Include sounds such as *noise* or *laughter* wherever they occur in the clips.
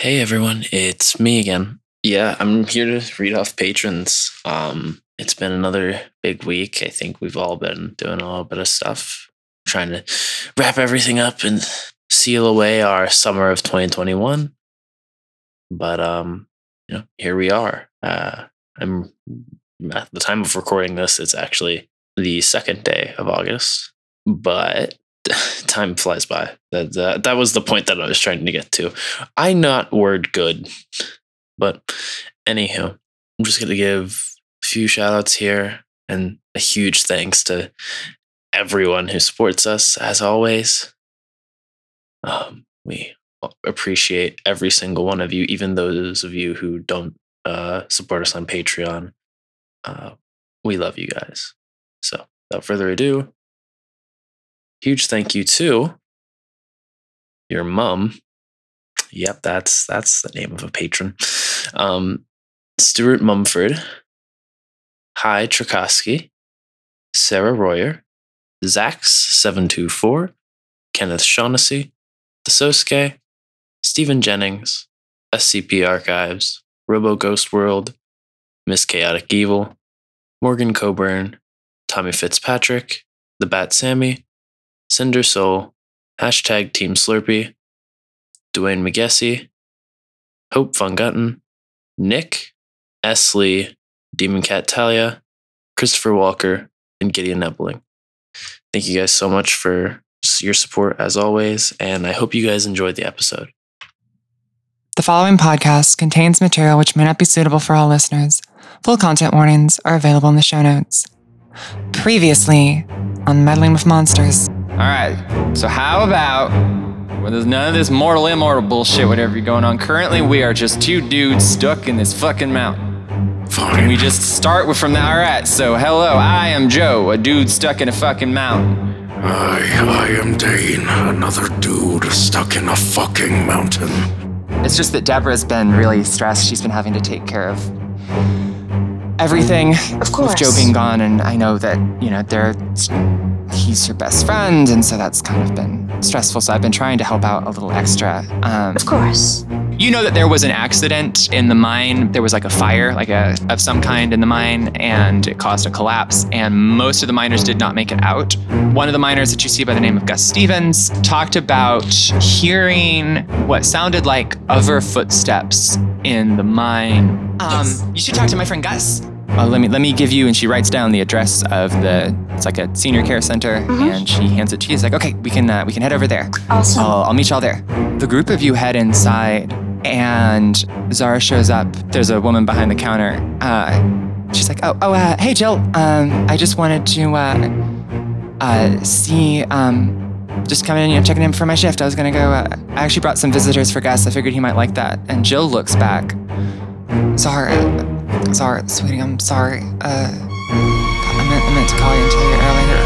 Hey everyone, it's me again. Yeah, I'm here to read off patrons. Um, it's been another big week. I think we've all been doing a little bit of stuff, trying to wrap everything up and seal away our summer of 2021. But um, you know, here we are. Uh, I'm at the time of recording this. It's actually the second day of August, but *sighs* time flies by. That, that that was the point that I was trying to get to. I not word good, but anywho, I'm just gonna give a few shout outs here and a huge thanks to everyone who supports us as always. Um, we appreciate every single one of you, even those of you who don't uh, support us on Patreon. Uh, we love you guys. So, without further ado, huge thank you to your mom. Yep, that's that's the name of a patron. Um, Stuart Mumford, Hi Trakowski, Sarah Royer, Zax724, Kenneth Shaughnessy, The Sosuke, Stephen Jennings, SCP Archives, Robo Ghost World, Miss Chaotic Evil, Morgan Coburn, Tommy Fitzpatrick, The Bat Sammy, Cinder Soul, hashtag Team Slurpee, Dwayne McGessie, Hope Von Gutten, Nick, S. Lee, Demon Cat Talia, Christopher Walker, and Gideon Nebling. Thank you guys so much for your support as always, and I hope you guys enjoyed the episode. The following podcast contains material which may not be suitable for all listeners. Full content warnings are available in the show notes. Previously on Meddling with Monsters. All right. So how about when there's none of this mortal immortal bullshit, whatever you're going on? Currently, we are just two dudes stuck in this fucking mountain. Fine. We just start with from the all right. So hello, I am Joe, a dude stuck in a fucking mountain. I, I am Dane, another dude stuck in a fucking mountain. It's just that Deborah's been really stressed. She's been having to take care of everything Of course. with Joe being gone, and I know that you know they're he's your best friend, and so that's kind of been stressful. So I've been trying to help out a little extra. Um, Of course. You know that there was an accident in the mine. There was like a fire, like a of some kind in the mine, and it caused a collapse. And most of the miners did not make it out. One of the miners that you see by the name of Gus Stevens talked about hearing what sounded like other footsteps in the mine. Um, you should talk to my friend Gus. Uh, let me let me give you, and she writes down the address of the. It's like a senior care center, and she hands it to you. She's like, okay, we can uh, we can head over there. Awesome. I'll, I'll meet y'all there. The group of you head inside, and Zara shows up. There's a woman behind the counter. Uh, she's like, "Oh, oh, uh, hey, Jill. Um, I just wanted to uh, uh, see, um, just coming in, you know, checking in for my shift. I was gonna go. Uh, I actually brought some visitors for Gus. I figured he might like that." And Jill looks back. Zara, Zara, sweetie, I'm sorry. Uh, I meant, I meant to call you and tell you earlier.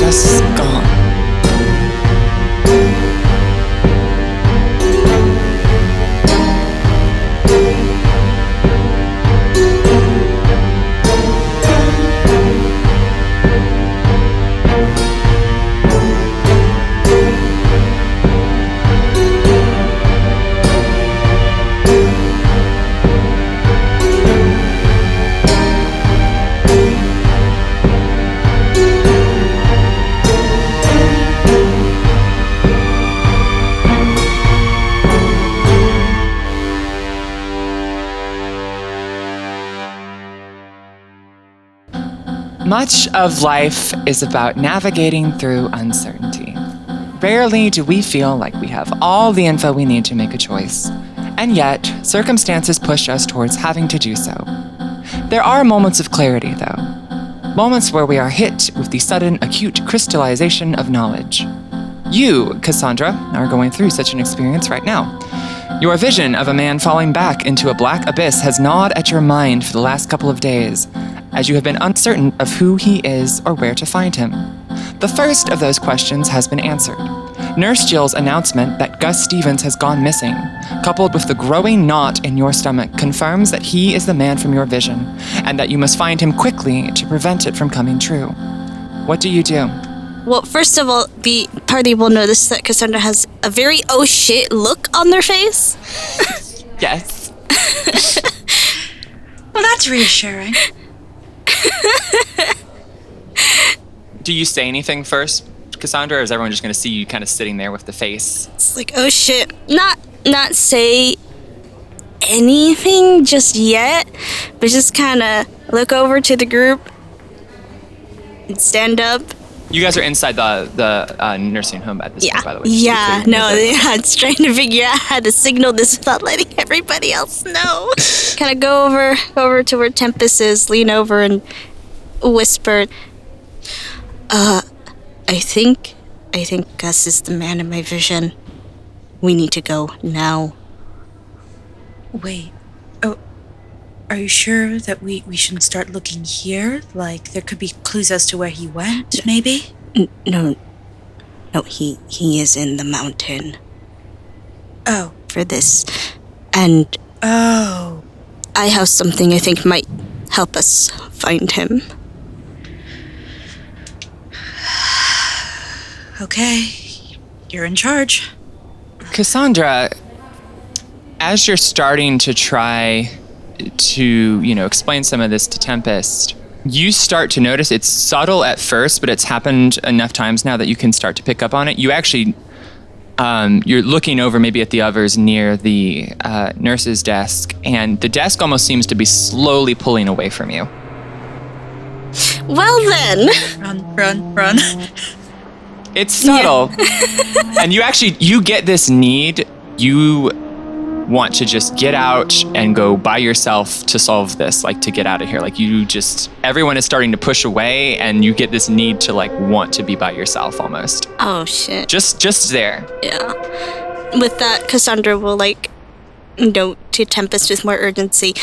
Gus is gone. Much of life is about navigating through uncertainty. Rarely do we feel like we have all the info we need to make a choice, and yet circumstances push us towards having to do so. There are moments of clarity, though. Moments where we are hit with the sudden acute crystallization of knowledge. You, Cassandra, are going through such an experience right now. Your vision of a man falling back into a black abyss has gnawed at your mind for the last couple of days, as you have been uncertain of who he is or where to find him. The first of those questions has been answered. Nurse Jill's announcement that Gus Stevens has gone missing, coupled with the growing knot in your stomach, confirms that he is the man from your vision, and that you must find him quickly to prevent it from coming true. What do you do? Well, first of all, the party will notice that Cassandra has a very oh shit look on their face. *laughs* Yes. *laughs* Well, that's reassuring. *laughs* Do you say anything first, Cassandra, or is everyone just going to see you kind of sitting there with the face? It's like oh shit. Not not say anything just yet, but just kind of look over to the group and stand up. You guys are inside the the uh, nursing home at this Yeah. point, by the way. just to be Yeah. No, yeah, it's trying to figure out how to signal this without letting everybody else know. *laughs* kind of go over over to where Tempest is, lean over and whisper, "Uh, I think I think Gus is the man in my vision. We need to go now." Wait. Are you sure that we, we shouldn't start looking here? Like, there could be clues as to where he went, maybe? No. No, he he is in the mountain Oh. for this. And Oh. I have something I think might help us find him. *sighs* Okay. You're in charge. Cassandra, as you're starting to try to, you know, explain some of this to Tempest, you start to notice it's subtle at first, but it's happened enough times now that you can start to pick up on it. You actually, um, you're looking over maybe at the others near the uh, nurse's desk, and the desk almost seems to be slowly pulling away from you. Well then, Run, run, run. It's subtle. *laughs* and you actually you get this need. You want to just get out and go by yourself to solve this, like to get out of here. Like you just everyone is starting to push away and you get this need to like want to be by yourself almost. oh shit. Just just there. Yeah. With that, Cassandra will like note to Tempest with more urgency.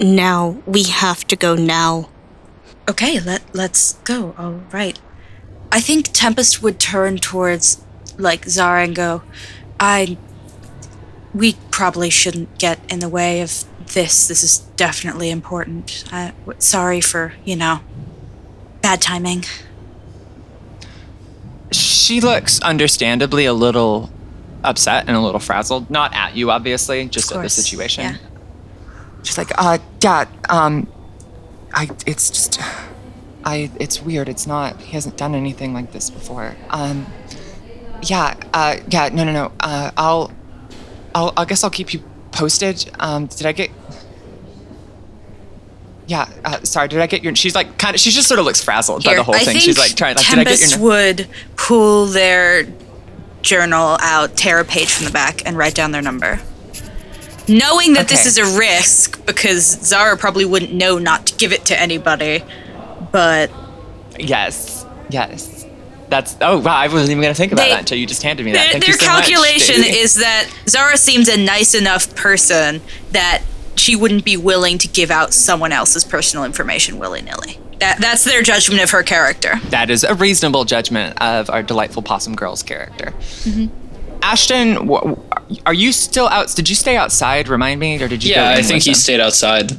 Now we have to go now. Okay, let let's go. All right. I think Tempest would turn towards like Zara and go, "I we probably shouldn't get in the way of this. This is definitely important. I, w- sorry for, you know, bad timing." She looks understandably a little upset and a little frazzled. Not at you, obviously, just at the situation. yeah. She's like, uh, yeah, um, I, it's just, I, it's weird. It's not, he hasn't done anything like this before. Um, yeah, uh, yeah, no, no, no. Uh, I'll, I'll, I guess I'll keep you posted. Um, did I get, yeah, uh, sorry, did I get your, she's like, kind of, she just sort of looks frazzled by the whole I thing. think She's like trying, like, did I get Tempest your, would pull their journal out, tear a page from the back, and write down their number. Knowing that this is a risk, because Zara probably wouldn't know not to give it to anybody, but yes, yes. That's, oh wow, I wasn't even going to think about They- that until you just handed me that. their, Thank their you so calculation Daisy. *laughs* is that Zara seems a nice enough person that she wouldn't be willing to give out someone else's personal information willy nilly. That, that's their judgment of her character. That is a reasonable judgment of our delightful possum girl's character. Mm-hmm. Ashton, wh- are you still out? Did you stay outside? Remind me, or did you? Yeah, go I think he them? stayed outside.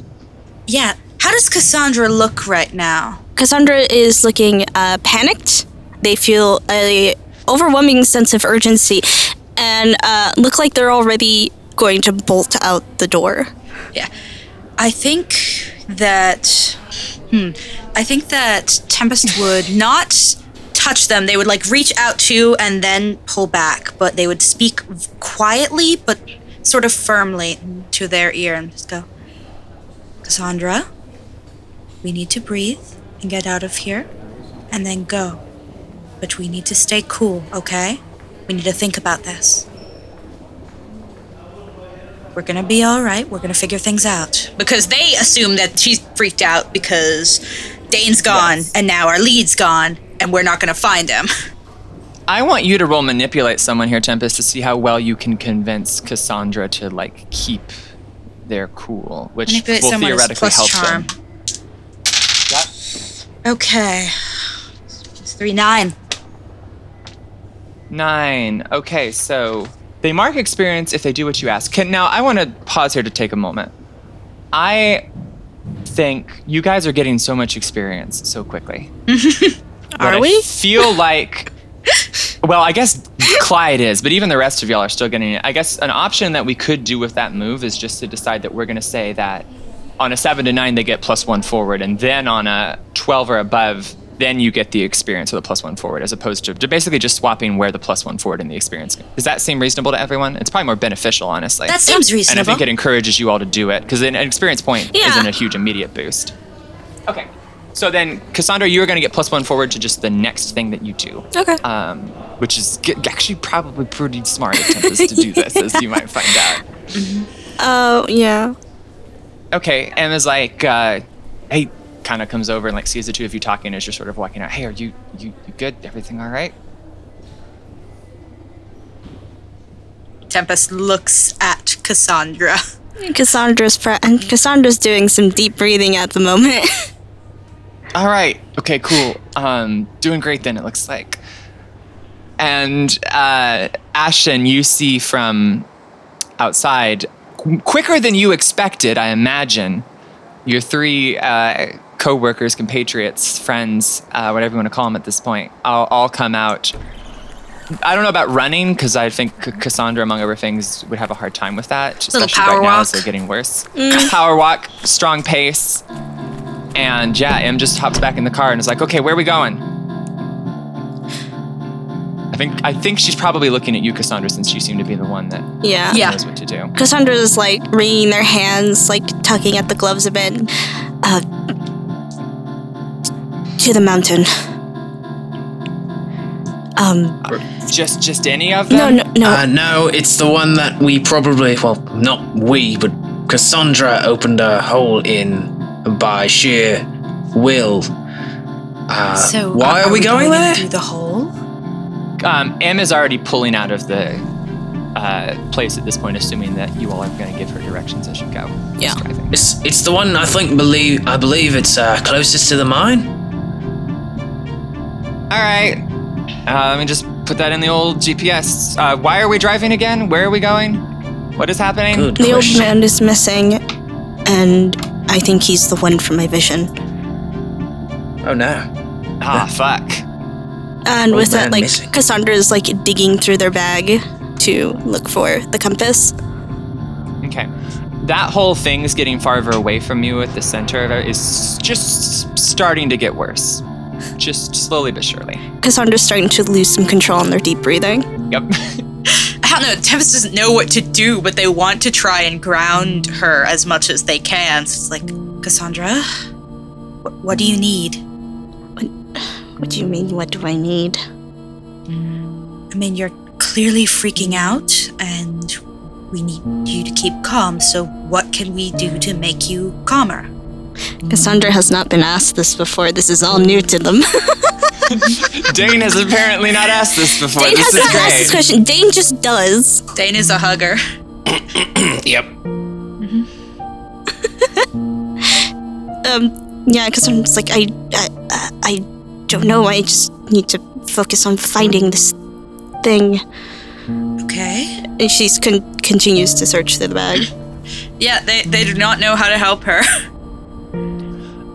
Yeah. How does Cassandra look right now? Cassandra is looking uh, panicked. They feel a overwhelming sense of urgency and uh, look like they're already going to bolt out the door. Yeah. I think that hmm, I think that Tempest would not touch them. They would like reach out to and then pull back, but they would speak quietly but sort of firmly to their ear and just go, "Cassandra, we need to breathe and get out of here and then go. But we need to stay cool, okay? We need to think about this." We're gonna be all right. We're gonna figure things out. Because they assume that she's freaked out because Dane's gone and now our lead's gone and we're not gonna find him. I want you to roll manipulate someone here, Tempest, to see how well you can convince Cassandra to like keep their cool, which Manipulate will is theoretically plus help charm. them. Yep. Okay. It's three nine. Nine. Okay, so they mark experience if they do what you ask. Can, now, I want to pause here to take a moment. I think you guys are getting so much experience so quickly. *laughs* Are I we? feel like *laughs* Well, I guess Clyde is, but even the rest of y'all are still getting it. I guess an option that we could do with that move is just to decide that we're going to say that on a seven to nine they get plus one forward, and then on a twelve or above, then you get the experience with the plus one forward, as opposed to to basically just swapping where the plus one forward and the experience. Does that seem reasonable to everyone? It's probably more beneficial, honestly. That seems reasonable. and I think it encourages you all to do it because an experience point Yeah. isn't a huge immediate boost. Okay. So then, Cassandra, you're going to get plus one forward to just the next thing that you do Okay. um, which is g- actually probably pretty smart of Tempest to do this, as you might find out. Oh, *laughs* yeah. Okay, Emma's like, uh, hey, kind of comes over and like sees the two of you talking as you're sort of walking out. Hey, are you you, you good? Everything all right? Tempest looks at Cassandra. *laughs* Cassandra's pre- Cassandra's doing some deep breathing at the moment. *laughs* All right. Okay, cool. Um, doing great then, it looks like. And uh, Ashton, you see from outside, qu- quicker than you expected, I imagine, your three uh, co workers, compatriots, friends, uh, whatever you want to call them at this point, all, all come out. I don't know about running because I think Cassandra, among other things, would have a hard time with that, Little especially power right now as they're getting worse. Power walk, strong pace. And yeah, Em just hops back in the car and is like, "Okay, where are we going?" I think I think she's probably looking at you, Cassandra, since you seem to be the one that yeah. Yeah. knows what to do. Cassandra's like wringing their hands, like tugging at the gloves a bit. Uh, to the mountain. Um, Just just any of no, them? no, no. Uh, no, it's the one that we probably, well, not we, but Cassandra opened a hole in by sheer will. Uh, so why are, we going, there? through the hole? Um, Em is already pulling out of the uh, place at this point, assuming that you all are going to give her directions as you go. Yeah. It's it's the one I think believe I believe it's uh, closest to the mine. All right. Uh, let me just put that in the old GPS. Uh, why are we driving again? Where are we going? What is happening? Good the old question. man is missing, and I think he's the one from my vision. Oh no. Ah, fuck. And Old with that, man like missing. Cassandra's like digging through their bag to look for the compass. Okay. That whole thing is getting farther away from you at the center of it is just starting to get worse. Just slowly but surely. Cassandra's starting to lose some control on their deep breathing. Yep. I don't know. Tempest doesn't know what to do, but they want to try and ground her as much as they can. So it's like, Cassandra, what, what do you need? What do you mean? What do I need? Mm, I mean, you're clearly freaking out, and we need you to keep calm. So, what can we do to make you calmer? Cassandra has not been asked this before. This is all new to them. *laughs* Dane has apparently not asked this before. Dane this has is not great. asked this question. Dane just does. Dane is a hugger. *clears throat* Yep. *laughs* Um, yeah, Cassandra's like, I, I, I- I don't know. I just need to focus on finding this thing. Okay. And she con- continues to search through the bag. Yeah, they, they do not know how to help her. *laughs*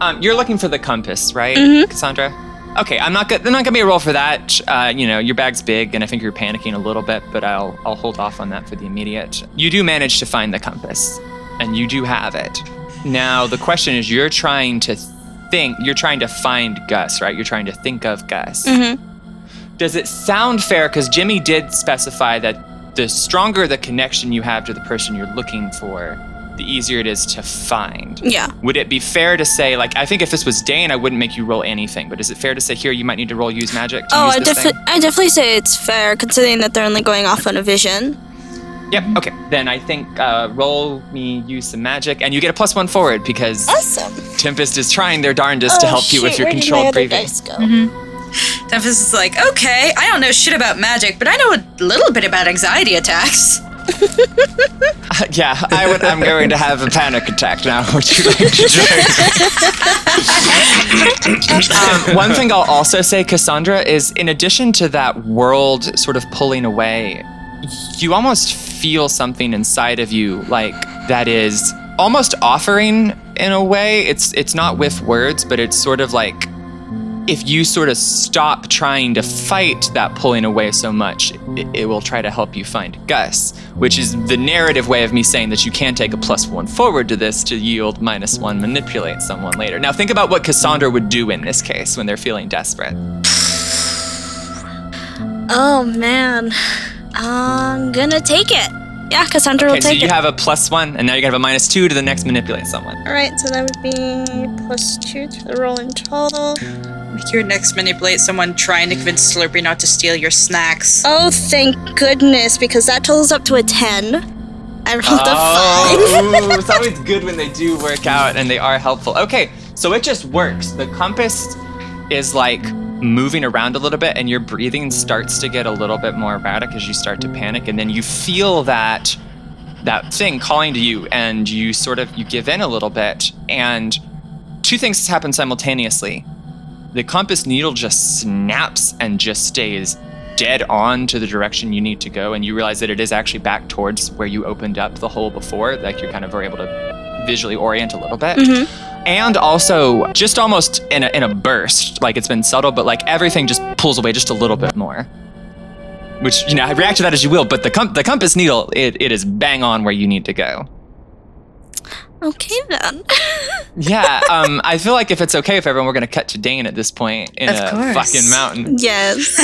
Um, you're looking for the compass, right, Mhm. Cassandra? Okay, I'm not. Go- I'm not gonna be a roll for that. Uh, you know, your bag's big, and I think you're panicking a little bit, but I'll I'll hold off on that for the immediate. You do manage to find the compass, and you do have it. Now the question is, you're trying to think. You're trying to find Gus, right? You're trying to think of Gus. Mhm. Does it sound fair? Because Jimmy did specify that the stronger the connection you have to the person you're looking for, the easier it is to find. Yeah. Would it be fair to say, like, I think if this was Dane, I wouldn't make you roll anything, but is it fair to say here you might need to roll use magic to Oh, use I this definitely, I definitely say it's fair considering that they're only going off on a vision. thing? Yep. Okay. Then I think uh, roll me use some magic, and you get a plus one forward because Awesome. Tempest is trying their darndest to Oh, help you with shoot, your where did my controlled other breathing. dice go? Tempest is like, okay, I don't know shit about magic, but I know a little bit about anxiety attacks. *laughs* *laughs* yeah, I would. I'm going to have a panic attack now. *laughs* Would you like to drink? um, one thing I'll also say, Cassandra, is in addition to that world sort of pulling away, you almost feel something inside of you, like that is almost offering in a way. It's it's not with words, but it's sort of like if you sort of stop trying to fight that pulling away so much, it, it will try to help you find Gus, which is the narrative way of me saying that you can take a plus one forward to this to yield minus one manipulate someone later. Now, think about what Cassandra would do in this case when they're feeling desperate. Oh man, I'm gonna take it. Yeah, Cassandra Okay, will take it. so you it. have a plus one, and now you have a minus two to the next manipulate someone. All right, so that would be plus two to the roll in total. Make your next manipulate someone trying to convince Slurpee not to steal your snacks. Oh, thank goodness, because that totals up to a ten. I rolled a oh, five. *laughs* Oh, it's always good when they do work out and they are helpful. Okay, so it just works. The compass is like moving around a little bit, and your breathing starts to get a little bit more erratic as you start to panic, and then you feel that that thing calling to you, and you sort of you give in a little bit, and two things happen simultaneously. The compass needle just snaps and just stays dead on to the direction you need to go, and you realize that it is actually back towards where you opened up the hole before. Like you're kind of able to visually orient a little bit. Mm-hmm. And also, just almost in a, in a burst, like it's been subtle, but like everything just pulls away just a little bit more. Which, you know, react to that as you will, but the, com- the compass needle, it, it is bang on where you need to go. Okay then. *laughs* Yeah, um, I feel like if it's okay with everyone, we're going to cut to Dane at this point in Of a course. fucking mountain. yes.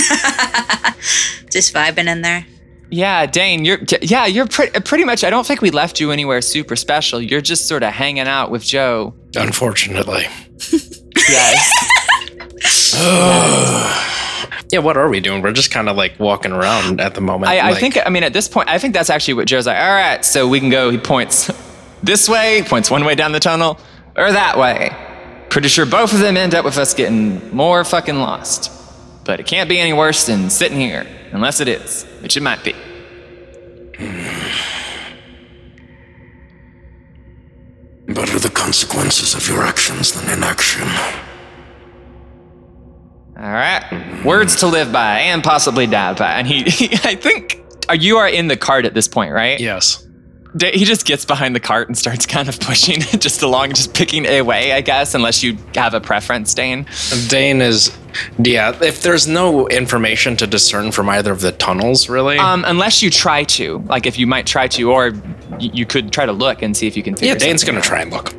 *laughs* Just vibing in there. Yeah, Dane, you're yeah, you're pretty pretty much. I don't think we left you anywhere super special. You're just sort of hanging out with Joe. Unfortunately. *laughs* Yes, *sighs* Yeah, what are we doing? We're just kind of like walking around at the moment. I, I like- think. I mean, at this point, I think that's actually what Joe's like. All right, so we can go. He points this way, points one way down the tunnel, or that way. Pretty sure both of them end up with us getting more fucking lost. But it can't be any worse than sitting here, unless it is, which it might be. *sighs* Better the consequences of your actions than inaction. All right. Words to live by and possibly die by. And he, he *laughs* I think, you are in the cart at this point, right? yes. He just gets behind the cart and starts kind of pushing it just along, just picking a way, I guess, unless you have a preference, Dane. Dane is, yeah. If there's no information to discern from either of the tunnels, really. Um, unless you try to, like if you might try to, or you could try to look and see if you can figure yeah, Dane's gonna out. try and look.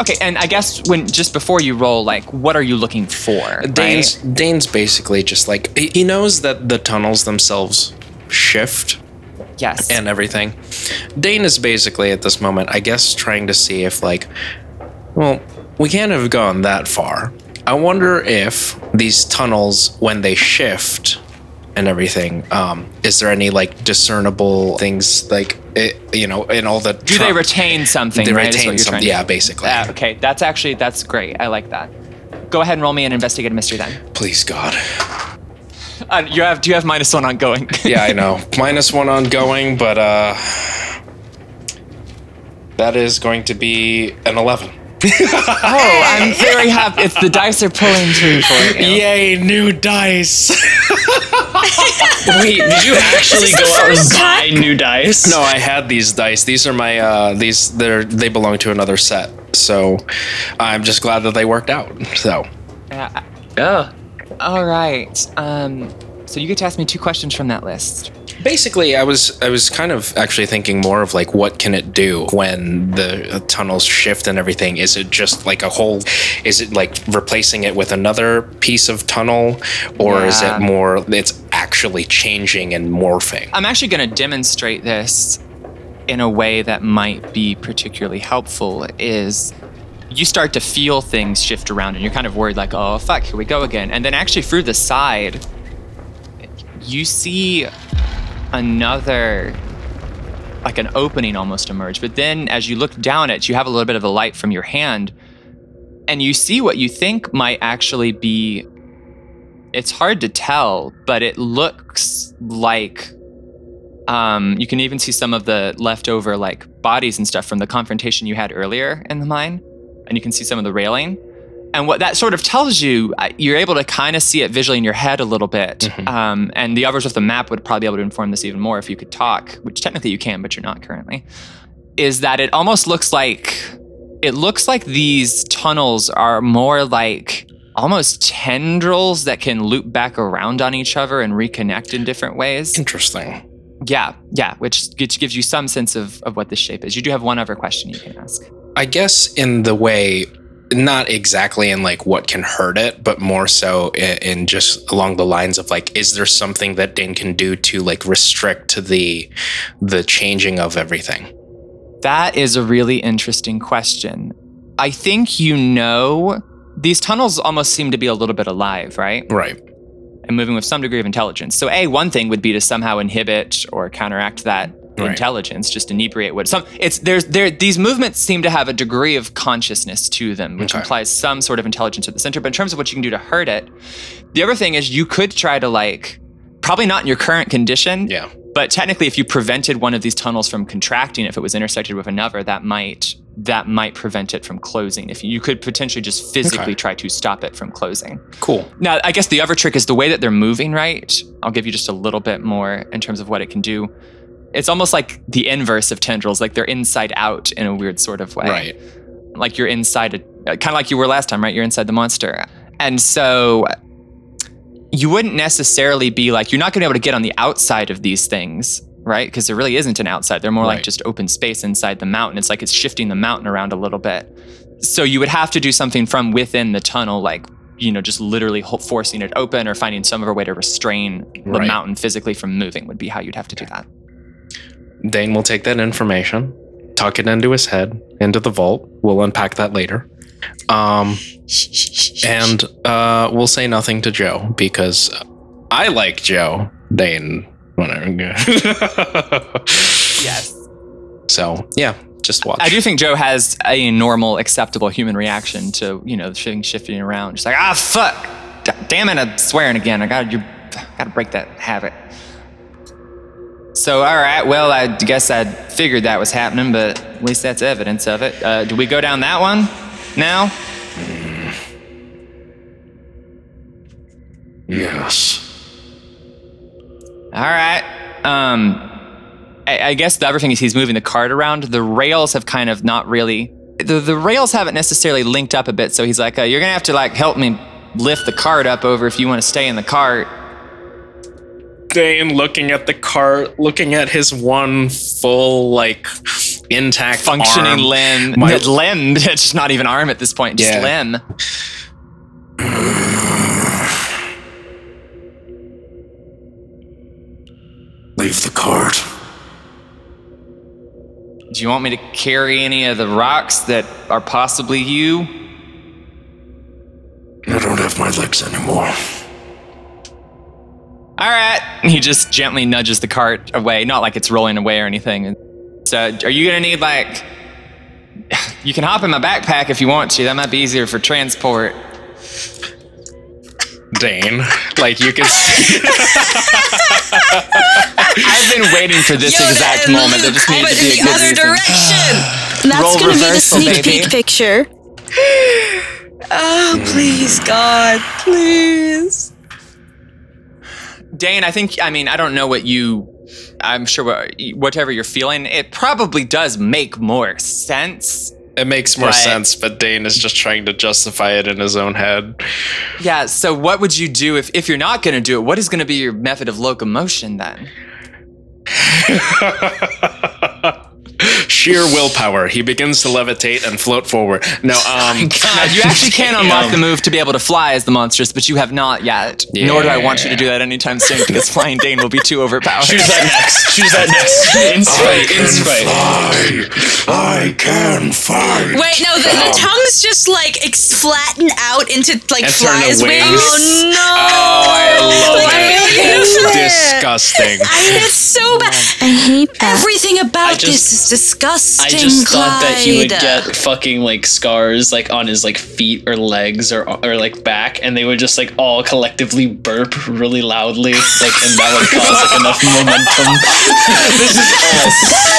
Okay, and I guess when just before you roll, like, what are you looking for? Dane's right? Dane's basically just like he knows that the tunnels themselves shift yes. and everything. Dane is basically at this moment, I guess, trying to see if like, well, we can't have gone that far. I wonder if these tunnels, when they shift and everything, um, is there any like discernible things like it, you know, in all the do they retain something? They right, retain you're some, trying to- yeah, basically. Ah, okay, that's actually that's great. I like that. Go ahead and roll me an investigate a mystery then. Please, God. *laughs* Uh, you have do you have minus one ongoing? *laughs* Yeah, I know. Minus one ongoing, but uh, that is going to be an eleven. *laughs* oh, I'm very happy. It's the dice are pulling through for you. Yay, new dice! Wait, did you actually go out and buy new dice? No, I had these dice. These are my uh these they're they belong to another set. So I'm just glad that they worked out. So Yeah. Yeah. All right. Um. So you get to ask me two questions from that list. basically I was I was kind of actually thinking more of like what can it do when the uh, tunnels shift and everything? Is it just like a whole is it like replacing it with another piece of tunnel or is it more it's actually changing and morphing? I'm actually going to demonstrate this in a way that might be particularly helpful. Is you start to feel things shift around and you're kind of worried like oh fuck here we go again. And then actually through the side you see another like an opening almost emerge. But then as you look down it you have a little bit of a light from your hand and you see what you think might actually be it's hard to tell but it looks like um, you can even see some of the leftover like bodies and stuff from the confrontation you had earlier in the mine and you can see some of the railing and what that sort of tells you uh, you're able to kind of see it visually in your head a little bit Mhm. um, and the others with the map would probably be able to inform this even more if you could talk which technically you can but you're not currently is that it almost looks like it looks like these tunnels are more like almost tendrils that can loop back around on each other and reconnect in different ways. Interesting. Yeah, yeah, which, which gives you some sense of, of what this shape is. You do have one other question you can ask. I guess in the way, not exactly in like what can hurt it, but more so in, in just along the lines of like, is there something that Dane can do to like restrict the the changing of everything? That is a really interesting question. I think you know these tunnels almost seem to be a little bit alive, right? Right. And moving with some degree of intelligence. So, A, one thing would be to somehow inhibit or counteract that Right. intelligence, just inebriate what some it's there's there these movements seem to have a degree of consciousness to them, which Okay. implies some sort of intelligence at the center. But in terms of what you can do to hurt it, the other thing is you could try to like probably not in your current condition, Yeah. but technically, if you prevented one of these tunnels from contracting, if it was intersected with another, that might that might prevent it from closing. If you could potentially just physically Okay. try to stop it from closing. Cool. Now, I guess the other trick is the way that they're moving. Right? I'll give you just a little bit more in terms of what it can do. It's almost like the inverse of tendrils, like they're inside out in a weird sort of way Right. like you're inside a uh, kind of like you were last time, right? You're inside the monster. And so you wouldn't necessarily be like you're not going to be able to get on the outside of these things, right? Because there really isn't an outside. They're more like just open space inside the mountain. It's like it's shifting the mountain around a little bit. So you would have to do something from within the tunnel like you know, just literally ho- forcing it open or finding some other way to restrain the Right. mountain physically from moving would be how you'd have to do that. Dane will take that information, tuck it into his head, into the vault. We'll unpack that later. Um, and uh, we'll say nothing to Joe because I like Joe. Dane, whatever. *laughs* Yes. so yeah, just watch. I do think Joe has a normal, acceptable human reaction to you know things shifting around. Just like ah fuck, D- damn it, I'm swearing again. I got you, got to break that habit. So all right, well I guess I figured that was happening, but at least that's evidence of it. Uh, do we go down that one now? Yes. All right. Um, I, I guess the other thing is he's moving the cart around. The rails have kind of not really. The, the rails haven't necessarily linked up a bit, so he's like, uh, "You're gonna have to like help me lift the cart up over if you want to stay in the cart." Dane looking at the cart, looking at his one full like intact Functioning arm. limb, My- limb. *laughs* It's not even arm at this point, just Yeah. limb. Leave the cart. Do you want me to carry any of the rocks that are possibly you? I don't have my legs anymore. All right. He just gently nudges the cart away, not like it's rolling away or anything. So, are you gonna need like? *laughs* You can hop in my backpack if you want to. That might be easier for transport. Dane, like you can. *laughs* I've been waiting for this Yoda exact moment. There Luke just needed went to be in a the good other reason. direction. *gasps* That's Roll gonna be the sneak baby. peek picture. *gasps* Oh, please, God, please. Dane, I think. I mean, I don't know what you. I'm sure whatever you're feeling, it probably does make more sense. it makes more Right. sense, but Dane is just trying to justify it in his own head. Yeah. So, what would you do if if you're not going to do it? What is going to be your method of locomotion then? *laughs* Sheer willpower. He begins to levitate and float forward. No, *laughs* um, Now, you actually can *laughs* unlock the move to be able to fly as the monstrous, but you have not yet. Nor do I want you to do that anytime soon because Flying Dane will be too overpowered. Choose that next. Choose that next. *laughs* Inspite. Inspite. I can fight. Wait, no, the, the tongues just like ex- flatten out into like And turn to flies wings. wings. Oh no! Oh, I love Why it. *laughs* it? disgusting. It's so bad. I hate that. Everything about just- this is disgusting. I just thought that he would get fucking like scars like on his like feet or legs or or like back, and they would just like all collectively burp really loudly, like, and that would cause like enough momentum. *laughs* this is all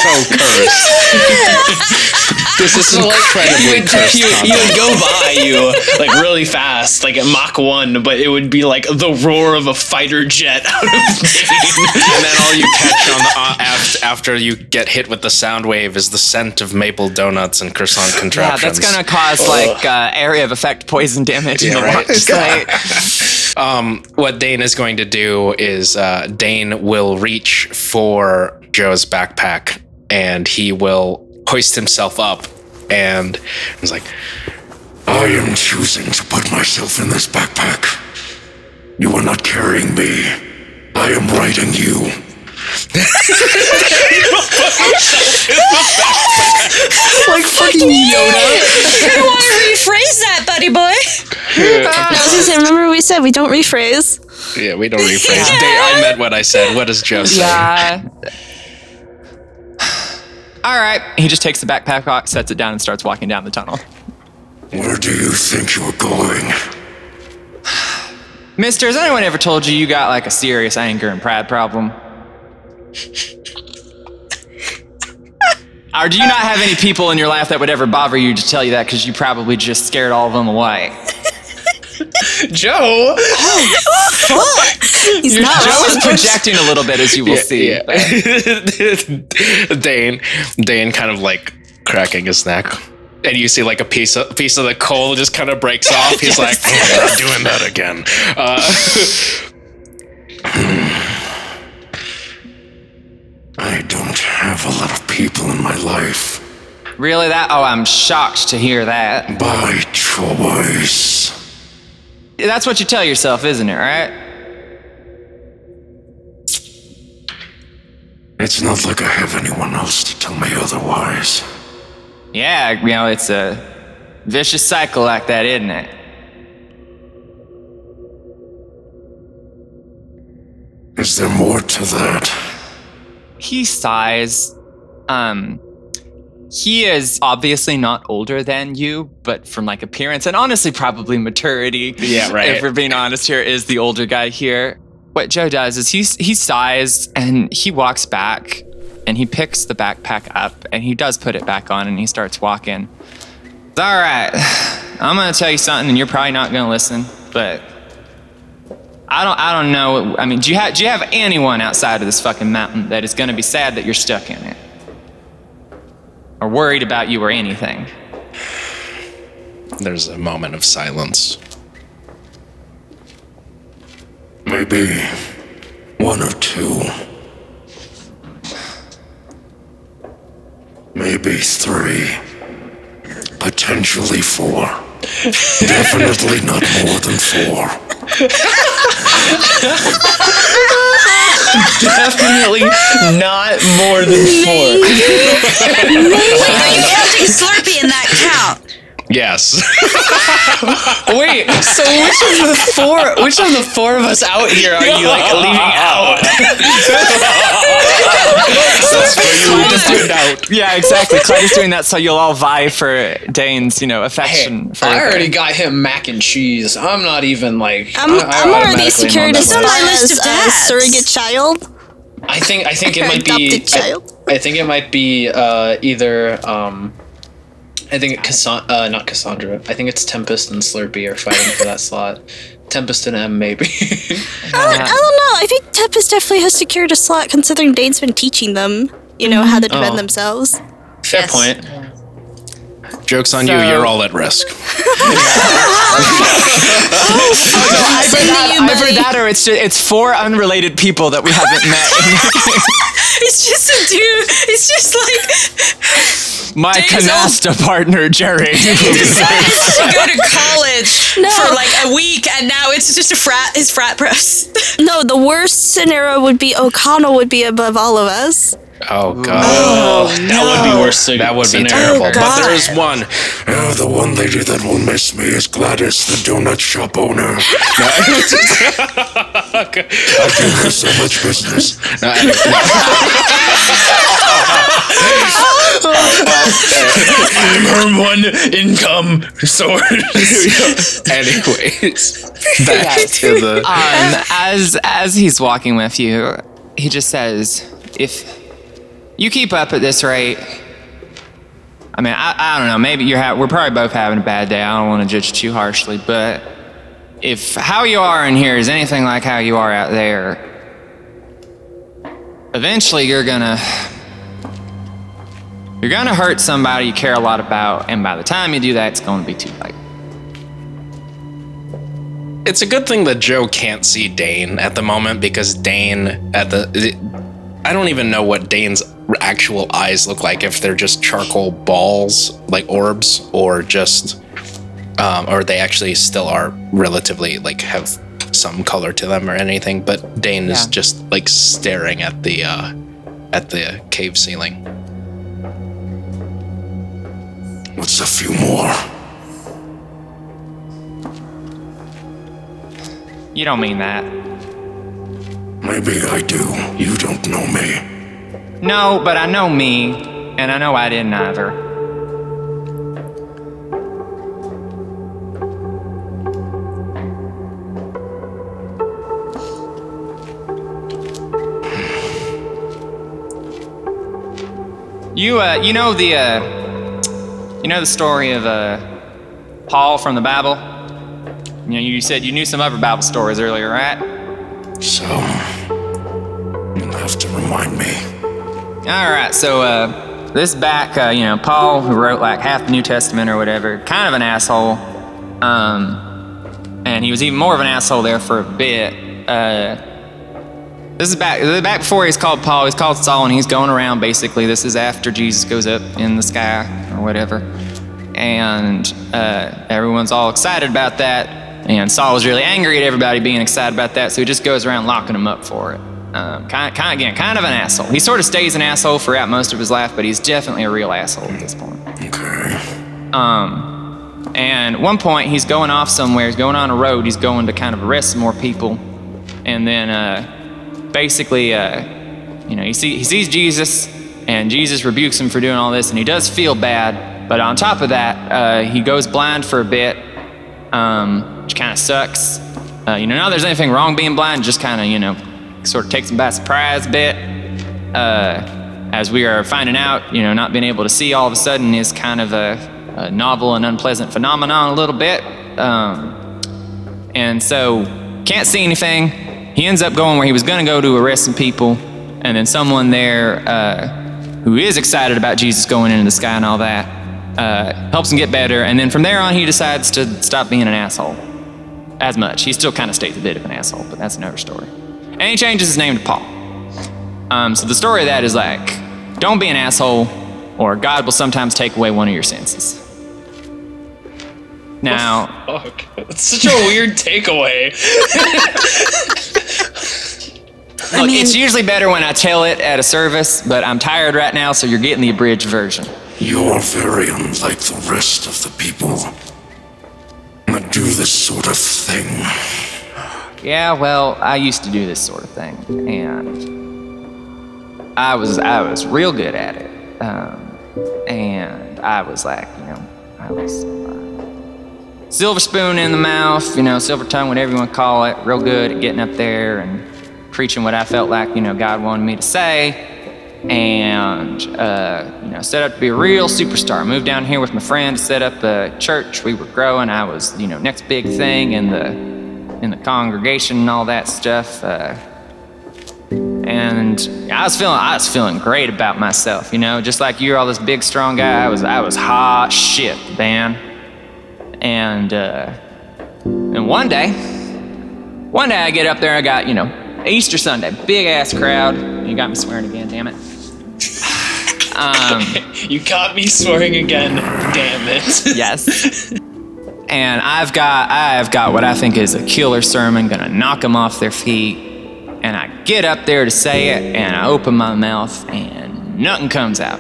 so cursed. *laughs* This is So, like, incredibly he would, cursed he, would, he content. would go by you like really fast, like at Mach one, but it would be like the roar of a fighter jet out of Dane. And then all you catch on the uh, after, after you get hit with the sound wave is the scent of maple donuts and croissant contraptions. Yeah, that's gonna cause like uh, area of effect poison damage in Yeah, the *laughs* right. Um, what Dane is going to do is uh, Dane will reach for Joe's backpack and he will hoist himself up and he's like, I am choosing to put myself in this backpack. You are not carrying me. I am writing you. like fucking Yoda. I want to rephrase that, buddy boy. I was gonna say, remember we said we don't rephrase. Yeah, we don't rephrase. Dane, I meant what I said. What does Joe say? Yeah. All right. He just takes the backpack off, sets it down, and starts walking down the tunnel. Where do you think you are going? Mister, has anyone ever told you you got like a serious anger and pride problem? or do you not have any people in your life that would ever bother you to tell you that because you probably just scared all of them away? *laughs* Joe. Oh, He's not. Joe is projecting a little bit, as you will see. Yeah. *laughs* Dane, Dane, kind of like cracking his neck, and you see like a piece of piece of the coal just kind of breaks off. *laughs* He's like, I'm not doing that again. uh, *laughs* I don't have a lot of people in my life Really? That? Oh, I'm shocked to hear that. by choice. That's what you tell yourself, isn't it? Right? It's not like I have anyone else to tell me otherwise. Yeah. You know, it's a vicious cycle like that, isn't it? Is there more to that? he sighs. Um, he is obviously not older than you, but from like appearance and honestly probably maturity. Yeah, right. If we're being honest here, is the older guy here. What Joe does is he he sighs and he walks back and he picks the backpack up and he does put it back on and he starts walking. All right, *sighs* I'm gonna tell you something and you're probably not gonna listen, but I don't. I don't know. I mean, do you have do you have anyone outside of this fucking mountain that is going to be sad that you're stuck in it, or worried about you or anything? there's a moment of silence. Maybe one or two. Maybe three. Potentially four. Definitely not more than four. Definitely not more than four. Are you counting Slurpee in that count? Yes. *laughs* Wait, so which of the four which of the four of us out here are you like leaving out? *laughs* out. Yeah, exactly. Clyde is doing that so you'll all vie for Dane's, you know, affection. for I her. already got him mac and cheese. I'm not even like I'm, I- I I'm already automatically am secured on on my list of a dads. surrogate child. I think I think it might *laughs* be child. I, I think it might be uh, either um, I think Cassan- uh, not Cassandra. I think it's Tempest and Slurpee are fighting for that slot. Tempest and Em maybe. *laughs* I, I don't know. I think Tempest definitely has secured a slot considering Dane's been teaching them, you know, how to defend Oh. themselves. Fair Yes. point. Joke's on you. So- You're all at risk. *laughs* Either Sending that, you either that or it's just, it's four unrelated people that we haven't met. *laughs* It's just a dude. It's just like My Dane's canasta partner, Jerry. *laughs* decided to *laughs* go to college No. for like a week, and now it's just a frat. His frat press. No, the worst scenario would be O'Connell would be above all of us. Oh god. That would be worse. That would be scenario. terrible. but God. there is one. Oh, the one lady that will miss me is Gladys, the donut shop owner. *laughs* *laughs* I give her so much business. I'm her one income source. *laughs* Anyways, back to the. um, as as he's walking with you, he just says, "If you keep up at this rate, I mean, I, I don't know. Maybe you're ha- we're probably both having a bad day. I don't want to judge too harshly, but if how you are in here is anything like how you are out there, eventually you're gonna you're gonna hurt somebody you care a lot about, and by the time you do that, it's to be too late. It's a good thing that Joe can't see Dane at the moment because Dane at the I don't even know what Dane's actual eyes look like if they're just charcoal balls like orbs or just um, or they actually still are relatively like have some color to them or anything but Dane is just like staring at the uh at the cave ceiling. What's a few more? You don't mean that. Maybe I do. You don't know me. No, but I know me, and I know I didn't either. You, uh, you know the, uh, you know the story of uh, Paul from the Bible. You know, you said you knew some other Bible stories earlier, right? So, you'll have to remind me. All right, so uh, this back, uh, you know, Paul, who wrote like half the New Testament or whatever, kind of an asshole. Um, and he was even more of an asshole there for a bit. Uh, this is back back before he's called Paul. He's called Saul, and he's going around basically. This is after Jesus goes up in the sky or whatever, and uh, everyone's all excited about that. And Saul was really angry at everybody being excited about that, so he just goes around locking them up for it. Um, kind, kind again, kind of an asshole. He sort of stays an asshole throughout most of his life, but he's definitely a real asshole at this point. Okay. Um, and one point, he's going off somewhere. He's going on a road. He's going to kind of arrest some more people. And then, uh, basically, uh, you know, he, see, he sees Jesus, and Jesus rebukes him for doing all this, and he does feel bad. But on top of that, uh, he goes blind for a bit, um, which kind of sucks. Uh, you know, not there's anything wrong being blind, just kind of, you know, sort of takes him by surprise a bit. Uh, as we are finding out, you know, not being able to see all of a sudden is kind of a, a novel and unpleasant phenomenon a little bit. Um, and so, can't see anything. He ends up going where he was going to go to arrest some people, and then someone there uh, who is excited about Jesus going into the sky and all that uh, helps him get better. And then from there on, he decides to stop being an asshole as much. He still kind of stays a bit of an asshole, but that's another story. And he changes his name to Paul. Um, so the story of that is like, don't be an asshole, or God will sometimes take away one of your senses. Now, *laughs* Fuck. It's such a weird *laughs* takeaway. look, mean- it's usually better when I tell it at a service, but I'm tired right now, so you're getting the abridged version. You're very unlike the rest of the people do this sort of thing. Yeah, well, I used to do this sort of thing, and I was I was real good at it. Um, and I was like, you know, I was uh, silver spoon in the mouth, you know, silver tongue, whatever you want to call it. Real good at getting up there and preaching what I felt like, you know, God wanted me to say. And uh, you know, set up to be a real superstar. Moved down here with my friend set up a church. We were growing. I was, you know, next big thing in the in the congregation and all that stuff. Uh, and I was feeling I was feeling great about myself, you know, just like you're all this big strong guy. I was I was hot shit, man. And uh, and one day, one day I get up there. I got you know Easter Sunday, big ass crowd. You got me swearing again, damn it. *laughs* Um, you caught me swearing again. Damn it. *laughs* yes. And I've got I've got what I think is a killer sermon, gonna knock them off their feet. And I get up there to say it, and I open my mouth, and nothing comes out.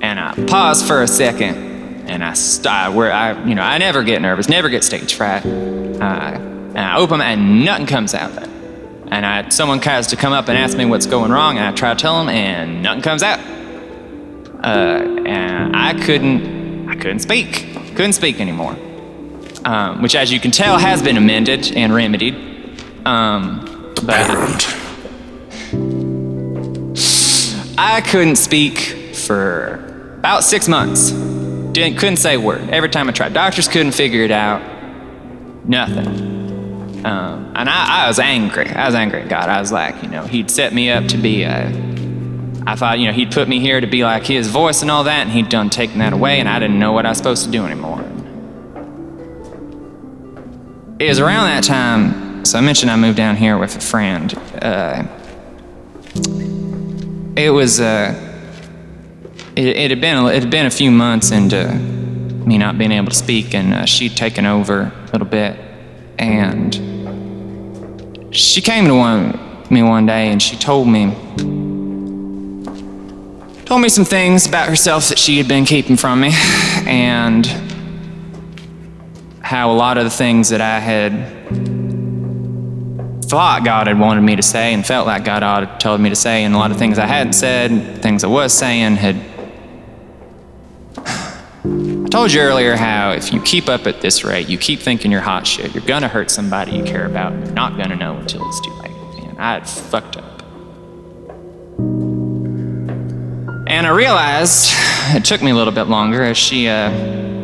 And I pause for a second, and I stop where I, you know, I never get nervous, never get stage fright. Uh, and I open, my- and nothing comes out. And I, someone tries to come up and ask me what's going wrong, and I try to tell them, and nothing comes out. Uh, and I couldn't, I couldn't speak, couldn't speak anymore. Um, which, as you can tell, has been amended and remedied. Um, but. I couldn't speak for about six months. Didn't, couldn't say a word. Every time I tried, doctors couldn't figure it out. Nothing. Um, and I, I was angry. I was angry at God. I was like, you know, He'd set me up to be a. I thought, you know, He'd put me here to be like His voice and all that, and He'd done taken that away, and I didn't know what I was supposed to do anymore. It was around that time, so I mentioned I moved down here with a friend. Uh, it was, uh, it, it had been it had been a few months into me not being able to speak, and uh, she'd taken over a little bit, and she came to one, me one day, and she told me told me some things about herself that she had been keeping from me, and how a lot of the things that I had thought God had wanted me to say and felt like God had told me to say, and a lot of things I hadn't said, things I was saying had. Told you earlier how if you keep up at this rate, you keep thinking you're hot shit, you're gonna hurt somebody you care about, and you're not gonna know until it's too late. And I had fucked up. And I realized it took me a little bit longer as she, uh,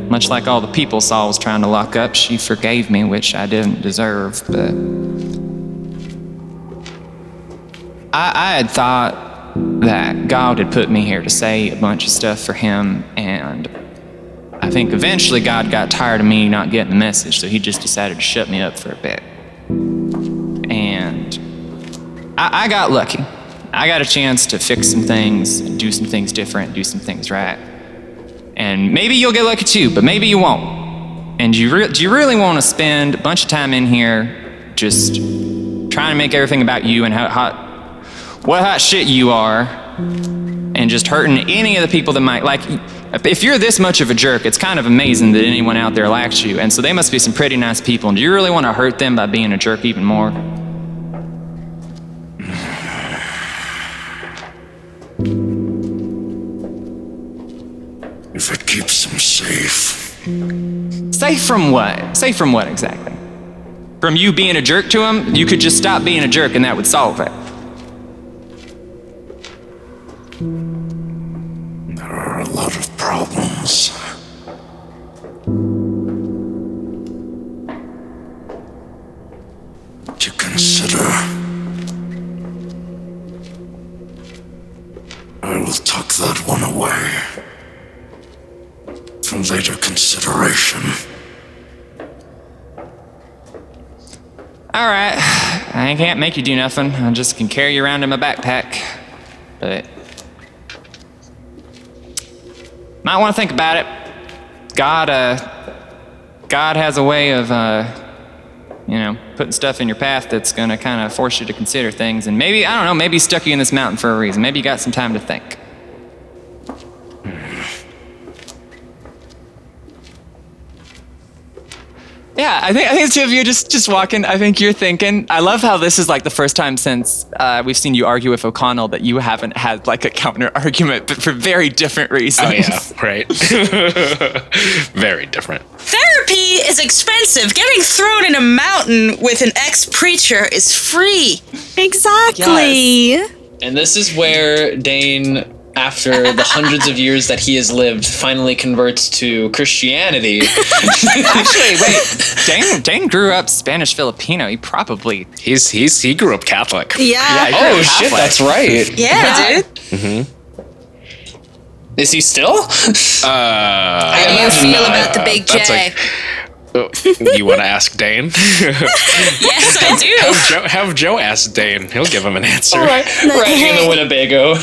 much like all the people Saul was trying to lock up, she forgave me, which I didn't deserve, but. I, I had thought that God had put me here to say a bunch of stuff for him, and I think eventually God got tired of me not getting the message, so he just decided to shut me up for a bit. And I, I got lucky. I got a chance to fix some things, do some things different, do some things right. And maybe you'll get lucky too, but maybe you won't. And do you, re- do you really want to spend a bunch of time in here just trying to make everything about you and how hot, what hot shit you are, and just hurting any of the people that might like? If you're this much of a jerk, it's kind of amazing that anyone out there likes you, and so they must be some pretty nice people. And do you really want to hurt them by being a jerk even more? If it keeps them safe, Safe from what? Safe from what exactly? From you being a jerk to them You could just stop being a jerk and that would solve it. Problems. To consider. I will tuck that one away. For later consideration. All right, I can't make you do nothing. I just can carry you around in my backpack. But might want to think about it. God, uh, God has a way of, uh, you know, putting stuff in your path that's gonna kind of force you to consider things. And maybe I don't know. Maybe he stuck you in this mountain for a reason. Maybe you got some time to think. Yeah, I think I think the two of you just just walking. I think you're thinking. I love how this is like the first time since uh, we've seen you argue with O'Connell that you haven't had like a counter argument, but for very different reasons. Oh yeah, right. *laughs* Very different. Therapy is expensive. Getting thrown in a mountain with an ex preacher is free. Exactly. And this is where Dane, after the hundreds of years that he has lived, finally converts to Christianity. *laughs* Actually, wait. Dane *laughs* Dane grew up Spanish Filipino. He probably He's he's he grew up Catholic. Yeah. he grew oh up shit, that's right. Yeah, dude. Mm-hmm. Is he still? Uh, How do you feel about the big that's J? a- you want to ask Dane? *laughs* yes, I do. Joe, have Joe ask Dane. He'll give him an answer. right, right in the Winnebago.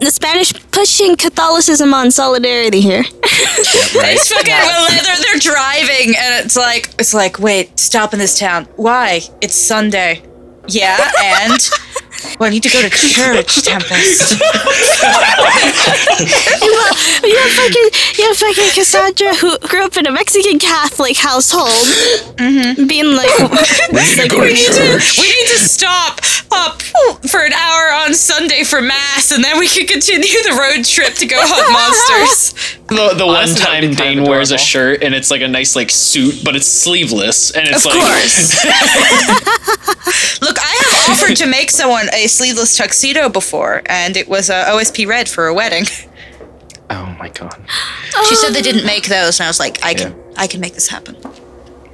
The Spanish pushing Catholicism on solidarity here. Right? It's fucking well, they're, they're driving and it's like it's like wait stop in this town. Why? It's Sunday. Yeah and well I need to go to church *laughs* Tempest. *laughs* Well, you have fucking, you have fucking Cassandra who grew up in a Mexican Catholic household, mm-hmm. being like, *laughs* it's like to we need to we need to stop up for an hour on Sunday for mass and then we can continue the road trip to go hunt monsters. The, the one Honestly, time Dane wears a shirt and it's like a nice like suit, but it's sleeveless, and it's Of like course. Look, I have offered to make someone a sleeveless tuxedo before, and it was uh, OSP red for a wedding. *laughs* Oh my god. She said they didn't make those, and I was like, I can, I can make this happen.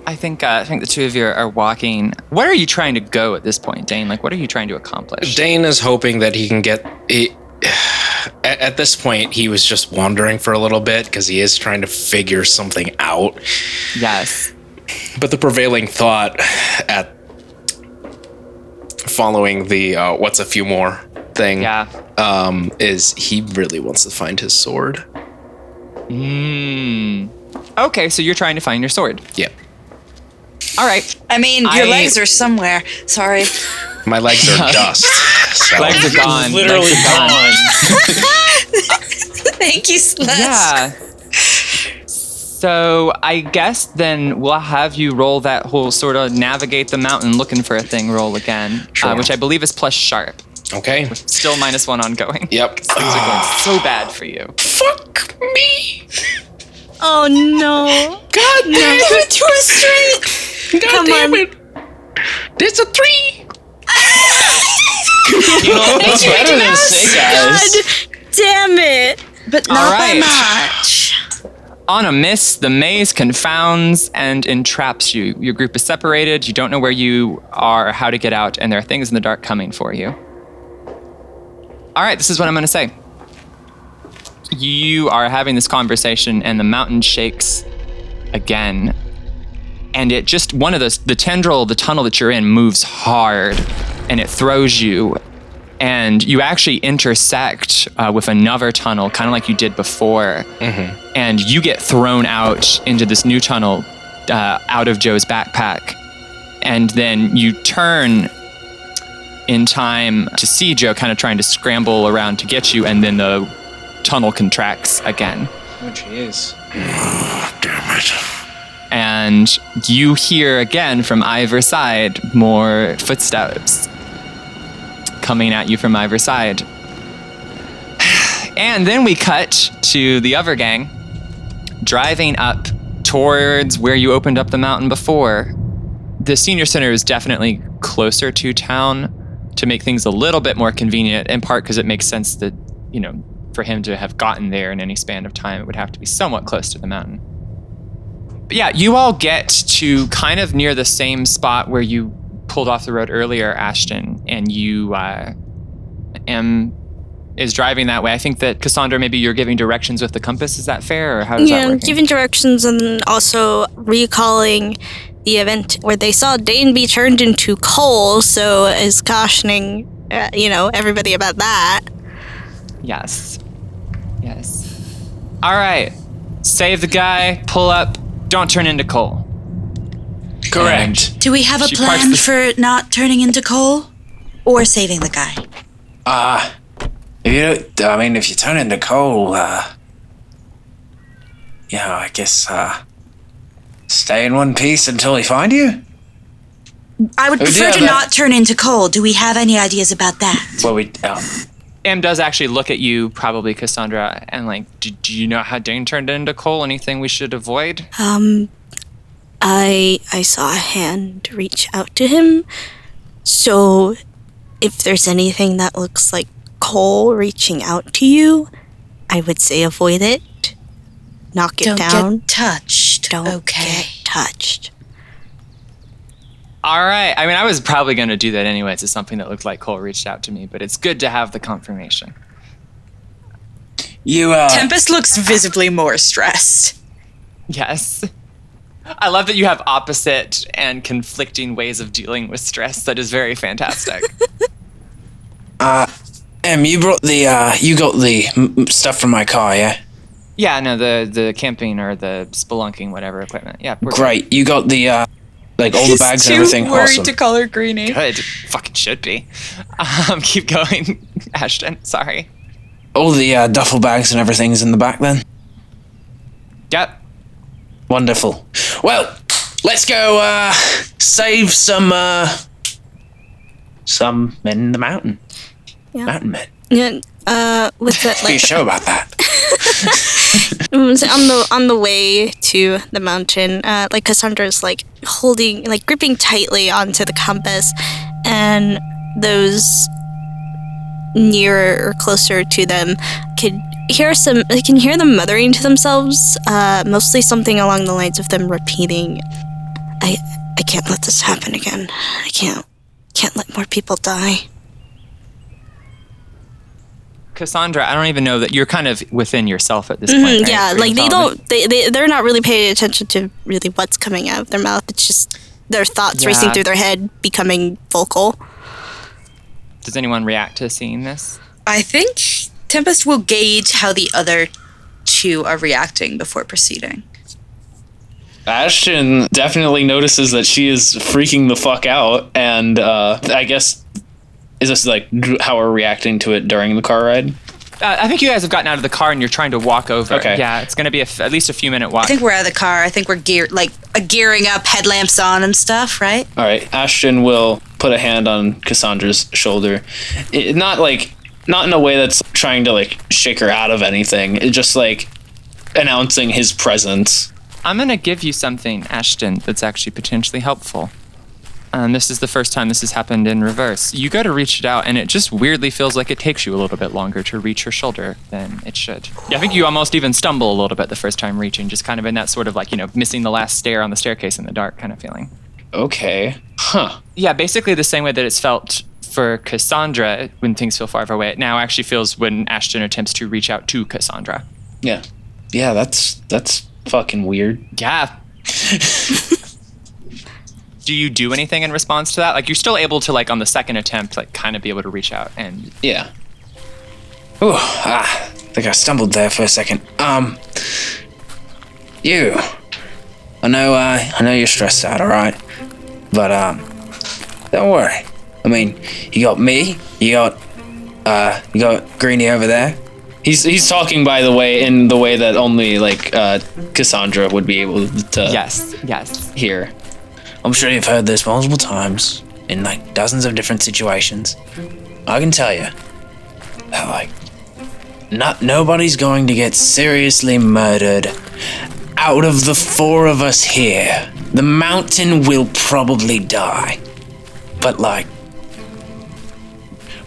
I think uh, I think the two of you are walking. Where are you trying to go at this point, Dane? Like, what are you trying to accomplish? Dane is hoping that he can get. He, *sighs* at, at this point, he was just wandering for a little bit because he is trying to figure something out. Yes. But the prevailing thought at following the uh, "what's a few more" thing Yeah. um, is he really wants to find his sword. Hmm. Okay, so you're trying to find your sword. Yeah, All right. I mean, your I- legs are somewhere. Sorry. my legs are *laughs* dust. So. *laughs* Legs are gone. Literally Legs are gone. *laughs* Thank you, Celeste. Yeah. So I guess then we'll have you roll that whole sort of navigate the mountain looking for a thing roll again, Sure. uh, which I believe is plus sharp. Okay. Still minus one ongoing. Yep. Things are going so bad for you. Fuck me. Oh no. God damn it. To a straight. God Come damn on. it. There's a three. *laughs* *laughs* You know, that's better than snake eyes. God damn it. But not All by much. On a miss, the maze confounds and entraps you. Your group is separated. You don't know where you are, how to get out, and there are things in the dark coming for you. All right, this is what I'm going to say. You are having this conversation, and the mountain shakes again. And it just, one of those, the tendril, the tunnel that you're in moves hard, and it throws you. And you actually intersect uh, with another tunnel, kind of like you did before and you get thrown out into this new tunnel uh, out of Joe's backpack. And then you turn in time to see Joe kind of trying to scramble around to get you, and then the tunnel contracts again. Oh, jeez. *sighs* Damn it. And you hear again from either side more footsteps coming at you from either side. *sighs* And then we cut to the other gang driving up towards where you opened up the mountain before. The senior center is definitely closer to town to make things a little bit more convenient, in part because it makes sense that, you know, for him to have gotten there in any span of time, it would have to be somewhat close to the mountain. But yeah, you all get to kind of near the same spot where you pulled off the road earlier, Ashton, and you uh, Em is driving that way. I think that Cassandra, maybe you're giving directions with the compass. Is that fair, or how does that Yeah, work? giving directions and also recalling the event where they saw Dane be turned into coal, so is cautioning, uh, you know, everybody about that. Yes. Yes. All right. Save the guy. Pull up. Don't turn into coal. Correct. Do we have a She parks plan the- for not turning into coal or saving the guy? Uh, if you don't, I mean, if you turn into coal, uh, you know, I guess, uh, stay in one piece until we find you? I would Oh, prefer yeah, to that- not turn into coal. Do we have any ideas about that? Well, we, uh, Em does actually look at you, probably Cassandra, and like, do, do you know how Dane turned into coal? Anything we should avoid? Um, I I saw a hand reach out to him, so if there's anything that looks like coal reaching out to you, I would say avoid it. Knock it Don't down. get touched. Don't okay. get touched. All right. I mean, I was probably going to do that anyways. It's something that looked like coal reached out to me, but it's good to have the confirmation. you, uh, Tempest looks visibly more stressed. Yes. I love that you have opposite and conflicting ways of dealing with stress. That is very fantastic. *laughs* Em, you brought the, uh, you got the m- m- stuff from my car, yeah? yeah, no, the the camping or the spelunking, whatever equipment. Yeah, we're Great. You got the, uh, like all the bags and everything? Awesome. to color Greenie. good. Fucking should be. Um, *laughs* keep going, *laughs* Ashton. Sorry. All the, uh, duffel bags and everything's in the back then? Yep. Wonderful. Well, let's go, uh, save some, uh, some men in the mountain. Yeah. Mountain men. Yeah. Uh, Be a like show about that. *laughs* Mm, so on the on the way to the mountain, uh, like Cassandra's like holding, like gripping tightly onto the compass, and those nearer or closer to them could hear some. I can hear them muttering to themselves. Uh, mostly something along the lines of them repeating, "I, I can't let this happen again. I can't, can't let more people die." Cassandra, I don't even know that you're kind of within yourself at this Mhm, point. right? yeah, Are like they don't. They, they they're not really paying attention to really what's coming out of their mouth. It's just their thoughts racing through their head, becoming vocal. Does anyone react to seeing this? I think Tempest will gauge how the other two are reacting before proceeding. Ashton definitely notices that she is freaking the fuck out, and uh, I guess is this like how we're reacting to it during the car ride? Uh, I think you guys have gotten out of the car and you're trying to walk over. Okay. Yeah, it's going to be a f- at least a few minute walk. I think we're out of the car. I think we're geared, like uh, gearing up, headlamps on and stuff, right? All right, Ashton will put a hand on Cassandra's shoulder, it, not like not in a way that's trying to like shake her out of anything. It's just like announcing his presence. I'm going to give you something, Ashton, that's actually potentially helpful. And this is the first time this has happened in reverse. You go to reach it out, and it just weirdly feels like it takes you a little bit longer to reach her shoulder than it should. Yeah, I think you almost even stumble a little bit the first time reaching, just kind of in that sort of like, you know, missing the last stair on the staircase in the dark kind of feeling. Okay, huh? Yeah, basically the same way that it's felt for Cassandra when things feel far, far away. It now actually feels when Ashton attempts to reach out to Cassandra. Yeah, yeah. That's that's fucking weird. Yeah. *laughs* do you do anything in response to that? Like you're still able to like on the second attempt, like kind of be able to reach out and Yeah. Ooh, ah, I think I stumbled there for a second. Um, you. I know, uh, I know you're stressed out, all right, but um, don't worry. I mean, you got me, you got, uh, you got Greeny over there. He's he's talking, by the way, in the way that only like uh, Cassandra would be able to yes, yes. hear. I'm sure you've heard this multiple times in like dozens of different situations. I can tell you that like not nobody's going to get seriously murdered out of the four of us here. The mountain will probably die. But like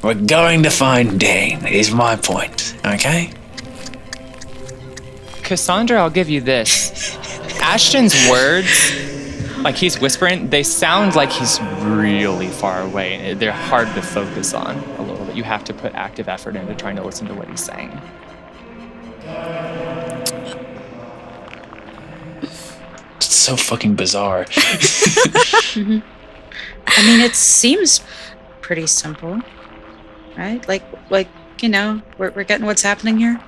we're going to find Dane, is my point, okay? Cassandra, I'll give you this. Ashton's words, like he's whispering, they sound like he's really far away. They're hard to focus on a little bit. You have to put active effort into trying to listen to what he's saying. It's so fucking bizarre. *laughs* I mean, it seems pretty simple, right? Like, like you know, we're, we're getting what's happening here.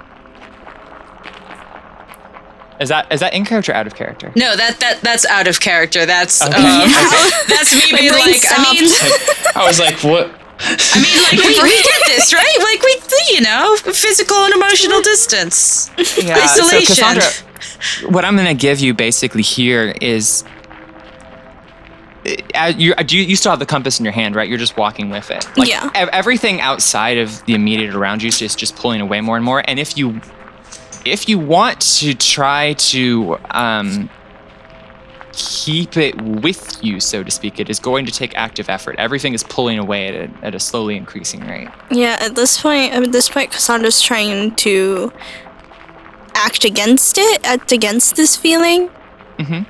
Is that is that in character or out of character? No, that that that's out of character. That's Okay. um, *laughs* that's me being brain like, I mean, I was like, what? I mean, like we, we get this, right? Like we, you know, physical and emotional distance, *laughs* Yeah, isolation. So Cassandra, what I'm going to give you basically here is. Uh, you, do you, you still have the compass in your hand, right? You're just walking with it. Like, Yeah. ev- everything outside of the immediate around you is just, just pulling away more and more. And if you, if you want to try to um, keep it with you, so to speak, it is going to take active effort. Everything is pulling away at a, at a slowly increasing rate. Yeah, at this point, at this point, Cassandra's trying to act against it, act against this feeling. Mm Mhm.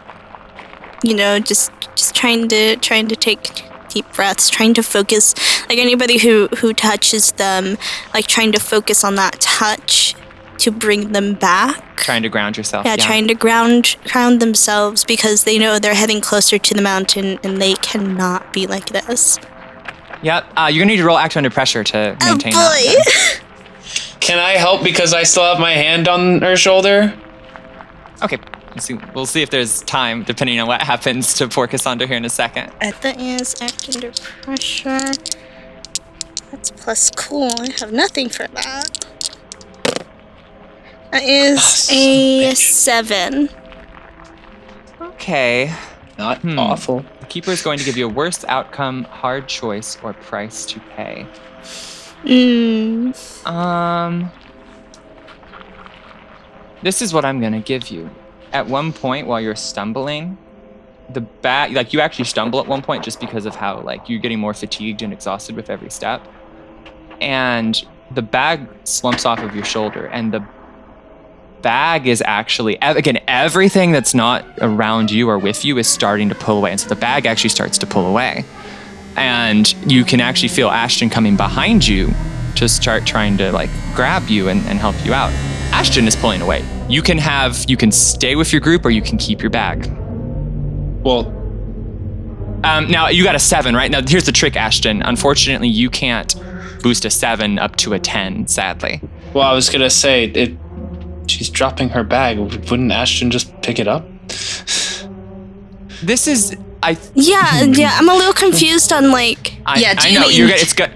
You know, just just trying to trying to take deep breaths, trying to focus. Like anybody who who touches them, like trying to focus on that touch to bring them back. Trying to ground yourself. Yeah, trying to ground ground themselves because they know they're heading closer to the mountain and they cannot be like this. Yep. Uh, you're gonna need to roll act under pressure to Oh maintain that. boy! Can I help because I still have my hand on her shoulder? Okay. We'll see, if there's time, depending on what *laughs* happens to poor Cassandra here in a second. That is act under pressure. That's plus cool. I have nothing for that. That is a seven. Okay. Not Hmm. awful. The keeper is going to give you a worst outcome, hard choice, or price to pay. Mm. Um. This is what I'm gonna give you. At one point, while you're stumbling, the bat like you actually stumble at one point just because of how like you're getting more fatigued and exhausted with every step, and the bag slumps off of your shoulder, and the bag is actually again everything that's not around you or with you is starting to pull away, and so the bag actually starts to pull away, and you can actually feel Ashton coming behind you to start trying to like grab you and, and help you out. Ashton is pulling away. You can have you can stay with your group or you can keep your bag. Well, Um, now you got a seven, right? Now here's the trick, Ashton. Unfortunately, you can't boost a seven up to a ten. Sadly, well, I was gonna say it. She's dropping her bag. Wouldn't Ashton just pick it up? this is I. Yeah, yeah. I'm a little confused on like. I, Yeah, do I you know mean- you're. good. It's good.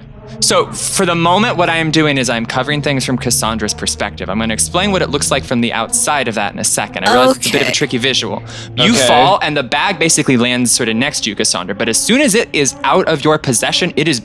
So for the moment, what I am doing is I'm covering things from Cassandra's perspective. I'm going to explain what it looks like from the outside of that in a second. I realize it's a bit of a tricky visual. You Okay. fall, and the bag basically lands sort of next to you, Cassandra. But as soon as it is out of your possession, it is,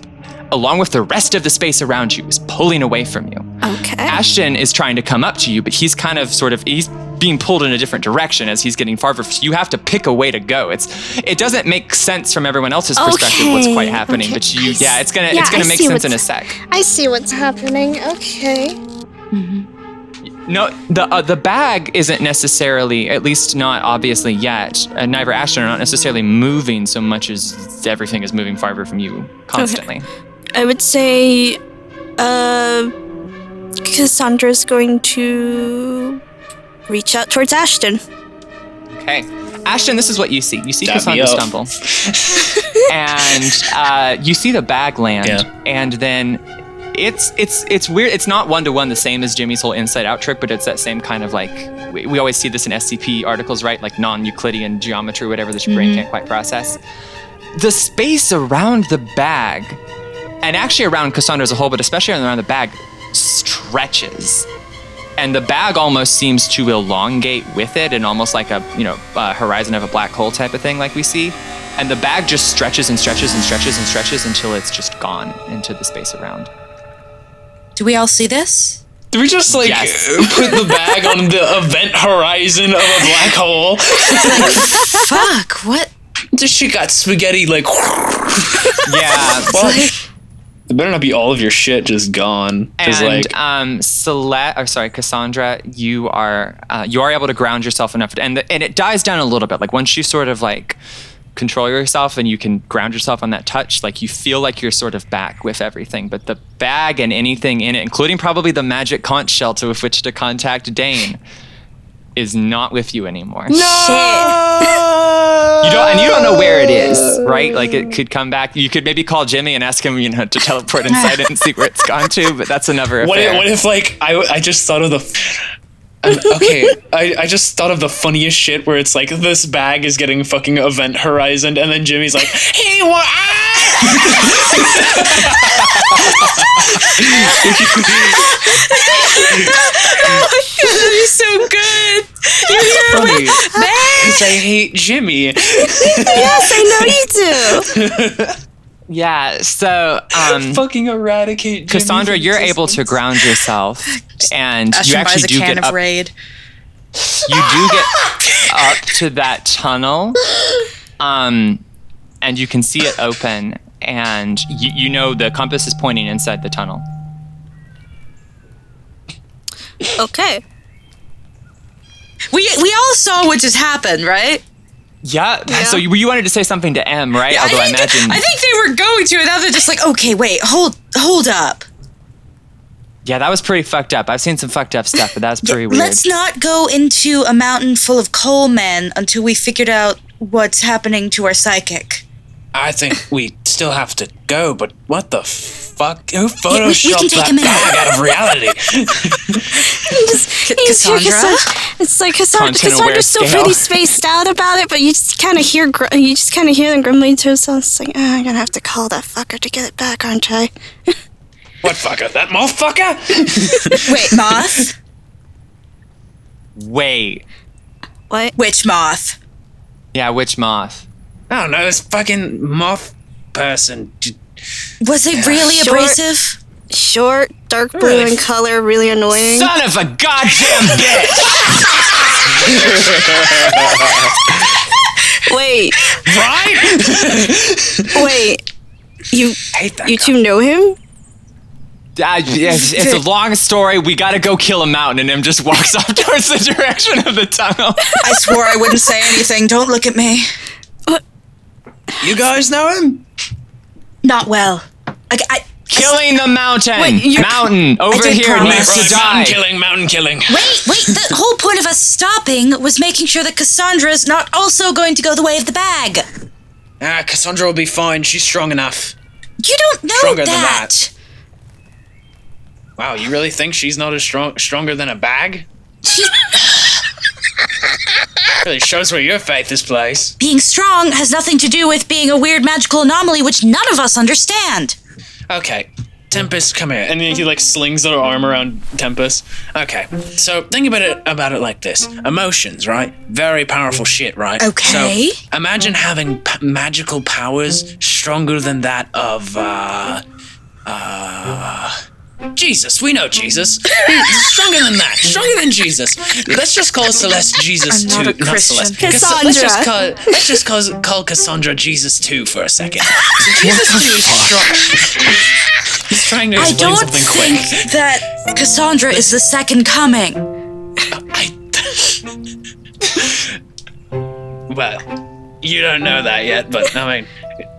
along with the rest of the space around you, is pulling away from you. Okay. Ashton is trying to come up to you, but he's kind of sort of he's being pulled in a different direction as he's getting farther. So you have to pick a way to go. It's it doesn't make sense from everyone else's perspective what's quite happening, okay. but you yeah, it's gonna yeah, it's gonna I make sense in a sec. I see what's happening. Okay. No, the uh, the bag isn't necessarily, at least not obviously yet. Uh, neither Ashton are not necessarily moving so much as everything is moving farther from you constantly. I would say, uh, Cassandra's going to reach out towards Ashton. Okay. Ashton, this is what you see. You see Dap me Cassandra stumble. *laughs* and uh, you see the bag land. Yeah. And then it's it's it's weird. It's not one to one the same as Jimmy's whole inside out trick, but it's that same kind of like we, we always see this in SCP articles, right? Like non-Euclidean geometry, whatever that your brain can't quite process. The space around the bag, and actually around Cassandra as a whole, but especially around the bag, stretches and the bag almost seems to elongate with it and almost like a you know uh, horizon of a black hole type of thing like we see and the bag just stretches and stretches and stretches and stretches until it's just gone into the space around Do we all see this? Do we just like Yes. *laughs* put the bag on the event horizon of a black hole? Fuck, what? This shit got spaghetti like. *laughs* yeah It better not be all of your shit just gone. And like, um Celeste, or sorry Cassandra you are uh, you are able to ground yourself enough and the, and it dies down a little bit like once you sort of like control yourself and you can ground yourself on that touch like you feel like you're sort of back with everything but the bag and anything in it including probably the magic conch shell to with which to contact Dane is not with you anymore. Shit. you don't and you don't know where it is right? Like it could come back. You could maybe call Jimmy and ask him you know to teleport inside it and see where it's gone to but that's another what if, what if like I I just thought of the. Okay, I, I just thought of the funniest shit where it's like this bag is getting fucking event horizon, and then Jimmy's like, *laughs* "Hey, what?" That'd be so good. You hear Funny, because I hate Jimmy. *laughs* yes, I know you do. *laughs* Yeah, so um, *laughs* fucking eradicate. Jimmy Cassandra, you're able to ground yourself, *laughs* and you Ashton actually buys a do can get of up. raid. You do get *laughs* up to that tunnel, um, and you can see it open, and you, you know the compass is pointing inside the tunnel. Okay. We we all saw what just happened, right? Yeah. Yeah. So you, you wanted to say something to Em, right? Although I, think, imagine. I think they were going to, and now they're just like, okay, wait, hold hold up. yeah, that was pretty fucked up. I've seen some fucked up stuff, but that was *laughs* pretty weird. Let's not go into a mountain full of coal men until we figured out what's happening to our psychic. I think we still have to go, but what the fuck? Who we photoshopped can take that a minute. bag out of reality? *laughs* He's here, Cassandra? Cassandra. It's like Cassandra, Cassandra's still aware pretty spaced out about it, but you just kind of hear gr- you just kind of hear them grumbling to themselves. It's like, oh, I'm gonna have to call that fucker to get it back, aren't I? *laughs* what fucker? That motherfucker? *laughs* Wait, moth? Wait. What? Which moth? Yeah, which moth? I don't know. This fucking moth person. Was it really Short. abrasive? Short, dark blue Really in color, really annoying. Son of a goddamn bitch! *laughs* Wait, Right? *laughs* wait. You hate that. you two know him? Uh, I, it's, it's a long story. We gotta go kill a mountain, and him just walks *laughs* off towards the direction of the tunnel. I swore I wouldn't say anything. Don't look at me. You guys know him? Not well. I, I, Killing the mountain. Wait, you're- mountain over did here promise. needs to Right, die. mountain killing, mountain killing. Wait, wait. The whole point of us stopping was making sure that Cassandra's not also going to go the way of the bag. Ah, Cassandra will be fine. She's strong enough. You don't know Stronger than that. Wow, you really think she's not as strong, stronger than a bag? She- Really shows where your faith is placed. being strong has nothing to do with being a weird magical anomaly which none of us understand. Okay, Tempest, come here. And then he like slings her arm around Tempest. Okay, so think about it about it like this: emotions, right? Very powerful shit, right? Okay. So imagine having p- magical powers stronger than that of uh, uh. Jesus, we know Jesus. *laughs* He's stronger than that. Stronger than Jesus. Let's just call Celeste Jesus I'm not too. a Christian. Celeste. Cass- Let's just call let's just call, call Cassandra Jesus too for a second. *laughs* So Jesus too is strong. He's trying to explain I don't something think quick. that Cassandra is the second coming. I. *laughs* well, you don't know that yet, but I mean,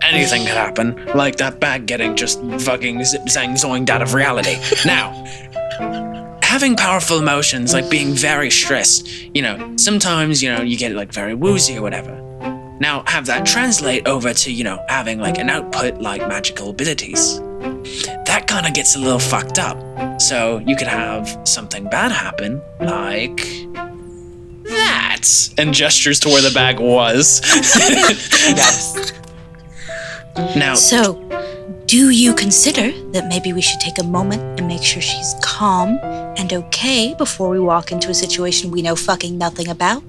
anything could happen. Like that bag getting just fucking zip zang zoinged out of reality. *laughs* Now, having powerful emotions, like being very stressed, you know, sometimes, you know, you get like very woozy or whatever. Now, have that translate over to, you know, having like an output like magical abilities. That kind of gets a little fucked up. So you could have something bad happen, like that, and gestures to where the bag was. *laughs* Yes. *laughs* now, So, do you consider that maybe we should take a moment and make sure she's calm and okay before we walk into a situation we know fucking nothing about?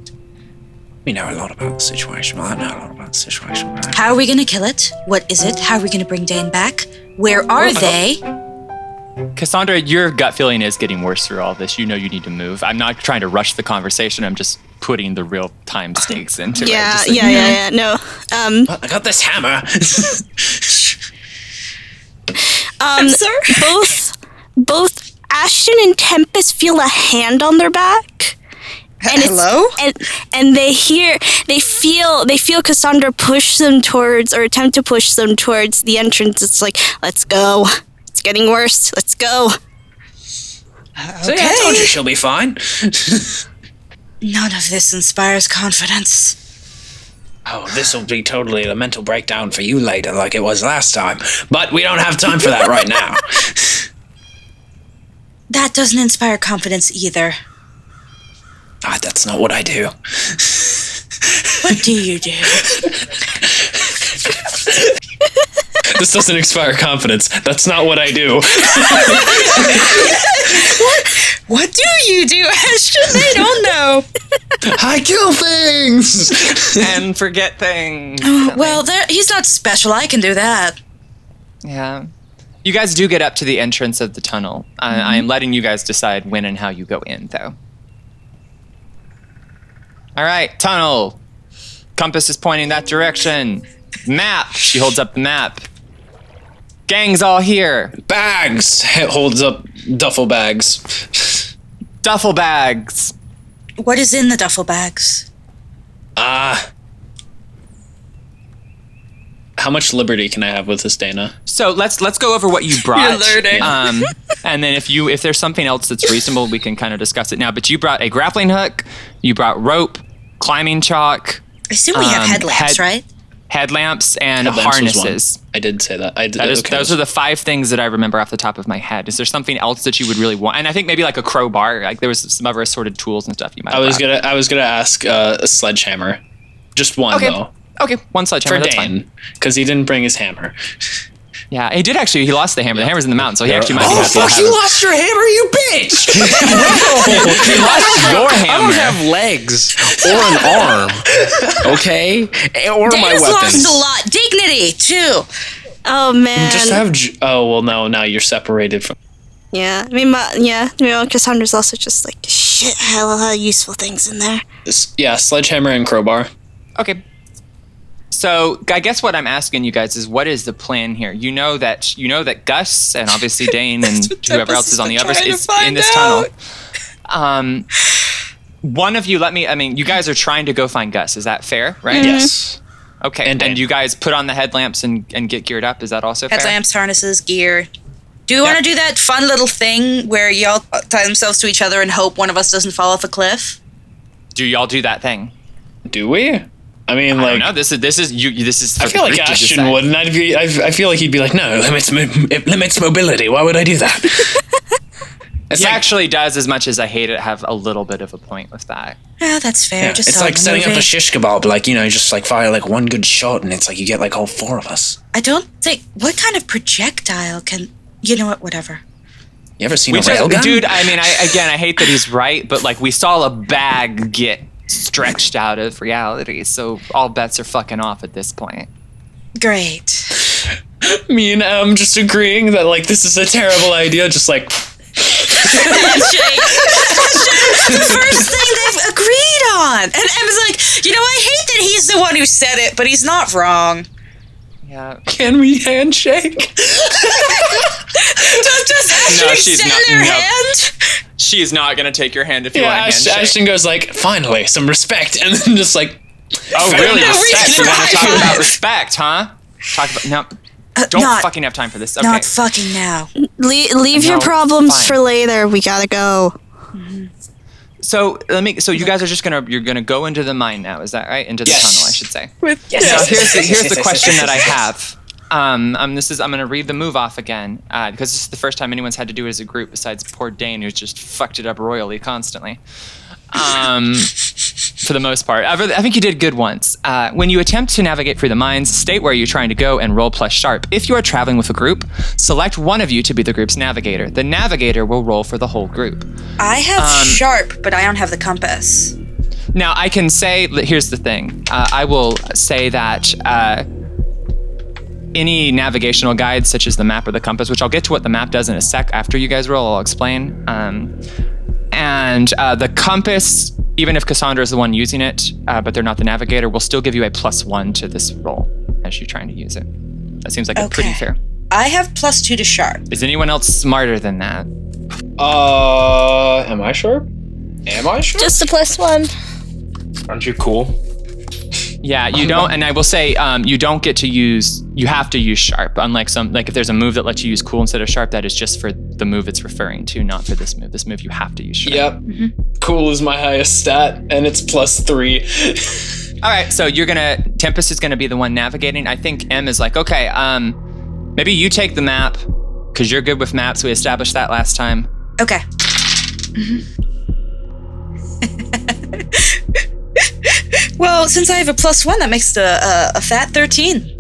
we know a lot about the situation. Well, I know a lot about the situation. Right? How are we gonna kill it? What is it? How are we gonna bring Dane back? Where are they? Cassandra, your gut feeling is getting worse through all this. You know you need to move. I'm not trying to rush the conversation. I'm just putting the real time stakes into it. Yeah, Just like, yeah, yeah, yeah. No. Um, I got this hammer. *laughs* um, *laughs* both both Ashton and Tempest feel a hand on their back. And Hello? and and they hear they feel they feel Cassandra push them towards or attempt to push them towards the entrance. It's like, let's go. It's getting worse. Let's go. See, I told you she'll be fine. *laughs* None of this inspires confidence. Oh, this will be totally a mental breakdown for you later, like it was last time. But we don't have time for that right now. *laughs* That doesn't inspire confidence either. Ah, that's not what I do. What do you do? *laughs* This doesn't inspire confidence. That's not what I do. *laughs* What do you do, Ashton? They don't know. I kill things. and forget things. Oh, well, there, he's not special. I can do that. Yeah. You guys do get up to the entrance of the tunnel. I, mm-hmm. I am letting you guys decide when and how you go in, though. All right, tunnel. Compass is pointing that direction. Map. She holds up the map. Gang's all here. bags. It holds up duffel bags. Duffel bags. What is in the duffel bags? Ah. how much liberty can I have with this, Dana? So let's let's go over what you *laughs* brought. learning. Um, *laughs* and then if you if there's something else that's reasonable, we can kind of discuss it now. But you brought a grappling hook, you brought rope, climbing chalk, I assume we have Um, headlamps, head- right? Headlamps, and Headlamps harnesses. I did say that. I did. That is, okay. those are the five things that I remember off the top of my head. Is there something else that you would really want? And I think maybe like a crowbar. Like there was some other assorted tools and stuff you might. I was gonna. I was gonna ask uh, a sledgehammer, just one Okay. though, Okay, one sledgehammer. for that's. Dane, because he didn't bring his hammer. *laughs* Yeah, he did actually. He lost the hammer. The hammer's in the mountain, so he actually might be Oh happy to fuck! have You lost your hammer, you bitch! *laughs* He lost your hammer. I hammer. don't have legs or an arm. Okay? Or my Dana's weapons. lost a lot. Dignity, too. Oh man. just have. J- oh well, no. Now you're separated from. yeah. I mean, ma- yeah. You know, Cassandra's also just like shit. Hell, of a lot of useful things in there. Yeah, sledgehammer and crowbar. Okay. So I guess what I'm asking you guys is, what is the plan here? You know that you know that Gus and obviously *laughs* Dane and whoever else is on the other side is in this out. tunnel. Um, one of you, let me. I mean, you guys are trying to go find Gus. Is that fair? Right? Yes. Okay. And And, you guys put on the headlamps and, and get geared up. Is that also fair? Headlamps, harnesses, gear. Do we want to do that fun little thing where y'all tie themselves to each other and hope one of us doesn't fall off a cliff? Do y'all do that thing? Do we? I mean, I like, don't. This is this is you. This is. I feel like group Ashton would, and I'd be, I, I feel like he'd be like, no, limits, mo- it limits mobility. Why would I do that? *laughs* it's He like, actually does, as much as I hate it, have a little bit of a point with that. Yeah, that's fair. yeah, Just it's like in the setting up a shish kebab, like, you know, you just like fire like one good shot, and it's like you get like all four of us. I don't think. What kind of projectile can. You know what? Whatever. You ever seen We a just- railgun? dude, I mean, I, again, I hate that he's right, but like we saw a bag get stretched out of reality, so all bets are fucking off at this point. Great. Me and Em just agreeing that like this is a terrible idea, just like the first thing they've agreed on. And Emma's like, you know, I hate that he's the one who said it, but he's not wrong. Yeah. can we handshake? Does, does Ashton No, she's extend not- their no. hand? She's not gonna take your hand if you Yeah, want a Ash- handshake. Ashton goes like, finally, some respect, and then just like, oh, really? *laughs* No, reach Respect. You want to talk about respect, huh? Talk about no. Uh, Don't not, fucking have time for this. Okay. not fucking now. Le- leave your problems fine. for later. We gotta go. So let me. So you guys are just gonna you're gonna go into the mine now. Is that right? Into the Yes. tunnel, I should say. yes, Now, here's the, here's the *laughs* question that I yes, yes. have. Um, um, this is I'm gonna read the move off again uh, because this is the first time anyone's had to do it as a group besides poor Dane who's just fucked it up royally constantly. Um, for the most part, I I think you did good once. Uh, when you attempt to navigate through the mines, state where you're trying to go and roll plus sharp. If you are traveling with a group, select one of you to be the group's navigator. The navigator will roll for the whole group. I have Um, sharp, but I don't have the compass. Now, I can say, here's the thing. Uh, I will say that uh, any navigational guides, such as the map or the compass, which I'll get to what the map does in a sec after you guys roll, I'll explain. Um, and uh, the compass, even if Cassandra is the one using it, uh, but they're not the navigator, will still give you a plus one to this roll as you're trying to use it. That seems like a pretty fair. I have plus two to sharp. Is anyone else smarter than that? Uh, am I sure? Am I sure? Just a plus one. Aren't you cool? Yeah, you don't, and I will say, um, you don't get to use. You have to use sharp. Unlike some, like if there's a move that lets you use cool instead of sharp, that is just for the move it's referring to, not for this move. This move you have to use sharp. Yep. Cool is my highest stat, and it's plus three. *laughs* All right, so you're gonna Tempest is gonna be the one navigating. I think Em is like, okay, um, maybe you take the map because you're good with maps. We established that last time. Okay. *laughs* *laughs* well, since I have a plus one, that makes it a, a, a fat 13.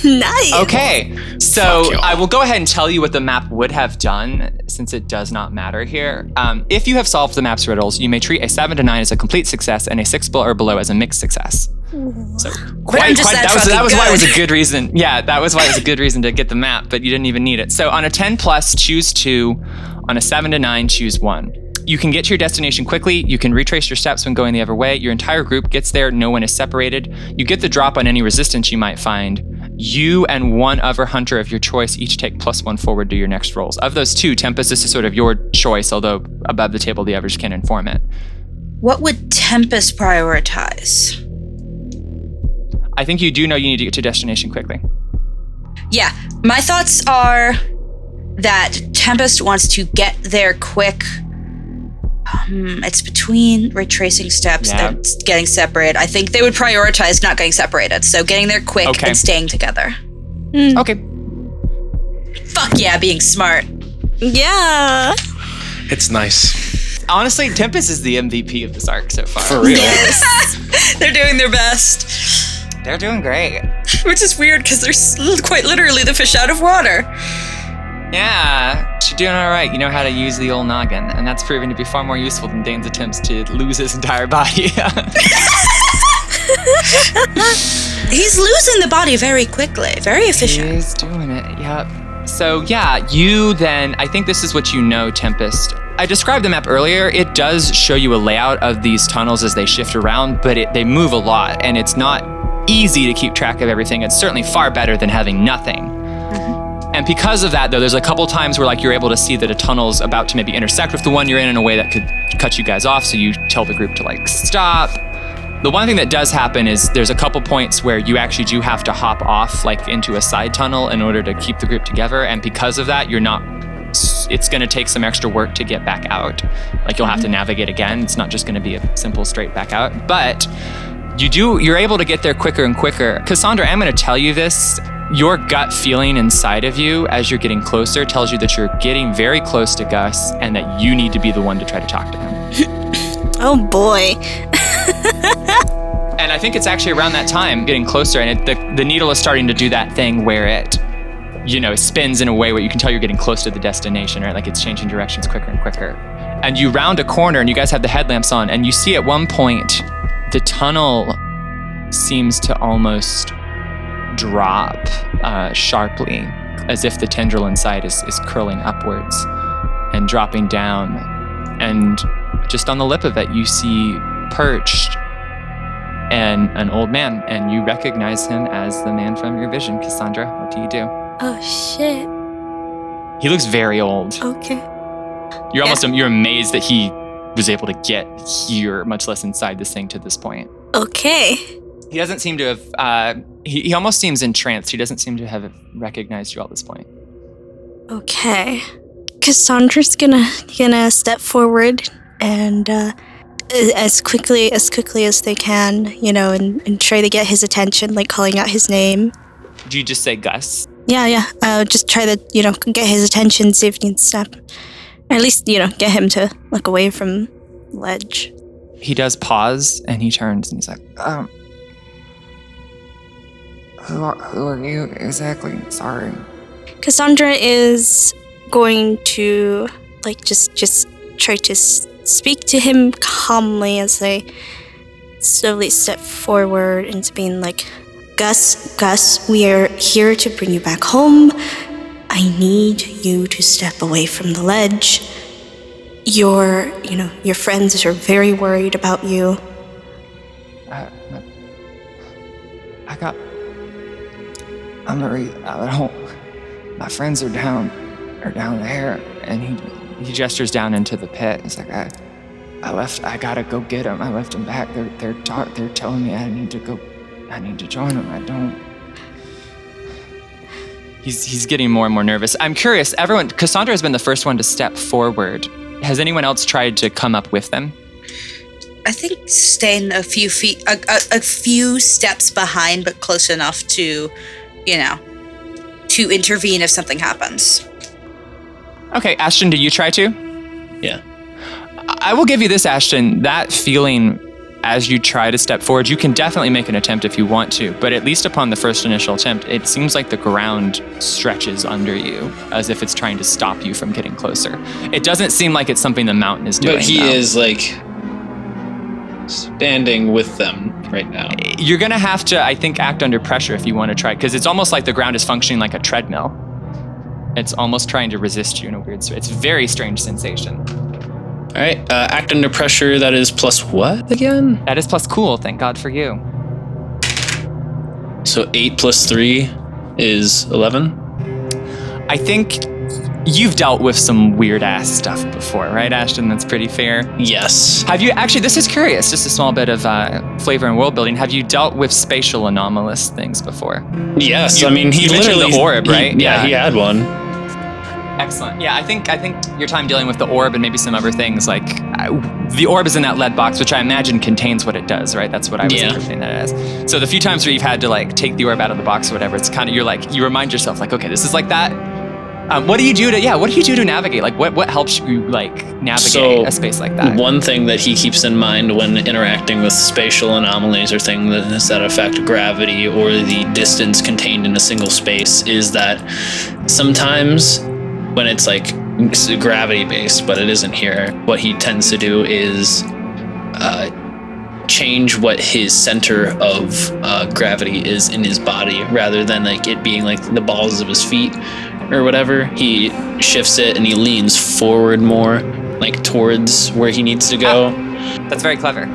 *laughs* nice. Okay, so I will go ahead and tell you what the map would have done, since it does not matter here. Um, if you have solved the map's riddles, you may treat a seven to nine as a complete success and a six or below as a mixed success. So I'm just that that was that was why it was a good reason. Yeah, that was why it was a good reason to get the map, but you didn't even need it. So on a ten plus, choose two. On a seven to nine, choose one. You can get to your destination quickly. You can retrace your steps when going the other way. Your entire group gets there. No one is separated. You get the drop on any resistance you might find. You and one other hunter of your choice each take plus one forward to your next rolls. Of those two, Tempest, this is sort of your choice, although above the table, the others can inform it. What would Tempest prioritize? I think you do know you need to get to destination quickly. Yeah, my thoughts are that Tempest wants to get there quick. Um, it's between retracing steps Yeah. and getting separated. I think they would prioritize not getting separated. So getting there quick Okay. and staying together. Okay. Fuck yeah, being smart. Yeah. It's nice. Honestly, Tempest is the MVP of this arc so far. For real. Yes. *laughs* They're doing their best. They're doing great. Which is weird because they're quite literally the fish out of water. Yeah, you're doing all right. You know how to use the old noggin, and that's proving to be far more useful than Dane's attempts to lose his entire body. *laughs* He's losing the body very quickly, very efficient. He's doing it. Yep. So yeah, you then. I think this is what you know, Tempest. I described the map earlier. It does show you a layout of these tunnels as they shift around, but it, they move a lot, and it's not easy to keep track of everything. It's certainly far better than having nothing. And because of that, though, there's a couple times where like you're able to see that a tunnel's about to maybe intersect with the one you're in in a way that could cut you guys off. So you tell the group to like stop. The one thing that does happen is there's a couple points where you actually do have to hop off like into a side tunnel in order to keep the group together. And because of that, you're not. It's going to take some extra work to get back out. Like you'll have to mm-hmm. navigate again. It's not just going to be a simple straight back out. But you do. You're able to get there quicker and quicker. Cassandra, I'm going to tell you this your gut feeling inside of you as you're getting closer tells you that you're getting very close to Gus and that you need to be the one to try to talk to him. *clears throat* Oh boy. *laughs* And I think it's actually around that time, getting closer, and it, the, the needle is starting to do that thing where it, you know, spins in a way where you can tell you're getting close to the destination, right? Like it's changing directions quicker and quicker. And you round a corner and you guys have the headlamps on, and you see at one point the tunnel seems to almost drop uh, sharply, as if the tendril inside is, is curling upwards and dropping down. And just on the lip of it, you see perched and an old man, and you recognize him as the man from your vision, Cassandra. What do you do? Oh shit. He looks very old. Okay. You're almost you're amazed that he was able to get here, much less inside this thing to this point. Okay. He doesn't seem to have. Uh, he, he almost seems entranced. He doesn't seem to have recognized you at this point. Okay. Cassandra's gonna gonna step forward and uh, as quickly as quickly as they can, you know, and, and try to get his attention, like calling out his name. Do you just say Gus? Yeah, yeah. Uh, just try to, you know, get his attention, see if you can step, or at least, you know, get him to look away from ledge. He does pause and he turns and he's like, Um. Who are, who are you exactly? Sorry. Cassandra is going to like just just try to s- speak to him calmly as they slowly step forward into being like Gus Gus we are here to bring you back home I need you to step away from the ledge your you know your friends are very worried about you I, I got. I'm. I don't. My friends are down. Are down there, and he he gestures down into the pit. He's like, I, I left. I gotta go get them. I left them back. They're they're ta- they're telling me I need to go. I need to join them. I don't. He's he's getting more and more nervous. I'm curious. Everyone, Cassandra has been the first one to step forward. Has anyone else tried to come up with them? I think staying a few feet, a, a, a few steps behind, but close enough to, you know, to intervene if something happens. Okay, Ashton, do you try to? Yeah. I will give you this, Ashton. That feeling as you try to step forward, you can definitely make an attempt if you want to, but at least upon the first initial attempt, it seems like the ground stretches under you as if it's trying to stop you from getting closer. It doesn't seem like it's something the mountain is doing. But he though. is like standing with them right now. You're gonna have to, I think, act under pressure if you want to try, because it's almost like the ground is functioning like a treadmill. It's almost trying to resist you in a weird. It's a very strange sensation. All right, uh, act under pressure. That is plus what again? That is plus cool. Thank God for you. So eight plus three is eleven. I think you've dealt with some weird ass stuff before, right, Ashton? That's pretty fair. Yes. Have you actually? This is curious. Just a small bit of uh, flavor and world building. Have you dealt with spatial anomalous things before? Yes. You- I mean, he literally the orb, he- right? yeah, Yeah. he had one. Excellent. Yeah, I think I think your time dealing with the orb and maybe some other things like I, the orb is in that lead box, which I imagine contains what it does, right? That's what I was Yeah. interpreting that as. So the few times where you've had to like take the orb out of the box or whatever, it's kind of you're like you remind yourself like, okay, this is like that. Um, what do you do to yeah? What do you do to navigate? Like what what helps you like navigate So, a space like that? One thing that he keeps in mind when interacting with spatial anomalies or things that affect gravity or the distance contained in a single space is that sometimes when it's like gravity based, but it isn't here, what he tends to do is uh, change what his center of uh, gravity is in his body rather than like it being like the balls of his feet or whatever. He shifts it and he leans forward more, like towards where he needs to go. That's very clever.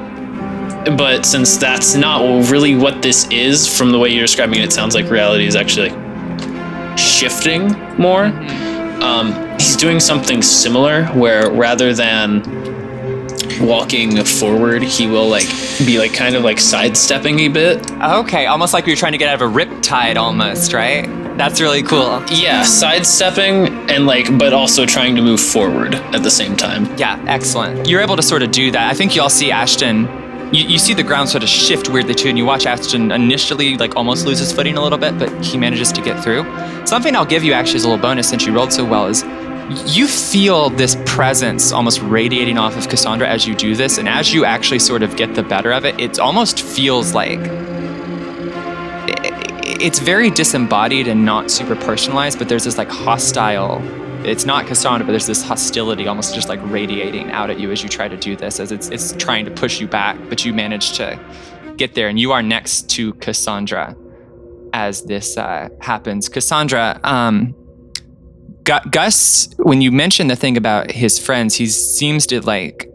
but since that's not really what this is, from the way you're describing it, it sounds like reality is actually like shifting more. Um, he's doing something similar where rather than walking forward, he will like be like kind of like sidestepping a bit. Okay, almost like you're trying to get out of a riptide almost, right? That's really cool. Yeah, sidestepping and like, but also trying to move forward at the same time. Yeah, excellent. You're able to sort of do that. I think you all see Ashton. You, you see the ground sort of shift weirdly too, and you watch Ashton initially like almost lose his footing a little bit, but he manages to get through. Something I'll give you actually as a little bonus since you rolled so well is you feel this presence almost radiating off of Cassandra as you do this, and as you actually sort of get the better of it, it almost feels like it's very disembodied and not super personalized, but there's this like hostile. It's not Cassandra, but there's this hostility almost just like radiating out at you as you try to do this, as it's it's trying to push you back, but you manage to get there, and you are next to Cassandra as this uh, happens. Cassandra, um, Gus, when you mention the thing about his friends, he seems to like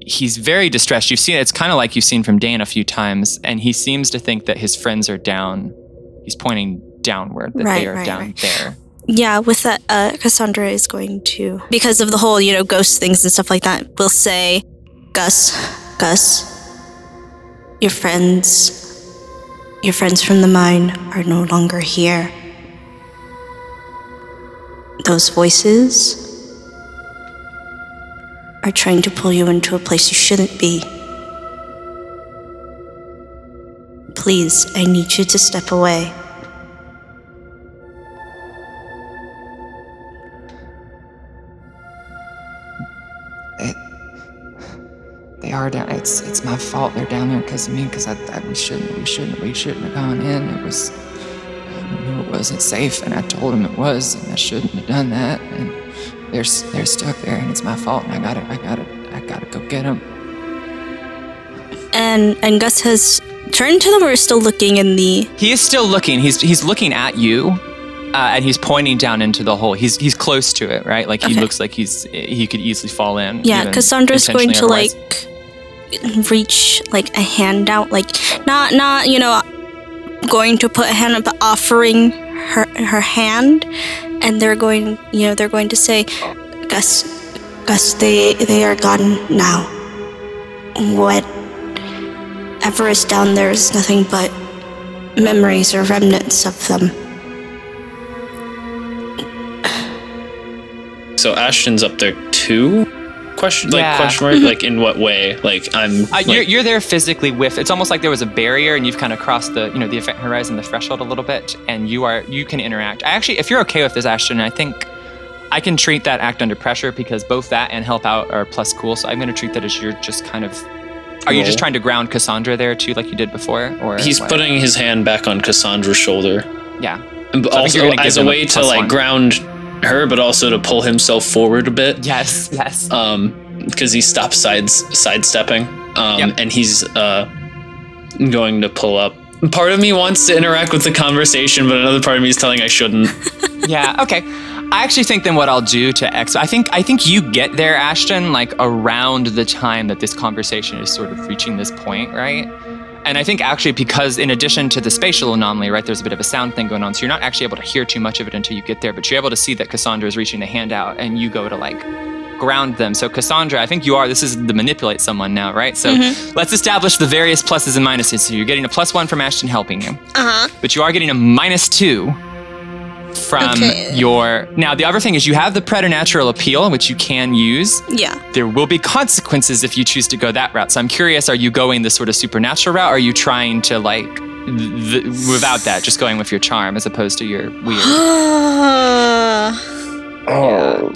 he's very distressed. You've seen it's kind of like you've seen from Dan a few times, and he seems to think that his friends are down. He's pointing downward that Right, they are right, down right. there. Yeah, with that, uh, Cassandra is going to, because of the whole, you know, ghost things and stuff like that, We'll say, Gus, Gus, your friends, your friends from the mine are no longer here. Those voices are trying to pull you into a place you shouldn't be. Please, I need you to step away. It, they are down. It's it's my fault. They're down there because of me. Because I, I we shouldn't we shouldn't we shouldn't have gone in. It was I knew it wasn't safe, and I told them it was, and I shouldn't have done that. And they're they're stuck there, and it's my fault. And I gotta I gotta I gotta go get them. And and Gus has turned to them or is still looking in the He is still looking. He's he's looking at you, uh, and he's pointing down into the hole. He's he's close to it, right? Like he Okay. looks like he's he could easily fall in. Yeah, even Cassandra's going to intentionally like reach like a hand out, like not not you know going to put a hand up, offering her her hand, and they're going you know they're going to say, Gus, Gus, they they are gone now. Whatever is down there is nothing but memories or remnants of them. So Ashton's up there too? Question like Yeah. question mark? Like in what way? Like I'm Uh, you're, you're there physically with. It's almost like there was a barrier, and you've kind of crossed the, you know, the event horizon, the threshold a little bit, and you are you can interact. I actually, if you're okay with this, Ashton, I think I can treat that act under pressure because both that and help out are plus cool. So I'm going to treat that as you're just kind of. Are you just trying to ground Cassandra there too, like you did before, or he's what? putting his hand back on Cassandra's shoulder. Yeah. And So I think you're also as a way to like one. ground her, but also to pull himself forward a bit. Yes. Yes. Um, because he stops sides sidestepping. Um, Yep. and he's uh going to pull up. Part of me wants to interact with the conversation, but another part of me is telling I shouldn't. *laughs* *laughs* yeah okay i actually think then what i'll do to x i think i think you get there ashton like around the time that this conversation is sort of reaching this point right and i think actually because in addition to the spatial anomaly right there's a bit of a sound thing going on so you're not actually able to hear too much of it until you get there but you're able to see that cassandra is reaching the hand out and you go to like ground them. So cassandra i think you are this is the manipulate someone now right? So let's establish the various pluses and minuses. So you're getting a plus one from ashton helping you Uh huh. but you are getting a minus two from Okay. your. Now, the other thing is you have the preternatural appeal, which you can use. Yeah. There will be consequences if you choose to go that route. So I'm curious: Are you going the sort of supernatural route? Or are you trying to like th- without that, just going with your charm as opposed to your weird? *gasps* oh.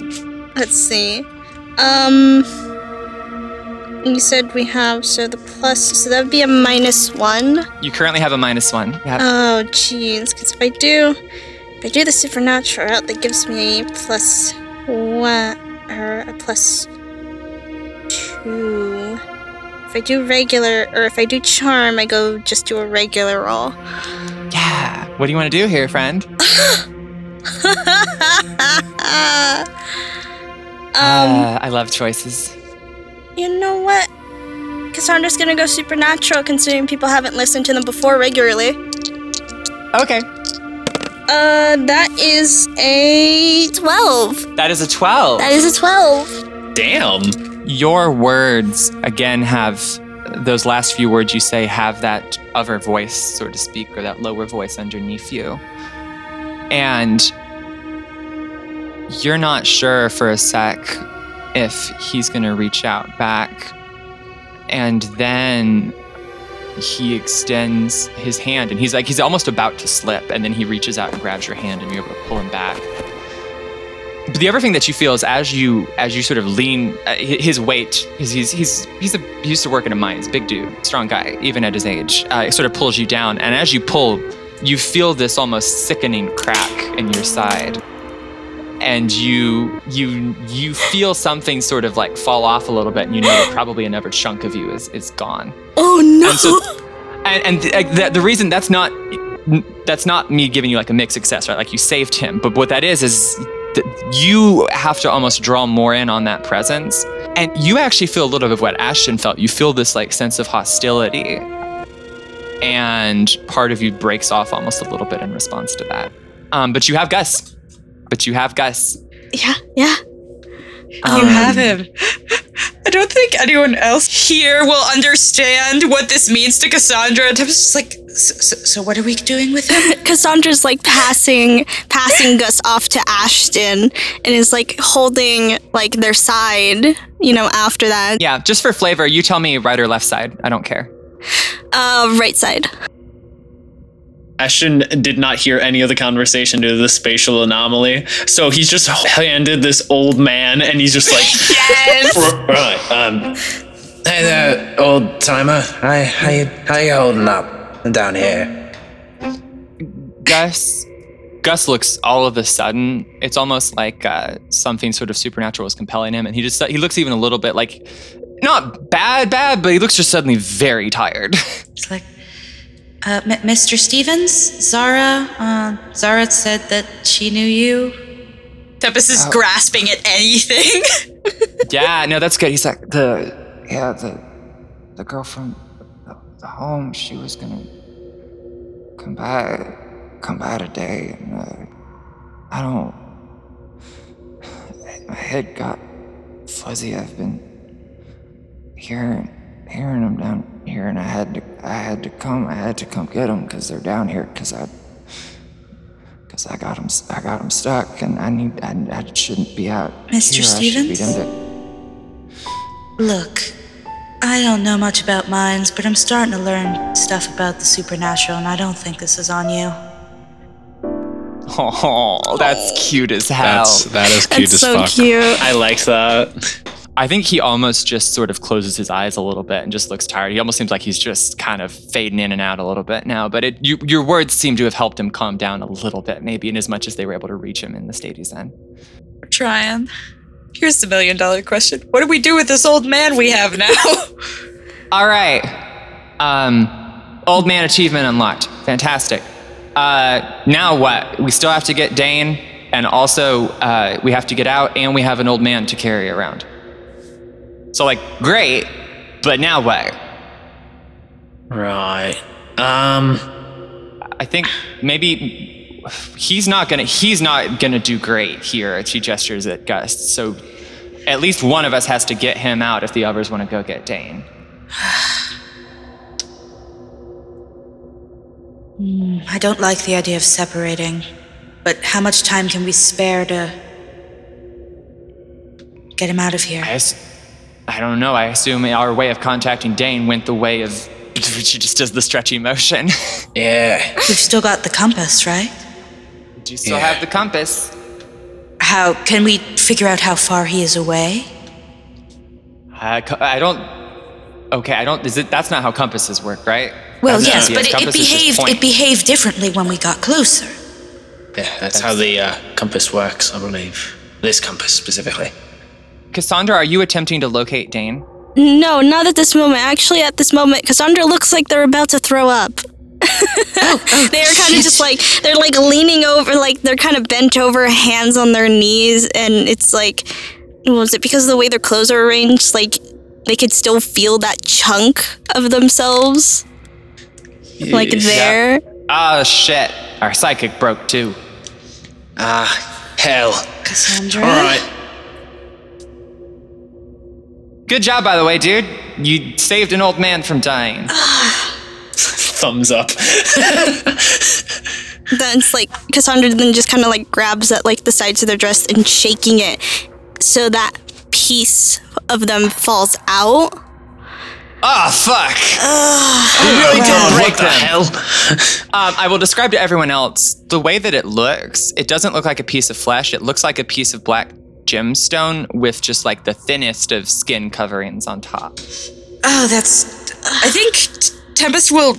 Let's see. Um. You said we have so the plus, so that would be a minus one. You currently have a minus one. Yeah. Oh, jeez. Because if I do, if I do the supernatural route, that gives me a plus one or a plus two. If I do regular, or if I do charm, I go just do a regular roll. yeah. What do you want to do here, friend? *laughs* um, uh, I love choices. you know what? Cassandra's gonna go supernatural, considering people haven't listened to them before regularly. Okay. Uh, that is a 12. That is a 12. That is a 12. Damn. Your words, again, have those last few words you say have that other voice, so to speak, or that lower voice underneath you. And you're not sure for a sec if he's going to reach out back. And then he extends his hand and he's like, he's almost about to slip. And then he reaches out and grabs your hand and you're able to pull him back. But the other thing that you feel is as you as you sort of lean, uh, his weight, he's he's he's he's a, used to work in a mine. He's a big dude, strong guy, even at his age. Uh, it sort of pulls you down, and as you pull, you feel this almost sickening crack in your side, and you you you feel something sort of like fall off a little bit, and you know that probably another chunk of you is is gone. Oh no! And so, and, and th- the, the reason that's not that's not me giving you like a mixed success, right? Like you saved him, but what that is is that you have to almost draw more in on that presence, and you actually feel a little bit of what Ashton felt. You feel this like sense of hostility, and part of you breaks off almost a little bit in response to that. Um, but you have Gus. But you have Gus. yeah, yeah. You Um, have him. I don't think anyone else here will understand what this means to Cassandra. And I was just like, so, so, so what are we doing with him? *laughs* Cassandra's like passing passing Gus off to Ashton and is like holding like their side, you know, after that. Yeah, just for flavor, you tell me right or left side. I don't care. Uh right side. Ashton did not hear any of the conversation due to the spatial anomaly, so he's just handed this old man, and he's just like, *laughs* Yes. *laughs* "Right, um, Hey there, old timer. Hi, how you, how you holding up down here? Gus Gus looks all of a sudden it's almost like uh, something sort of supernatural is compelling him and he just he looks even a little bit like not bad bad but he looks just suddenly very tired *laughs* It's like, uh, M- Mr. Stevens, Zara, uh, Zara said that she knew you. Tempest is grasping at anything. *laughs* yeah no that's good he's like The yeah the the girl from the, the home she was gonna come by come by today and uh, I don't *sighs* my head got fuzzy I've been hearing hearing them down here and I had to I had to come I had to come get them because they're down here because I because I got them I got 'em stuck and I need I, I shouldn't be out Mr. here. I should be Stevens? Look, I don't know much about mines, but I'm starting to learn stuff about the supernatural, and I don't think this is on you. oh that's cute as hell That's that is cute That's as so fuck. cute. I like that." I think he almost just sort of closes his eyes a little bit and just looks tired. He almost seems like he's just kind of fading in and out a little bit now. But it, you, your words seem to have helped him calm down a little bit, maybe in as much as they were able to reach him in the state he's in. We're trying. Here's the million dollar question What do we do with this old man we have now? *laughs* All right. Um, old man achievement unlocked. Fantastic. Uh, now what? We still have to get Dane, and also uh, we have to get out, and we have an old man to carry around. So, like, great, but now what? Right. Um. I think maybe he's not gonna he's not gonna do great here. She gestures at Gus. So at least one of us has to get him out if the others want to go get Dane. *sighs* I don't like the idea of separating, but how much time can we spare to get him out of here? I, ass- I don't know. I assume our way of contacting Dane went the way of *laughs* she just does the stretchy motion. *laughs* Yeah. We've still got the compass, right? Do you still Yeah. have the compass? How can we figure out how far he is away? I, I don't. Okay, I don't. Is it? That's not how compasses work, right? Well, That's- yes, but it, it behaved it behaved differently when we got closer. Yeah, that's how the uh, compass works, I believe. This compass specifically. Cassandra, are you attempting to locate Dane? No, not at this moment. Actually, at this moment, Cassandra looks like they're about to throw up. *laughs* they're kind of just like they're like leaning over, like they're kind of bent over, hands on their knees, and it's like, was it because of the way their clothes are arranged? Like, they could still feel that chunk of themselves like there. Oh shit. Our psychic broke too. Ah, hell. Cassandra. All right. Good job, by the way, dude. You saved an old man from dying. *sighs* Thumbs up. *laughs* Then it's like Cassandra then just kind of like grabs at like the sides of their dress and shaking it so that piece of them falls out. Ah, fuck. you really did break what the them. hell? *laughs* Um, I will describe to everyone else the way that it looks. It doesn't look like a piece of flesh. It looks like a piece of black gemstone with just like the thinnest of skin coverings on top. Oh, that's. I think Tempest will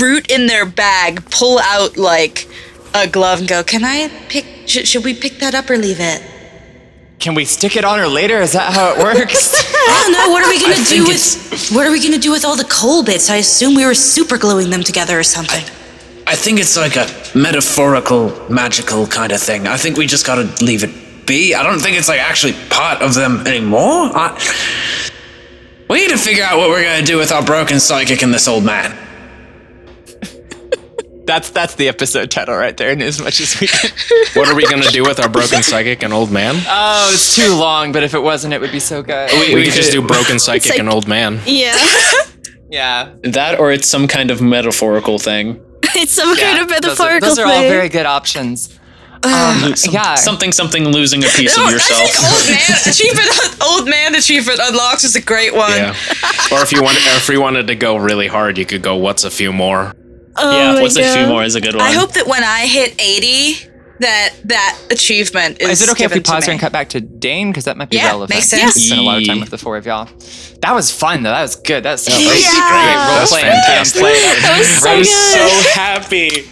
root in their bag, pull out like a glove, and go, "Can I pick? Sh- should we pick that up or leave it?" Can we stick it on her later? Is that how it *laughs* works? I don't know. What are we gonna do think with? What are we gonna do with all the coal bits? I assume we were super gluing them together or something. I think it's like a metaphorical, magical kind of thing. I think we just gotta leave it be. I don't think it's like actually part of them anymore. I, we need to figure out what we're gonna do with our broken psychic and this old man. *laughs* that's that's the episode title right there. And as much as we can. *laughs* What are we gonna do with our broken psychic and old man? Oh, it's too long. But if it wasn't, it would be so good. We, we could just do broken psychic like- and old man. Yeah. *laughs* yeah. That or it's some kind of metaphorical thing. it's some kind of those are, metaphorical those are all very good options. Um, Some- yeah. Something, something losing a piece of yourself. old man achievement. Old man achievement unlocked is a great one. Yeah. Or if you want, if we wanted to go really hard, you could go. What's a few more? Oh yeah, my what's a few more is a good one. I hope that when I hit eighty, that that achievement is. Is it okay if we pause here and cut back to Dane? Because that might be Yeah, relevant. makes sense. We spent a lot of time with the four of y'all. That was fun, though. That was good. That That's Yeah. great That's role-playing fantastic. That was That was so great. good. happy.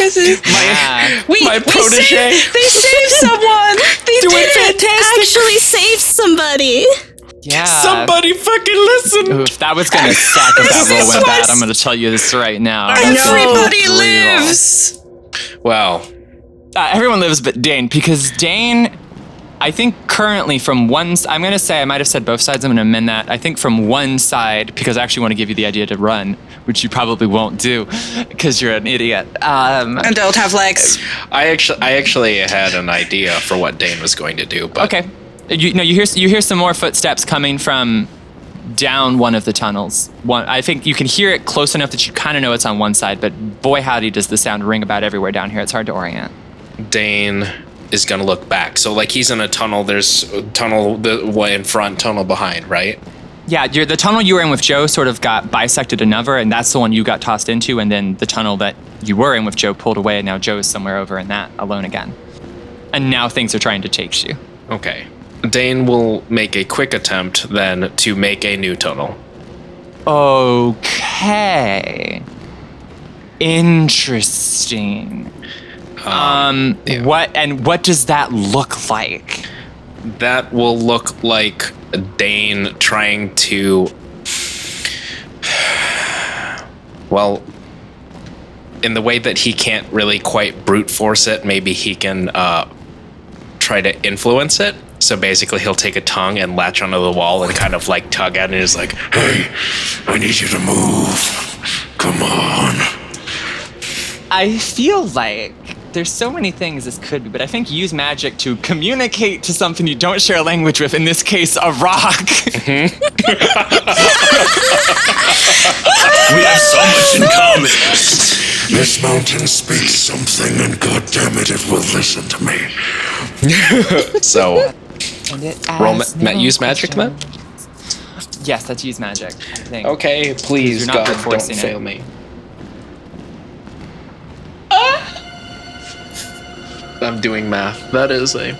Yeah. We, My we protege. saved, they saved someone. They did it. Actually saved somebody. Yeah. Somebody fucking listen. Oof, that was gonna suck if that roll went bad. I'm gonna tell you this right now. That's gonna be Everybody lives. Well, Uh, everyone lives but Dane, because Dane, I think currently from one, I'm gonna say I might have said both sides. I'm gonna amend that. I think from one side, because I actually want to give you the idea to run, which you probably won't do, because you're an idiot. Um, And don't have legs. I actually, I actually had an idea for what Dane was going to do, but okay, you know, you hear you hear some more footsteps coming from down one of the tunnels. One, I think you can hear it close enough that you kind of know it's on one side, but boy howdy does the sound ring about everywhere down here. It's hard to orient. Dane is gonna look back. So like he's in a tunnel. There's a tunnel the way in front, tunnel behind, right? Yeah, you're, the tunnel you were in with Joe sort of got bisected another, and that's the one you got tossed into, and then the tunnel that you were in with Joe pulled away, and now Joe is somewhere over in that alone again. And now things are trying to chase you. Okay. Dane will make a quick attempt then to make a new tunnel. Okay. Interesting. Um, yeah. what and what does that look like? That will look like Dane trying to. Well, in the way that he can't really quite brute force it, maybe he can uh, try to influence it. So basically, he'll take a tongue and latch onto the wall and kind of like tug at it. And he's like, Hey, I need you to move. Come on. I feel like there's so many things this could be, but I think use magic to communicate to something you don't share a language with. In this case, a rock. Mm-hmm. *laughs* We have so much in common. This mountain speaks something, and goddammit, it it will listen to me. *laughs* so roll ma- ma- no use magic then. questions. Yes, that's use magic. I think. Okay, please, not God, don't forcing it. fail me. Ah! I'm doing math. That is a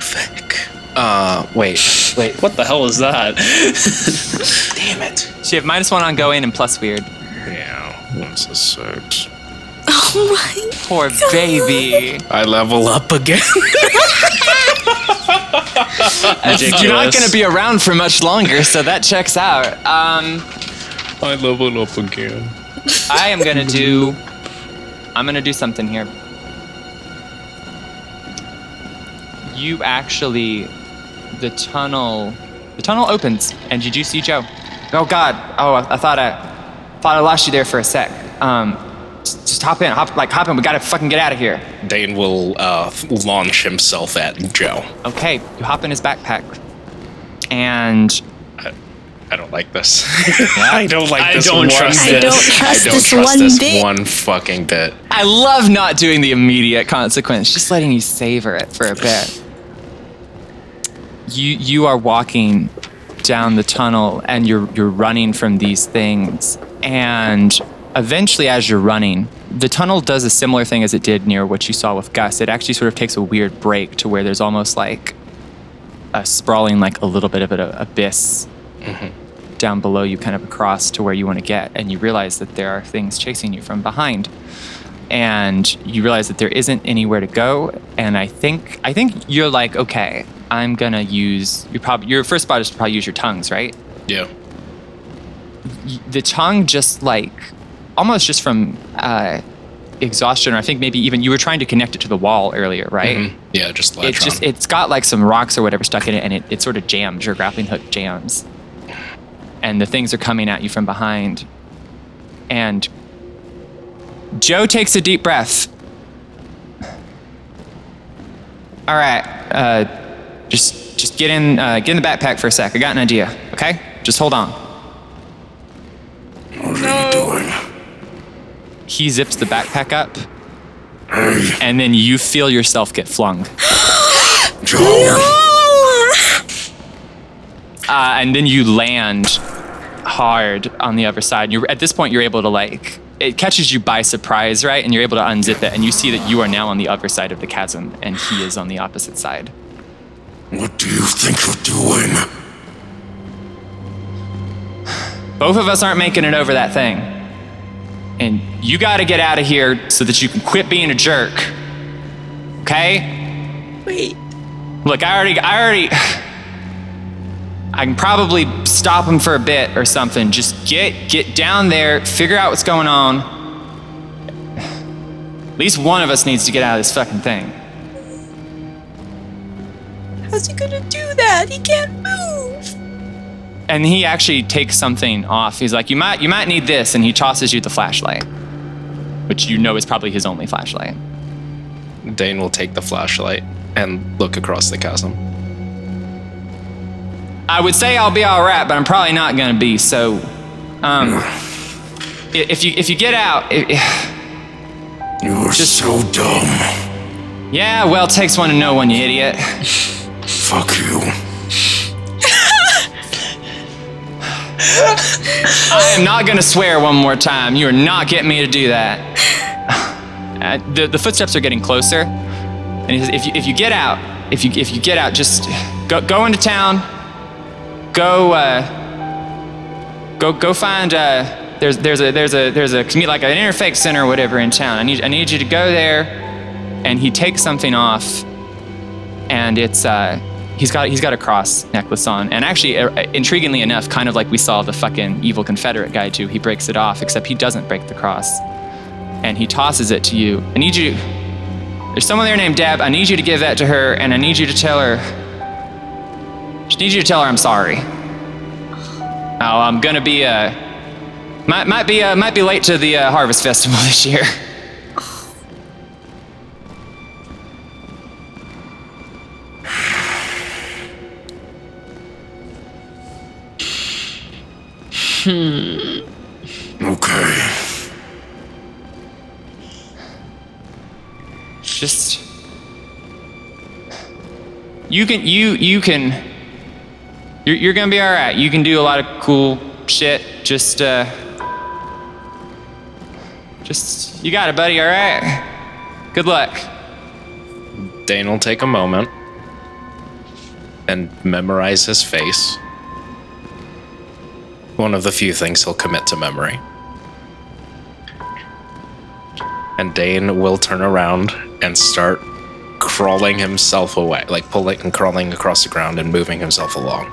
fake. Uh, wait, wait. what the hell is that? *laughs* Damn it. So you have minus one on going and plus weird. Yeah, that's a six. Oh my. Poor baby. I level up again. *laughs* You're not going to be around for much longer, so that checks out. Um, I level up again. I am going to do. I'm going to do something here. You actually. The tunnel the tunnel opens, and did you do see Joe. Oh God! Oh, I, I thought I thought I lost you there for a sec. Um, just, just hop in, hop like hop in. We gotta fucking get out of here. Dane will uh, launch himself at Joe. Okay, you hop in his backpack, and I don't like this. *laughs* I don't like I this. don't one trust this. I don't trust I don't this trust one this bit. one fucking bit. I love not doing the immediate consequence, just letting you savor it for a bit. You you are walking down the tunnel and you're you're running from these things. And eventually as you're running, the tunnel does a similar thing as it did near what you saw with Gus. It actually sort of takes a weird break to where there's almost like a sprawling like a little bit of an abyss mm-hmm. down below you kind of across to where you want to get. And you realize that there are things chasing you from behind and you realize that there isn't anywhere to go. And i think i think you're like okay i'm gonna use you probably your first spot is to probably use your tongues right? Yeah. The tongue just like almost just from uh exhaustion or i think maybe even you were trying to connect it to the wall earlier right? Mhm. Yeah, just it latch just it's got like some rocks or whatever stuck in it and it, it sort of jams your grappling hook jams. And the things are coming at you from behind. And joe takes a deep breath. All right uh, just just get in uh, get in the backpack for a sec. I got an idea okay? Just hold on. What are you doing? he zips the backpack up. Hey, and then you feel yourself get flung. *gasps* Joe. uh, and then you land hard on the other side. You're at this point you're able to like it catches you by surprise, right? And you're able to unzip it, and you see that you are now on the other side of the chasm, and he is on the opposite side. What do you think you're doing? Both of us aren't making it over that thing, and you got to get out of here so that you can quit being a jerk. Okay? Wait. Look, I already, I already. I can probably stop him for a bit or something. Just get get down there, figure out what's going on. At least one of us needs to get out of this fucking thing. How's he gonna do that? He can't move. And he actually takes something off. He's like, "You might you might need this," and he tosses you the flashlight, which you know is probably his only flashlight. Dane will take the flashlight and look across the chasm. I would say I'll be all right, but I'm probably not gonna be. So, um, *sighs* if you if you get out, i You're Just- so dumb. yeah, well, it takes one to know one, you idiot. Fuck you. I am not gonna swear one more time. You are not getting me to do that. *sighs* Uh, the, the footsteps are getting closer, and he says, if you if you get out, if you if you get out, just go go into town. Go uh, go go find uh, there's there's a there's a there's a like an interfaith center or whatever in town. I need I need you to go there, and he takes something off, and it's uh, he's got he's got a cross necklace on, and actually, uh, intriguingly enough, kind of like we saw the fucking evil Confederate guy do, he breaks it off, except he doesn't break the cross, and he tosses it to you. I need you. There's someone there named Deb. I need you to give that to her, and I need you to tell her. Just need you to tell her I'm sorry. Oh, I'm gonna be uh, might might be uh, might be late to the uh, harvest festival *laughs* this year. Hmm. *sighs* Okay. just you can you you can you're, you're gonna be all right you can do a lot of cool shit just uh just you got it buddy all right good luck Dane will take a moment and memorize his face. One of the few things he'll commit to memory. And Dane will turn around and start crawling himself away, like pulling and crawling across the ground and moving himself along.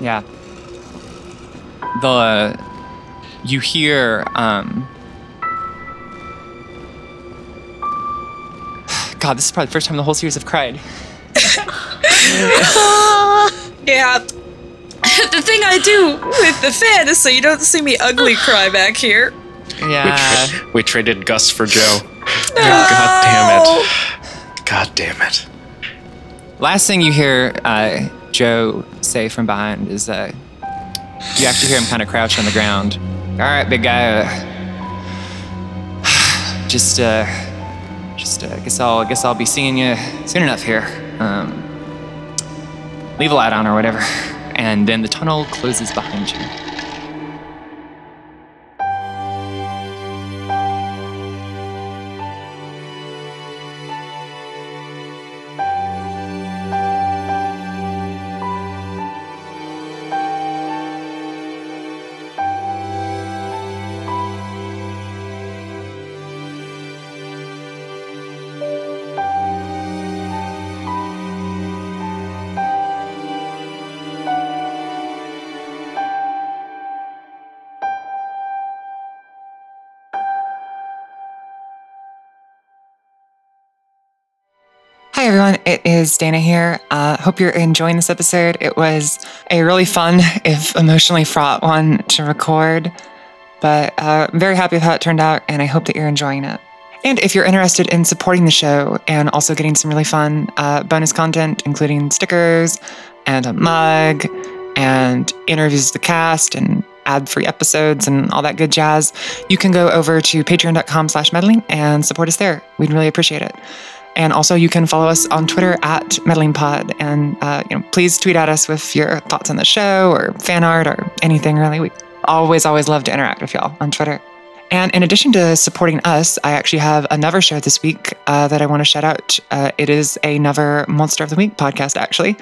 Yeah the you hear um god this is probably the first time in the whole series i've cried *laughs* Yeah. *laughs* the thing I do with the fan is so you don't see me ugly cry back here. Yeah. We traded Gus for Joe. No! God damn it. God damn it. Last thing you hear uh, Joe say from behind is uh, you actually hear him kind of crouch on the ground. All right, big guy. Uh, *sighs* just, uh, just, uh, guess I'll, guess I'll be seeing you soon enough here. Um, leave a light on or whatever, and then the tunnel closes behind you. It is Dana here. Uh, hope you're enjoying this episode. It was a really fun, *laughs* if emotionally fraught one to record, but uh, I'm very happy with how it turned out, and I hope that you're enjoying it. And if you're interested in supporting the show and also getting some really fun uh, bonus content, including stickers and a mug and interviews with the cast and ad-free episodes and all that good jazz, you can go over to patreon.com slash meddling and support us there. We'd really appreciate it. And also, you can follow us on Twitter at MeddlingPod. And uh, you know, please tweet at us with your thoughts on the show or fan art or anything really. We always, always love to interact with y'all on Twitter. And in addition to supporting us, I actually have another show this week uh, that I want to shout out. Uh, it is another Monster of the Week podcast, actually.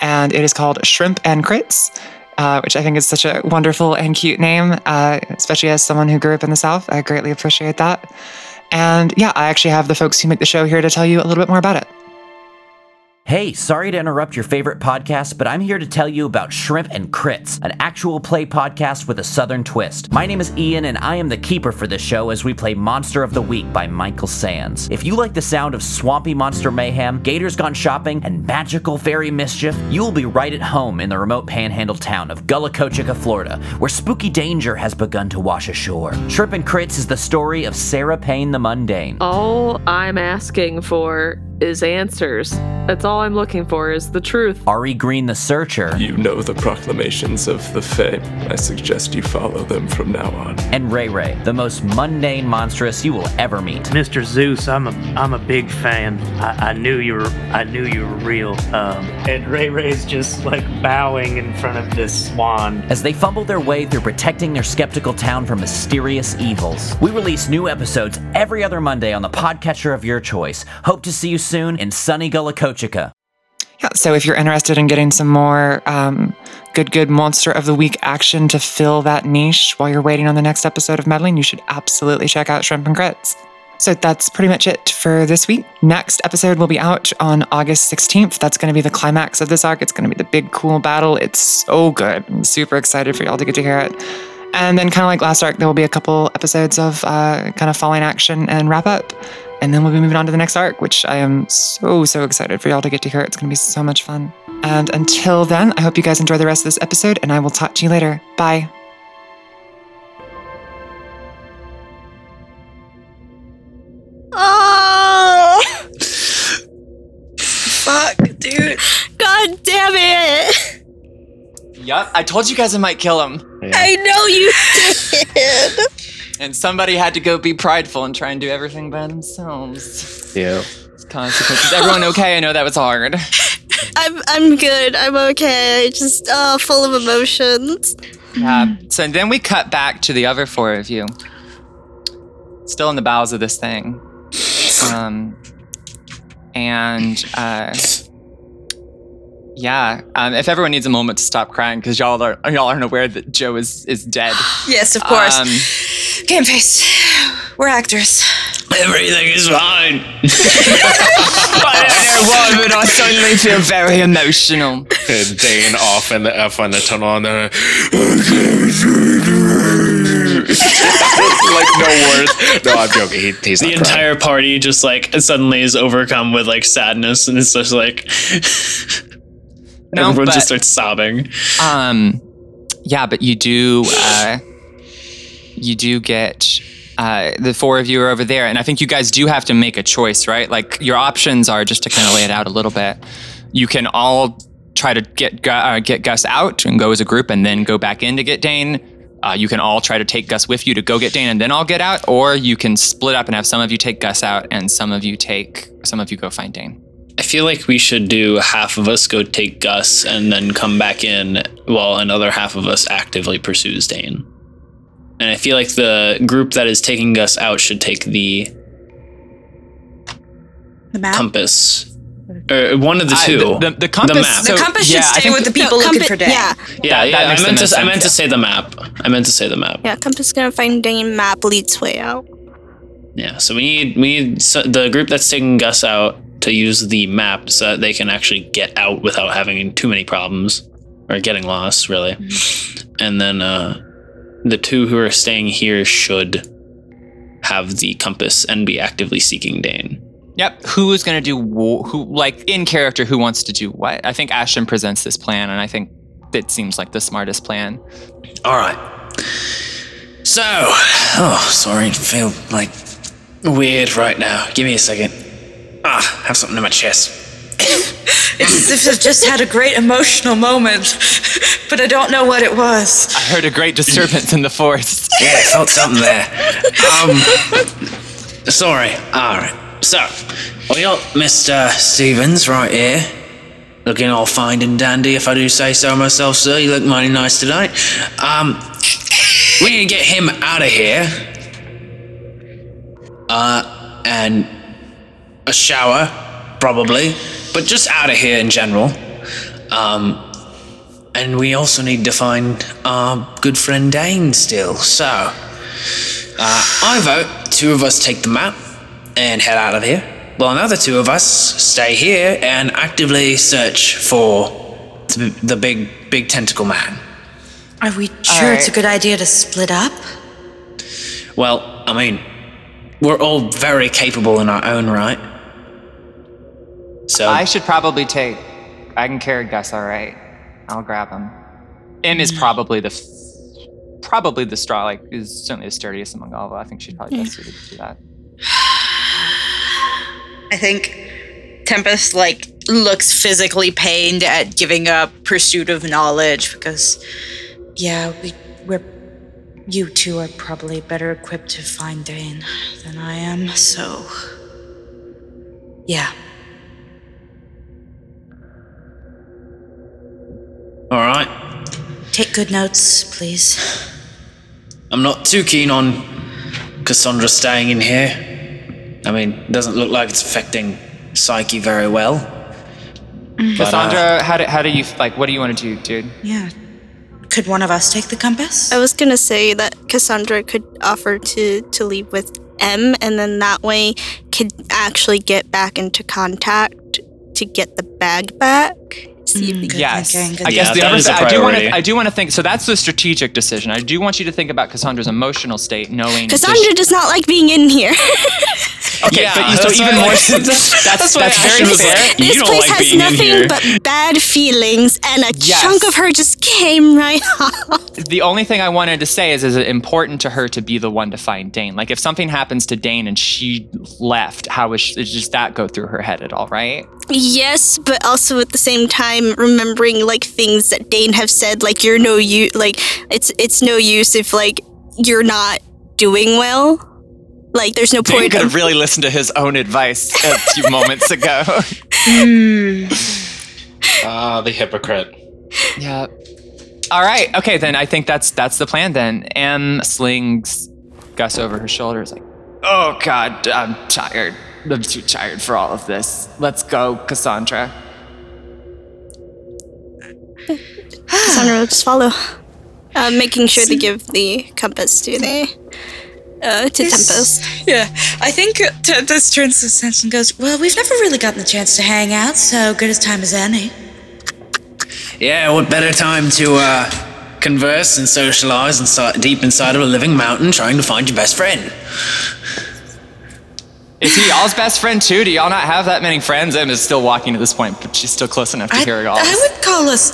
And it is called Shrimp and Crits. Uh, which I think is such a wonderful and cute name, uh, especially as someone who grew up in the South. I greatly appreciate that. And yeah, I actually have the folks who make the show here to tell you a little bit more about it. Hey, sorry to interrupt your favorite podcast, but I'm here to tell you about Shrimp and Crits, an actual play podcast with a southern twist. My name is Ian, and I am the keeper for this show as we play Monster of the Week by Michael Sands. If you like the sound of swampy monster mayhem, gators gone shopping, and magical fairy mischief, you will be right at home in the remote panhandle town of Gullah Kochika, Florida, where spooky danger has begun to wash ashore. Shrimp and Crits is the story of Sarah Payne the Mundane. All I'm asking for is answers. That's all I'm looking for is the truth. Ari Green the Searcher. You know the proclamations of the Fae. I suggest you follow them from now on. And Ray Ray, the most mundane monstrous you will ever meet. Mr. Zeus, I'm a I'm a big fan. I, I knew you were I knew you were real. Um, and Ray Ray's just like bowing in front of this swan. As they fumble their way through protecting their skeptical town from mysterious evils. We release new episodes every other Monday on the podcatcher of your choice. Hope to see you soon in sunny Gullah. Yeah, so if you're interested in getting some more um, good, good Monster of the Week action to fill that niche while you're waiting on the next episode of Meddling, you should absolutely check out Shrimp and Grits. So that's pretty much it for this week. Next episode will be out on August 16th. That's going to be the climax of this arc. It's going to be the big, cool battle. It's so good. I'm super excited for y'all to get to hear it. And then, kind of like last arc, there will be a couple episodes of uh, kind of falling action and wrap up. And then we'll be moving on to the next arc, which I am so, so excited for y'all to get to hear. It's going to be so much fun. And until then, I hope you guys enjoy the rest of this episode, and I will talk to you later. Bye. Oh, Fuck, dude. God damn it! Yup, I told you guys I might kill him. I know you did. And somebody had to go be prideful and try and do everything by themselves. Yeah. It's consequences. Everyone okay? I know that was hard. *laughs* I'm I'm good. I'm okay. Just uh, full of emotions. Yeah. So then we cut back to the other four of you. Still in the bowels of this thing. Um, and uh, yeah, um, if everyone needs a moment to stop crying because y'all are y'all aren't aware that Joe is is dead. Yes, of course. Um, Game face. We're actors. Everything is fine. I don't know why, but I suddenly feel very emotional. Dane off in the F on the tunnel and then like no words. No, I'm joking. He, he's the not crying. entire party just like suddenly is overcome with like sadness and it's just like No, Everyone but- just starts sobbing. Um, yeah, but you do, uh, you do get uh, the four of you are over there, and I think you guys do have to make a choice, right? Like your options are just to kind of lay it out a little bit. You can all try to get uh, get Gus out and go as a group, and then go back in to get Dane. Uh, you can all try to take Gus with you to go get Dane, and then all get out, or you can split up and have some of you take Gus out, and some of you take some of you go find Dane. I feel like we should do half of us go take Gus and then come back in while another half of us actively pursues Dane. And I feel like the group that is taking us out should take the The map. compass. Or one of the I- two. the- the- the compass- map. the So, compass should yeah, stay with the No, people looking compa- for Dane. Yeah, yeah, that- yeah. that I makes the meant to. most I meant to say the map. I meant to say the map. yeah. Compass is gonna find Dane. Map leads way out. Yeah. So we need we need so the group that's taking Gus out to use the map so that they can actually get out without having too many problems or getting lost, really. And then uh, the two who are staying here should have the compass and be actively seeking Dane. Yep. Who is going to do wh- who like in character? Who wants to do what? I think Ashton presents this plan, and I think it seems like the smartest plan. All right. So, oh, sorry, feel like weird right now. Give me a second. Ah, have something in my chest. It's as if I've just had a great emotional moment, *laughs* but I don't know what it was. I heard a great disturbance in the forest. *laughs* Yeah, I felt something there. Um, sorry. All right. So, we got Mr. Stevens right here. Looking all fine and dandy, if I do say so myself, sir. You look mighty nice tonight. Um, we need to get him out of here. Uh, and a shower, probably, but just out of here in general. Um, and we also need to find our good friend Dane still. So, uh, I vote two of us take the map and head out of here, while another two of us stay here and actively search for the, the big, big tentacle man. Are we sure it's a good idea to split up? Well, I mean, we're all very capable in our own right. So, I should probably take. I can carry Gus. All right. I'll grab him. Em is probably the f- probably the straw. Like is certainly the sturdiest among all of us. I think she's probably hmm. best suited to do that. I think Tempest like looks physically pained at giving up pursuit of knowledge because yeah, we we're you two are probably better equipped to find Dane than I am, so yeah. All right. Take good notes, please. I'm not too keen on Cassandra staying in here. I mean, it doesn't look like it's affecting Psyche very well. But, uh, Cassandra, how do how do you like? What do you want to do, dude? Yeah. Could one of us take the compass? I was gonna say that Cassandra could offer to to leave with Em, and then that way could actually get back into contact to get the bag back. See if we mm. Good yes, thinking, good I guess Yeah, the other side. I do want to. I do want to think. So that's the strategic decision. I do want you to think about Cassandra's emotional state, knowing Cassandra does not like being in here. *laughs* Okay, Yeah, but you, so even more. *laughs* *laughs* that's that's, why very Ashton was fair. like, You this don't place like has being nothing but bad feelings, and a Yes. chunk of her just came right off. the only thing I wanted to say is, is it important to her to be the one to find Dane? Like, if something happens to Dane and she left, how is she, does that go through her head at all? Right? Yes, but also at the same time remembering like things that Dane have said, like you're no use, like it's it's no use if like you're not doing well. Like there's no Dane point. could Of, have really listened to his own advice a few *laughs* moments ago. Ah, the hypocrite. yeah. All right. Okay. Then I think that's that's the plan. Then Em slings Gus over her shoulders, like, "Oh God, I'm tired. I'm too tired for all of this. Let's go, Cassandra." Cassandra will just follow, uh, making sure to give the compass to the uh, to Tempest. Yeah, I think uh, Tempest turns to Sense and goes, Well, we've never really gotten the chance to hang out, so good as time as any. Yeah, what better time to uh, converse and socialize inside, deep inside of a living mountain trying to find your best friend? Is he y'all's best friend too? Do y'all not have that many friends? Em is still walking at this point, but she's still close enough to I, hear it all. I would call us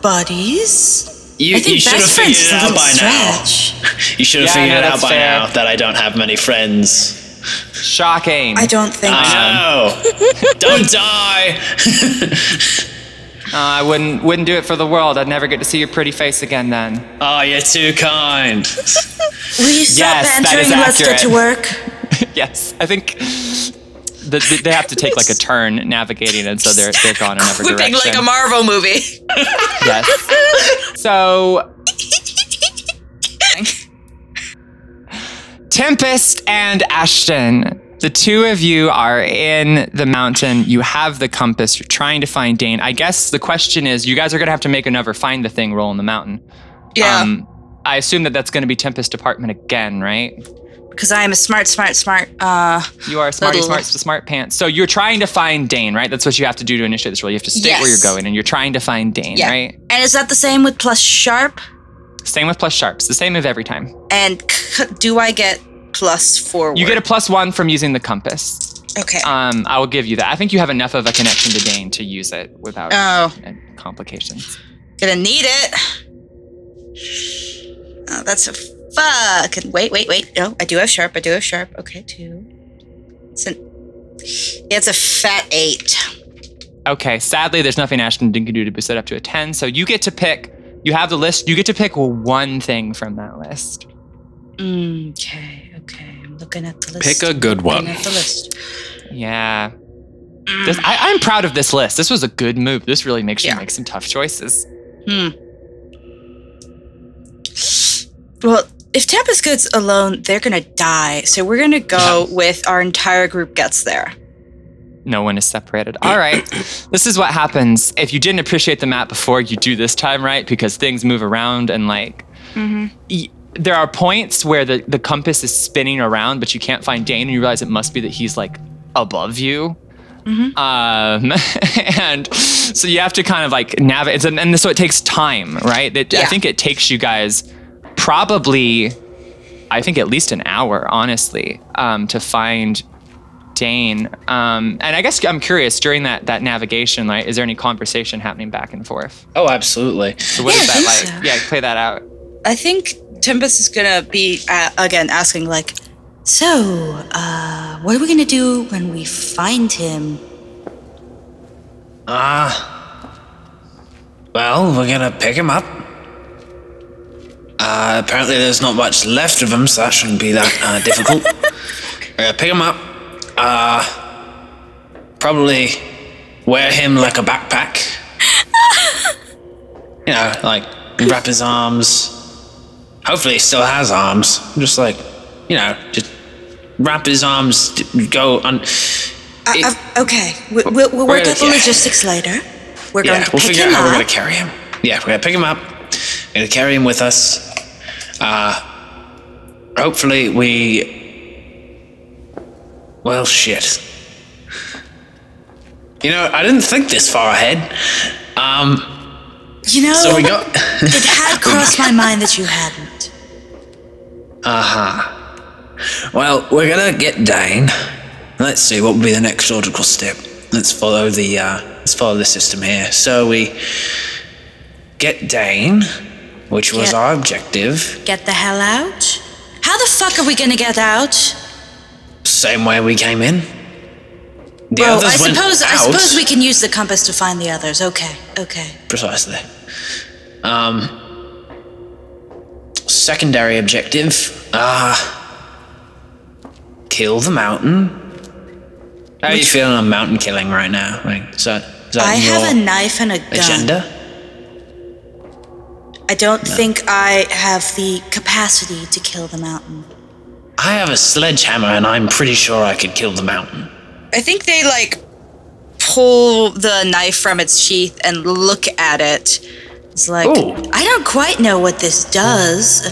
buddies. You, you should have figured friends it out little by stretch. now. *laughs* You should have Yeah, figured no, it out by fair. now that I don't have many friends. Shocking. I don't think so. I know. *laughs* don't die. *laughs* Uh, I wouldn't wouldn't do it for the world. I'd never get to see your pretty face again then. Oh, you're too kind. Will you stop Yes, bantering and let's get to work? *laughs* yes, I think the, the- they have to take like a turn navigating, and so they're they're gone in every Whipping direction. like a Marvel movie. *laughs* Yes. So Tempest and Ashton, the two of you are in the mountain. You have the compass. You're trying to find Dane. I guess the question is, you guys are going to have to make another find the thing roll in the mountain. Yeah. Um, I assume that that's going to be Tempest Department again, right? Because I am a smart, smart, smart. Uh, You are smarty Little- smart, smart pants. So you're trying to find Dane, right? That's what you have to do to initiate this roll. You have to state where you're going, and you're trying to find Dane, yeah. right? And is that the same with plus sharp? Same with plus sharps. The same move every time. And c- do I get four? You get a plus one from using the compass. Okay. Um, I will give you that. I think you have enough of a connection to Dane to use it without Oh. complications. Gonna need it. Oh, that's a fucking. Wait, wait, wait. No, I do have sharp. I do have sharp. Okay, two. It's an. Yeah, it's a fat eight. Okay, sadly, there's nothing Ashton can do to boost it up to a 10. So you get to pick, you have the list, you get to pick one thing from that list. Okay, okay. I'm looking at the list. Pick a good one. Looking one. at the list. Yeah. This, I, I'm proud of this list. This was a good move. This really makes you Yeah. make some tough choices. Hmm. Well, if Tempest goes alone, they're gonna die. So we're gonna go with our entire group gets there. No one is separated. All right. *clears throat* this is what happens if you didn't appreciate the map before, you do this time, right? Because things move around and like y- there are points where the, the compass is spinning around, but you can't find Dane, and you realize it must be that he's like above you. Um, *laughs* and so you have to kind of like navigate, and, and so it takes time, right? It, I think it takes you guys probably, I think at least an hour, honestly, um, to find Dane. Um, and I guess I'm curious during that that navigation, like, is there any conversation happening back and forth? Oh, absolutely. So what Yeah, is that like? so. Yeah, play that out. I think Tempest is gonna be uh, again asking like, so uh, what are we gonna do when we find him? Ah. well, we're gonna pick him up. Uh, apparently, there's not much left of him, so that shouldn't be that uh, difficult. *laughs* we're pick him up. Uh, probably wear him like a backpack. you know, like wrap his arms. Hopefully, he still has arms. Just like, you know, just wrap his arms. Go on. Uh, It- uh, okay, we, we'll, we'll work out the yeah. logistics later. We're going yeah, to we'll pick figure him out how we're gonna carry him. Yeah, we're gonna pick him up. We're gonna carry him with us. Uh, hopefully we. Well, shit. You know, I didn't think this far ahead. Um, You know, so we got. *laughs* it had crossed my mind that you hadn't. Uh huh. Well, we're gonna get Dane. Let's see what would be the next logical step. Let's follow the uh, let's follow the system here. So we get Dane, which was Get- our objective. Get the hell out. How the fuck are we gonna get out? Same way we came in. The well, I suppose I suppose we can use the compass to find the others. Okay, okay. precisely. Um, secondary objective. Ah, kill the mountain. How are you feeling on mountain killing right now? Like, is that, is that I in have your a knife and a gun. agenda? I don't think I have the capacity to kill the mountain. I have a sledgehammer, and I'm pretty sure I could kill the mountain. I think they like pull the knife from its sheath and look at it. It's like Ooh. I don't quite know what this does.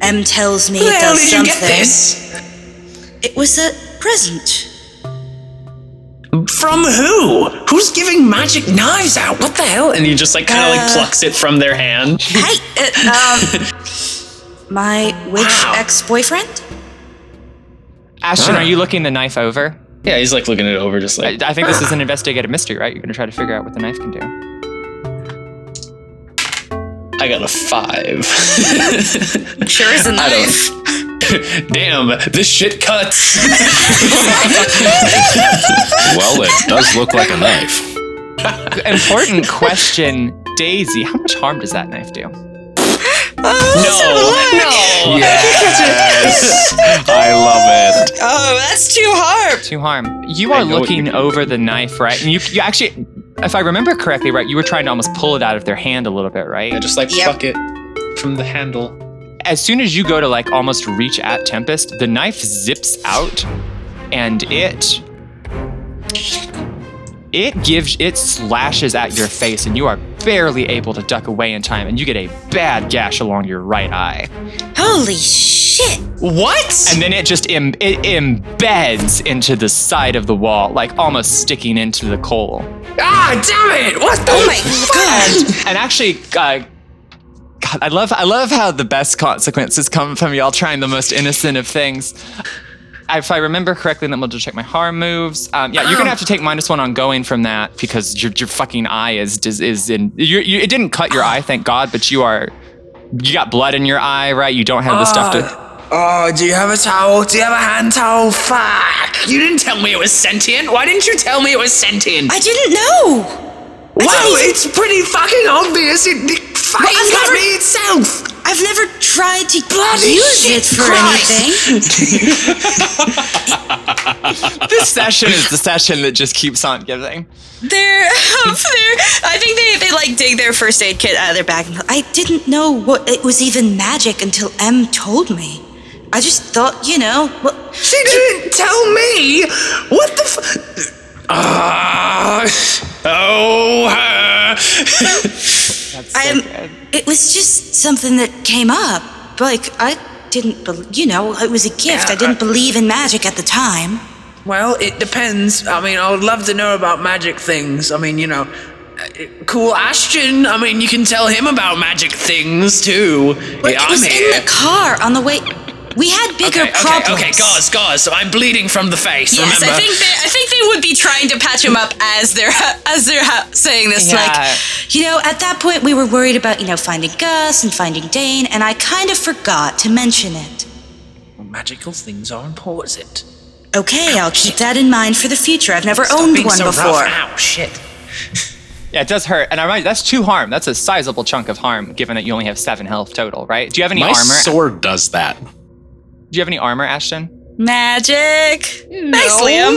Em tells me Who the it hell does did something. you get this? It was a present. From who? Who's giving magic knives out? What the hell? And he just like kind of like Uh, plucks it from their hand. Hey, uh, um, *laughs* my witch Wow. ex-boyfriend. Ashton, are you looking the knife over? Yeah, he's like looking it over, just like. I think this is an *laughs* investigative mystery, right? You're gonna try to figure out what the knife can do. I got a five. Sure is a *laughs* I don't- knife. *laughs* Damn, this shit cuts. *laughs* Well, it does look like a knife. Important question, Daisy. How much harm does that knife do? Oh, no, no. Yes, *laughs* I love it. Oh, that's too hard. Too harm. You are looking you over the knife, right? And you, you actually, if I remember correctly, right, you were trying to almost pull it out of their hand a little bit, right? I just like Yep. fuck it from the handle. As soon as you go to like almost reach at Tempest, the knife zips out and it it gives it slashes at your face and you are barely able to duck away in time and you get a bad gash along your right eye. Holy shit. What? And then it just Im- it embeds into the side of the wall, like almost sticking into the coal. Ah, damn it! What the Oh my god. And actually, uh, God, I love I love how the best consequences come from y'all trying the most innocent of things. If I remember correctly, then we'll just check my harm moves. Um, yeah, you're gonna have to take minus one on going from that because your, your fucking eye is is, is in. You, you, it didn't cut your eye, thank God, but you are. You got blood in your eye, right? You don't have the stuff to. Oh, do you have a towel? Do you have a hand towel? Fuck! You didn't tell me it was sentient. Why didn't you tell me it was sentient? I didn't know. Wow, it's pretty fucking obvious. It, it fucking I've got never- me itself. I've never tried to Bloody use it for Christ. anything. *laughs* This session is the session that just keeps on giving. They're, um, they're, I think they, they like dig their first aid kit out of their bag. I didn't know what it was even magic until Em told me. I just thought, you know, what, She didn't tell me. What the f- Ah, oh, her. That's so I'm- good. it was just something that came up. Like, I didn't, bel you know, it was a gift. I didn't believe in magic at the time. Well, it depends. I mean, I would love to know about magic things. I mean, you know, uh, cool Ashton. I mean, you can tell him about magic things too. But Yeah, it was I'm in here. the car on the way. We had bigger okay, okay, problems. okay, guys, guys. So I'm bleeding from the face. Yes, remember? I think they, I think they would be trying to patch him up as they're as they're ha- saying this. Yeah. Like, you know, at that point we were worried about you know finding Gus and finding Dane, and I kind of forgot to mention it. magical things are important. Okay, I'll keep that in mind for the future. I've never Stop owned being one so before. Rough. Ow, shit. *laughs* Yeah, it does hurt. And I remind that's two harm. That's a sizable chunk of harm, given that you only have seven health total, right? Do you have any My armor? sword does that. Do you have any armor, Ashton? Magic. Thanks, Liam.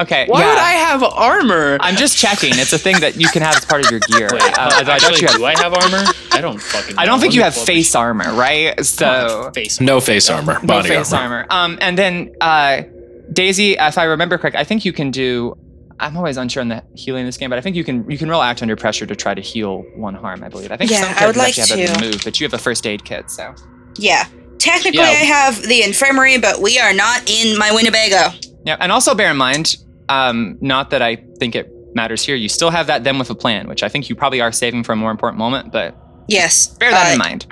Okay. Why yeah. would I have armor? I'm just checking. It's a thing that you can have as part of your gear. Wait, Uh, although I don't you have- do I have armor? I don't fucking. I don't know. think Let you have pull up face armor, right? So the face. No face armor, no body face armor. armor. Um, and then uh, Daisy, if I remember correct, I think you can do. I'm always unsure on the healing in this game, but I think you can you can roll act under pressure to try to heal one harm. I believe. I think Yeah, some I would characters like actually have that to. move, but you have a first aid kit, so. Yeah. Technically, Yeah. I have the infirmary, but we are not in my Winnebago. Yeah, and also bear in mind, um, not that I think it matters here. You still have that then with a plan, which I think you probably are saving for a more important moment, but Yes. bear that I in mind.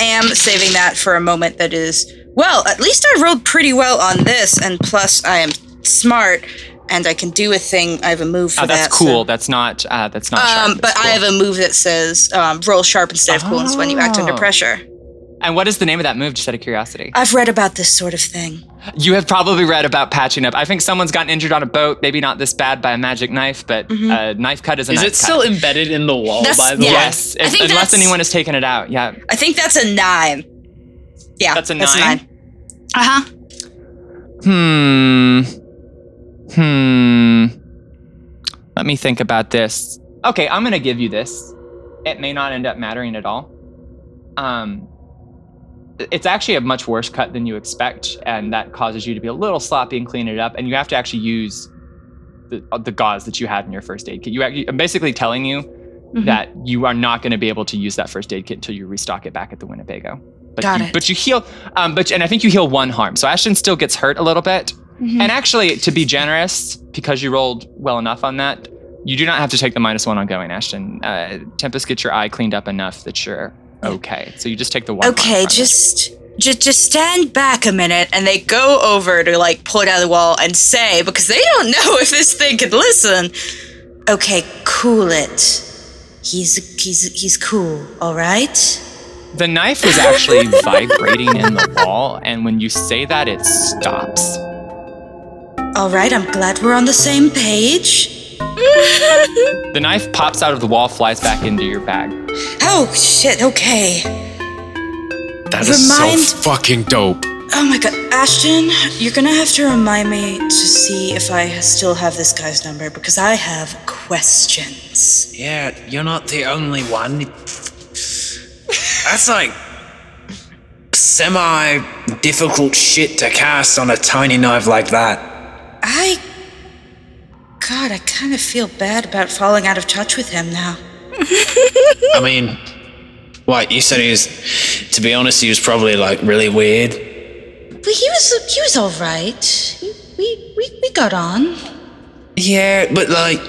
am saving that for a moment that is. Well, at least I rolled pretty well on this, and plus I am smart, and I can do a thing. I have a move for that. Oh, that's that. cool. so- That's not. Uh, that's not. sharp. Um, but That's I have a move that says um, roll sharp instead of cool when you act under Oh. pressure. And what is the name of that move? Just out of curiosity. I've read about this sort of thing. You have probably read about patching up. I think someone's gotten injured on a boat. Maybe not this bad by a magic knife, but a knife cut is a knife. Is knife it still embedded in the wall? That's- by the yeah. way. Yes, I if- think unless anyone has taken it out. Yeah. I think that's a nine. Yeah, That's a nine? Uh huh. Hmm. Hmm. Let me think about this. Okay, I'm gonna give you this. It may not end up mattering at all. Um, it's actually a much worse cut than you expect, and that causes you to be a little sloppy and clean it up. And you have to actually use the, uh, the gauze that you had in your first aid kit. You, I'm basically telling you Mhm. that you are not going to be able to use that first aid kit until you restock it back at the Winnebago. But Got you, it. But you heal, um, but and I think you heal one harm. So Ashton still gets hurt a little bit. Mm-hmm. And actually, to be generous, because you rolled well enough on that, you do not have to take the minus one ongoing, Ashton. Uh, Tempest gets your eye cleaned up enough that you're okay. So you just take the one. Okay, just just just stand back a minute and they go over to like pull it out of the wall and say because they don't *laughs* know if this thing can listen okay cool it he's he's he's cool all right The knife is actually *laughs* vibrating in the wall, and when you say that, it stops. all right i'm glad we're on the same page The knife pops out of the wall, flies back into your bag. oh shit okay That is Remind- so fucking dope. oh my god ashton you're gonna have to remind me to see if i still have this guy's number because i have questions Yeah, you're not the only one. That's like semi difficult shit to cast on a tiny knife like that. I. God, I kind of feel bad about falling out of touch with him now. *laughs* I mean, what you said he was. To be honest, he was probably like really weird. But he was he was all right. We we we got on. Yeah, but like,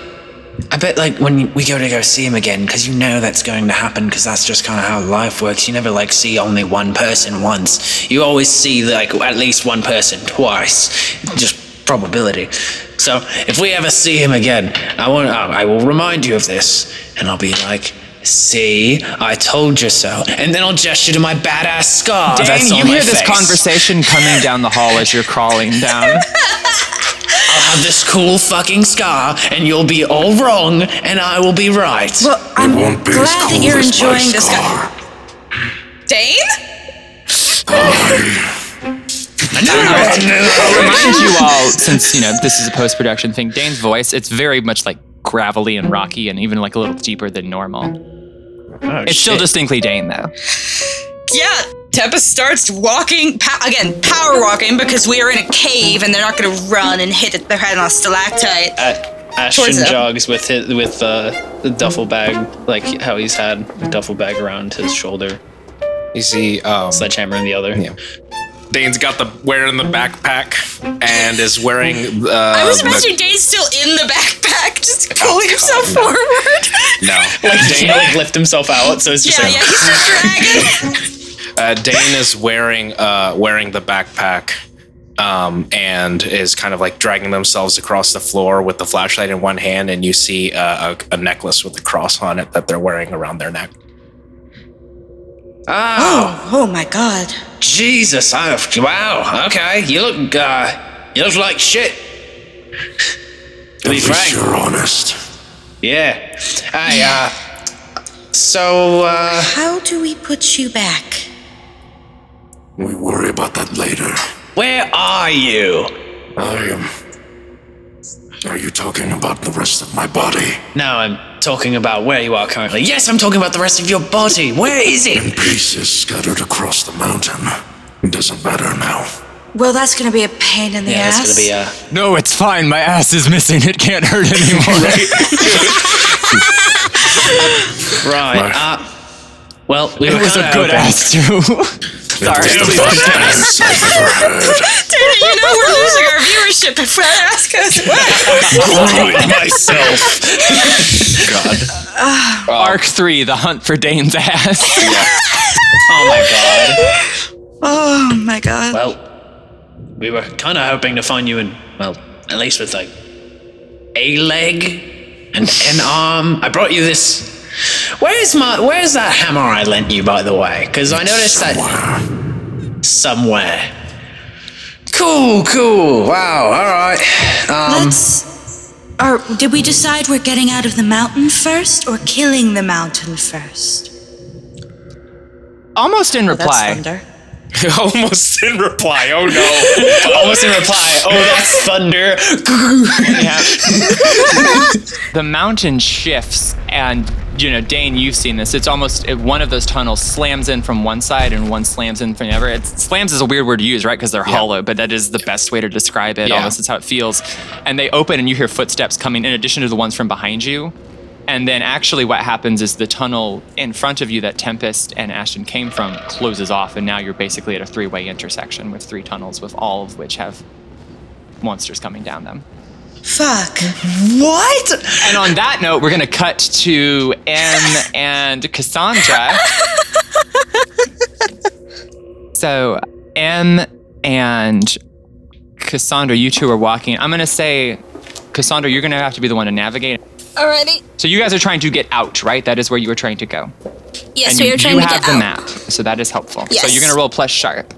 I bet like when we go to go see him again, because you know that's going to happen, because that's just kind of how life works. You never like see only one person once. You always see like at least one person twice. Just probability. So if we ever see him again, I want oh, I will remind you of this, and I'll be like. See, I told you so. And then I'll gesture to my badass scar. Dane, that's on you my hear this face. conversation coming down the hall as you're crawling down. *laughs* *laughs* I'll have this cool fucking scar, and you'll be all wrong, and I will be right. Well, I'm won't be as glad that you're enjoying this guy. scar. Dane? I'll remind you all, since you know this is a post-production thing, Dane's voice, it's very much like gravelly and rocky and even like a little deeper than normal. it's still distinctly Dane though. Yeah. Tempest starts walking pa- again, power walking because we are in a cave and they're not going to run and hit their head on a stalactite. Ashton jogs with his, with uh, the duffel bag, like how he's had a duffel bag around his shoulder. You see, um, sledgehammer in the other. Yeah. Dane's got the wearing the backpack and is wearing. Uh, I was the- imagining Dane's still in the backpack, just pulling himself forward. no. *laughs* Like he can't like lift himself out, so it's just yeah, like, yeah, he's just dragging. *laughs* Uh, Dane is wearing uh, wearing the backpack um, and is kind of like dragging themselves across the floor with the flashlight in one hand, and you see uh, a, a necklace with a cross on it that they're wearing around their neck. Oh, *gasps* oh my god. Jesus! I, wow. Okay, you look. Uh, you look like shit. To be At least frank. you're honest. Yeah. Hey, uh. So, uh. How do we put you back? We worry about that later. Where are you? I am. Are you talking about the rest of my body? No, I'm talking about where you are currently. Yes, I'm talking about the rest of your body. Where is In it? pieces scattered across the mountain. It doesn't matter now. Well, that's going to be a pain in the Yeah, ass. it's gonna be uh No, it's fine. My ass is missing. It can't hurt anymore. *laughs* right. Uh, well, we it were was a kinda good ass too. *laughs* Sorry. It was the best dance I've ever heard. Dude, you know we're losing our viewership if that ass goes away. Ruined myself. God. Uh, Arc three: The Hunt for Dane's ass. Oh my god. Oh my god. Well, we were kind of hoping to find you in, well, at least with like a leg and an arm. I brought you this. Where's my? Where's that hammer I lent you, by the way? Because I noticed that somewhere. Cool, cool. Wow. All right. Um, Let's. Or did we decide we're getting out of the mountain first or killing the mountain first? Almost in That's reply. Thunder. *laughs* Almost in reply. Oh no. *laughs* almost in reply. Oh, that's thunder. *laughs* the mountain shifts and you know dane you've seen this it's almost it, one of those tunnels slams in from one side and one slams in from the other it slams is a weird word to use right because they're hollow but that is the best way to describe it Yeah. almost it's how it feels and they open and you hear footsteps coming in addition to the ones from behind you and then actually what happens is the tunnel in front of you that tempest and ashton came from closes off and now you're basically at a three-way intersection with three tunnels with all of which have monsters coming down them Fuck. what? and on that note, we're going to cut to Em and Cassandra *laughs* So, Em and Cassandra, you two are walking. I'm going to say, Cassandra, you're going to have to be the one to navigate. Alrighty. So, you guys are trying to get out, right? That is where you were trying to go. Yes, and we you, are trying you to have the map, so that is helpful. Yes. So, you're going to roll plus sharp.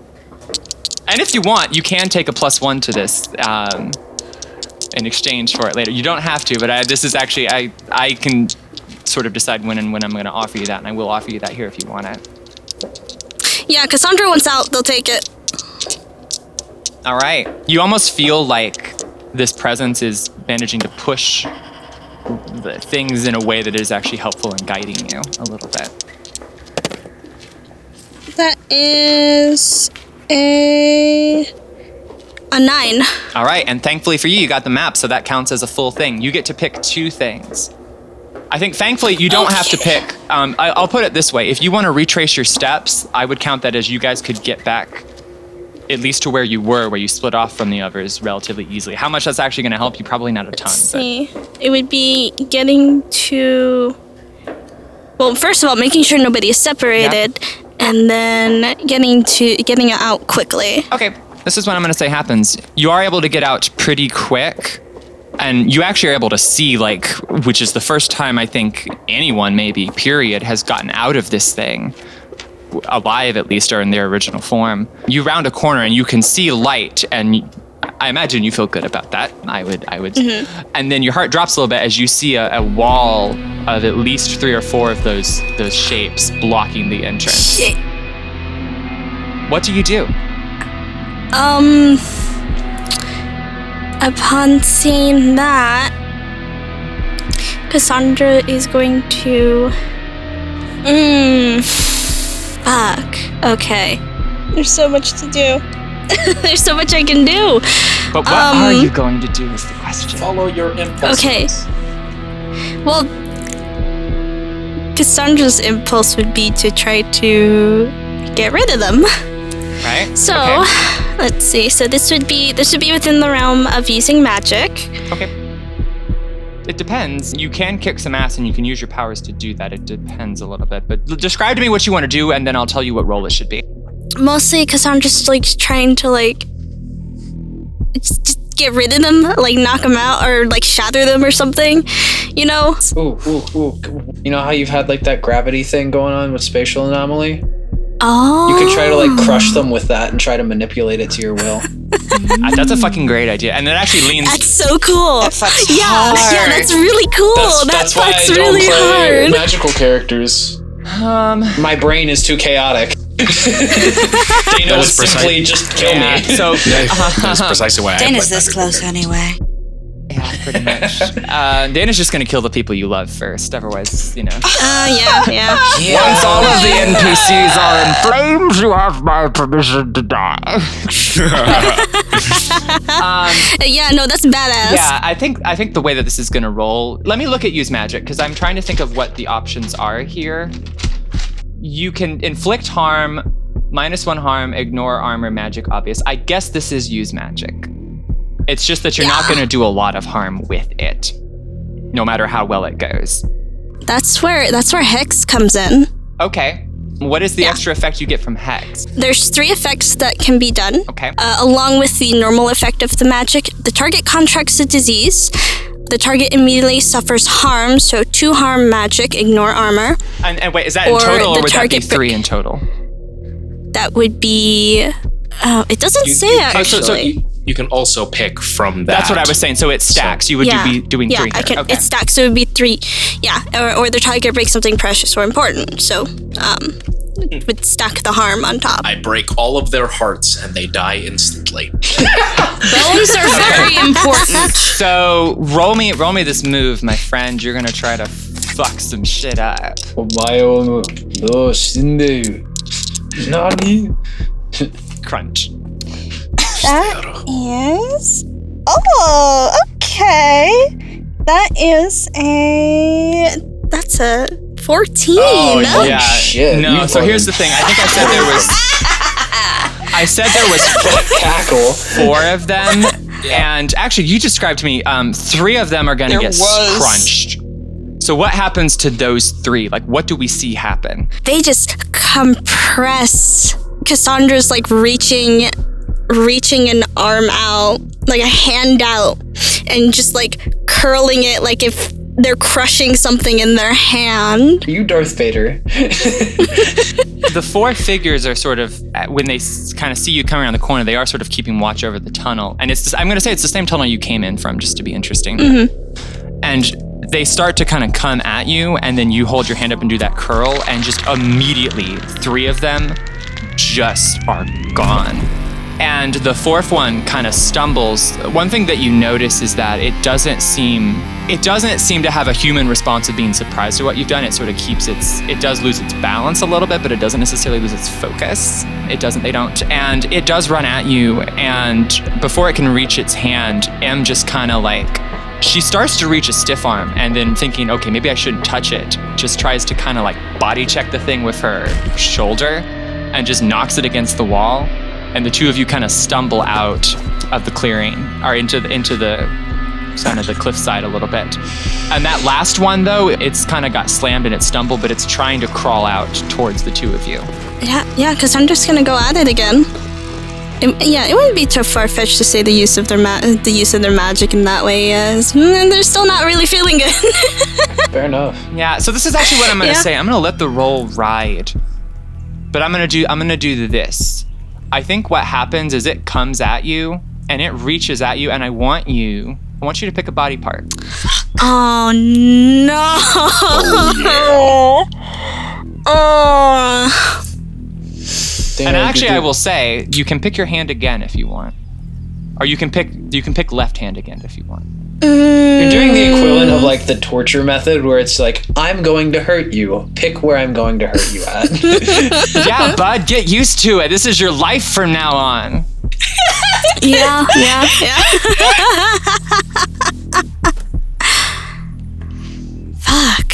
And if you want, you can take a plus one to this um, in exchange for it later. You don't have to, but I, this is actually, I, I can sort of decide when and when I'm going to offer you that, and I will offer you that here if you want it. Yeah, Cassandra wants out. They'll take it. All right. You almost feel like this presence is managing to push things in a way that is actually helpful in guiding you a little bit. That is a a nine. All right, and thankfully for you, you got the map, so that counts as a full thing. You get to pick two things. I think thankfully you don't have to pick. Um, I, I'll put it this way: if you want to retrace your steps, I would count that as you guys could get back at least to where you were, where you split off from the others relatively easily. How much that's actually going to help you? Probably not a ton. Let's but- It would be getting to. Well, first of all, making sure nobody is separated, and then getting to getting out quickly. Okay, this is what I'm going to say happens. You are able to get out pretty quick, and you actually are able to see, like, which is the first time I think anyone, maybe, period, has gotten out of this thing. Alive, at least, or in their original form. You round a corner and you can see light, and I imagine you feel good about that. I would, I would. And then your heart drops a little bit as you see a, a wall of at least three or four of those those shapes blocking the entrance. Shit. What do you do? Um. Upon seeing that, Cassandra is going to. Mmm. Fuck. Okay. There's so much to do. *laughs* There's so much I can do. But what are Um, you going to do is the question. Follow your impulse. Okay. Well, Cassandra's impulse would be to try to get rid of them. Right? *laughs* So, Okay. let's see. So this would be this would be within the realm of using magic. Okay. It depends. You can kick some ass and you can use your powers to do that. It depends a little bit. But describe to me what you want to do and then I'll tell you what role it should be. Mostly because I'm just like trying to like just just get rid of them, like knock them out or like shatter them or something. You know? Ooh, ooh, ooh. You know how you've had like that gravity thing going on with spatial anomaly? Oh. You could try to like crush oh. them with that and try to manipulate it to your will. *laughs* Uh, that's a fucking great idea. And it actually leans. That's so cool. yeah, hard. yeah, that's really cool. That's, that that's why fucks I don't really play hard. magical characters. Um, My brain is too chaotic. *laughs* Dana That would is precise- simply just kill yeah, me. so That's precisely why Dana's play this magical. close anyway. Yeah, pretty much. *laughs* Uh, Dana's just gonna kill the people you love first. Otherwise, you know. Oh yeah, yeah. Once all of the NPCs are in flames, you have my permission to die. *laughs* um, Yeah, no, that's badass. Yeah, I think I think the way that this is gonna roll. Let me look at use magic because I'm trying to think of what the options are here. You can inflict harm, minus one harm, ignore armor, magic, obvious. I guess this is use magic. It's just that you're not gonna do a lot of harm with it, no matter how well it goes. That's where that's where hex comes in. Okay. What is the Yeah. extra effect you get from hex? There's three effects that can be done. Okay. Uh, along with the normal effect of the magic, the target contracts a disease. The target immediately suffers harm, so two harm magic, ignore armor. And, and wait, is that in total, or would that be three in total? That would be. Uh, it doesn't You- say you- actually. so- so you, you can also pick from that. That's what I was saying. So it stacks. So, you would yeah, do be doing yeah, three. Yeah, I can. Okay. It stacks. So it would be three. Yeah, or, or the tiger breaks something precious or important. So um, it would stack the harm on top. I break all of their hearts and they die instantly. *laughs* Bones are very *laughs* important. So roll me, roll me this move, my friend. You're gonna try to fuck some shit up. Nani? Crunch. That is. Oh, okay. That is a. That's a 14. Oh, yeah. yeah. shit, No. you So here's the thing. I think I said there was. *laughs* I said there was Cackle. four of them, *laughs* and actually, you described to me. Um, three of them are gonna get was. crunched. So what happens to those three? Like, what do we see happen? They just compress Cassandra's like reaching reaching an arm out, like a hand out, and just like curling it like if they're crushing something in their hand. Are you Darth Vader? *laughs* the four figures are sort of uh, when they kind of see you coming around the corner they are sort of keeping watch over the tunnel and it's Just, i'm going to say it's the same tunnel you came in from just to be interesting and they start to kind of come at you and then you hold your hand up and do that curl and just immediately three of them just are gone and the fourth one kind of stumbles. One thing that you notice is that it doesn't seem it doesn't seem to have a human response of being surprised at what you've done. It sort of keeps its it does lose its balance a little bit but it doesn't necessarily lose its focus. It doesn't they don't and it does run at you and before it can reach its hand Em just kind of like she starts to reach a stiff arm and then thinking okay maybe i shouldn't touch it. Just tries to kind of like body check the thing with her shoulder and just knocks it against the wall and the two of you kind of stumble out of the clearing or into the into the kind of the cliffside a little bit. And that last one though, it's kind of got slammed and it stumbled, but it's trying to crawl out towards the two of you. Yeah, yeah, because I'm just gonna go at it again. It- yeah, it wouldn't be too far fetched to say the use of their ma- the use of their magic in that way is mm, they're still not really feeling good. *laughs* Fair enough. Yeah, so this is actually what I'm gonna Yeah. say. I'm gonna let the roll ride. But I'm gonna do I'm gonna do this. I think what happens is it comes at you and it reaches at you and I want you I want you to pick a body part. oh no! Oh. oh. and actually, I will say you can pick your hand again if you want, or you can pick you can pick left hand again if you want. Mm, You're doing the equivalent of mm. like the torture method where it's like, I'm going to hurt you. Pick where I'm going to hurt you at. *laughs* yeah, bud, get used to it. This is your life from now on. *laughs* yeah, yeah, yeah. *laughs* Fuck.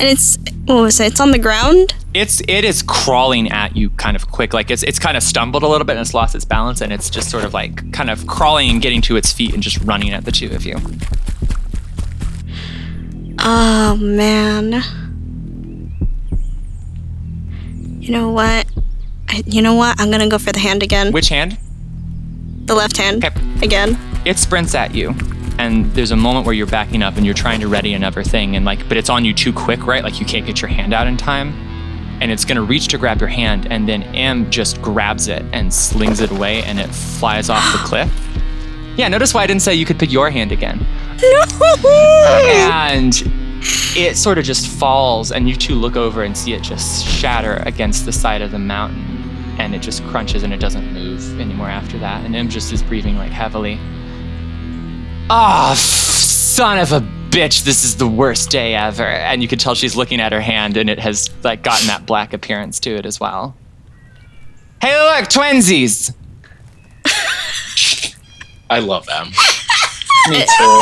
And it's what was it? It's on the ground. It's it is crawling at you kind of quick, like it's it's kind of stumbled a little bit and it's lost its balance, and it's just sort of like kind of crawling and getting to its feet and just running at the two of you. Oh man. You know what? I, you know what? I'm gonna go for the hand again. Which hand? The left hand. Again. It sprints at you, and there's a moment where you're backing up and you're trying to ready another thing, and like, but it's on you too quick, right? Like you can't get your hand out in time, and it's gonna reach to grab your hand, and then Em just grabs it and slings it away, and it flies off the *gasps* cliff. Yeah, notice why I didn't say you could pick your hand again. no! And it sort of just falls, and you two look over and see it just shatter against the side of the mountain. And it just crunches and it doesn't move anymore after that. And Em just is breathing like heavily. Ah, f- son of a bitch, this is the worst day ever. And you can tell she's looking at her hand and it has like gotten that black appearance to it as well. Hey, look, twinsies! *laughs* I love them. *laughs* Me too.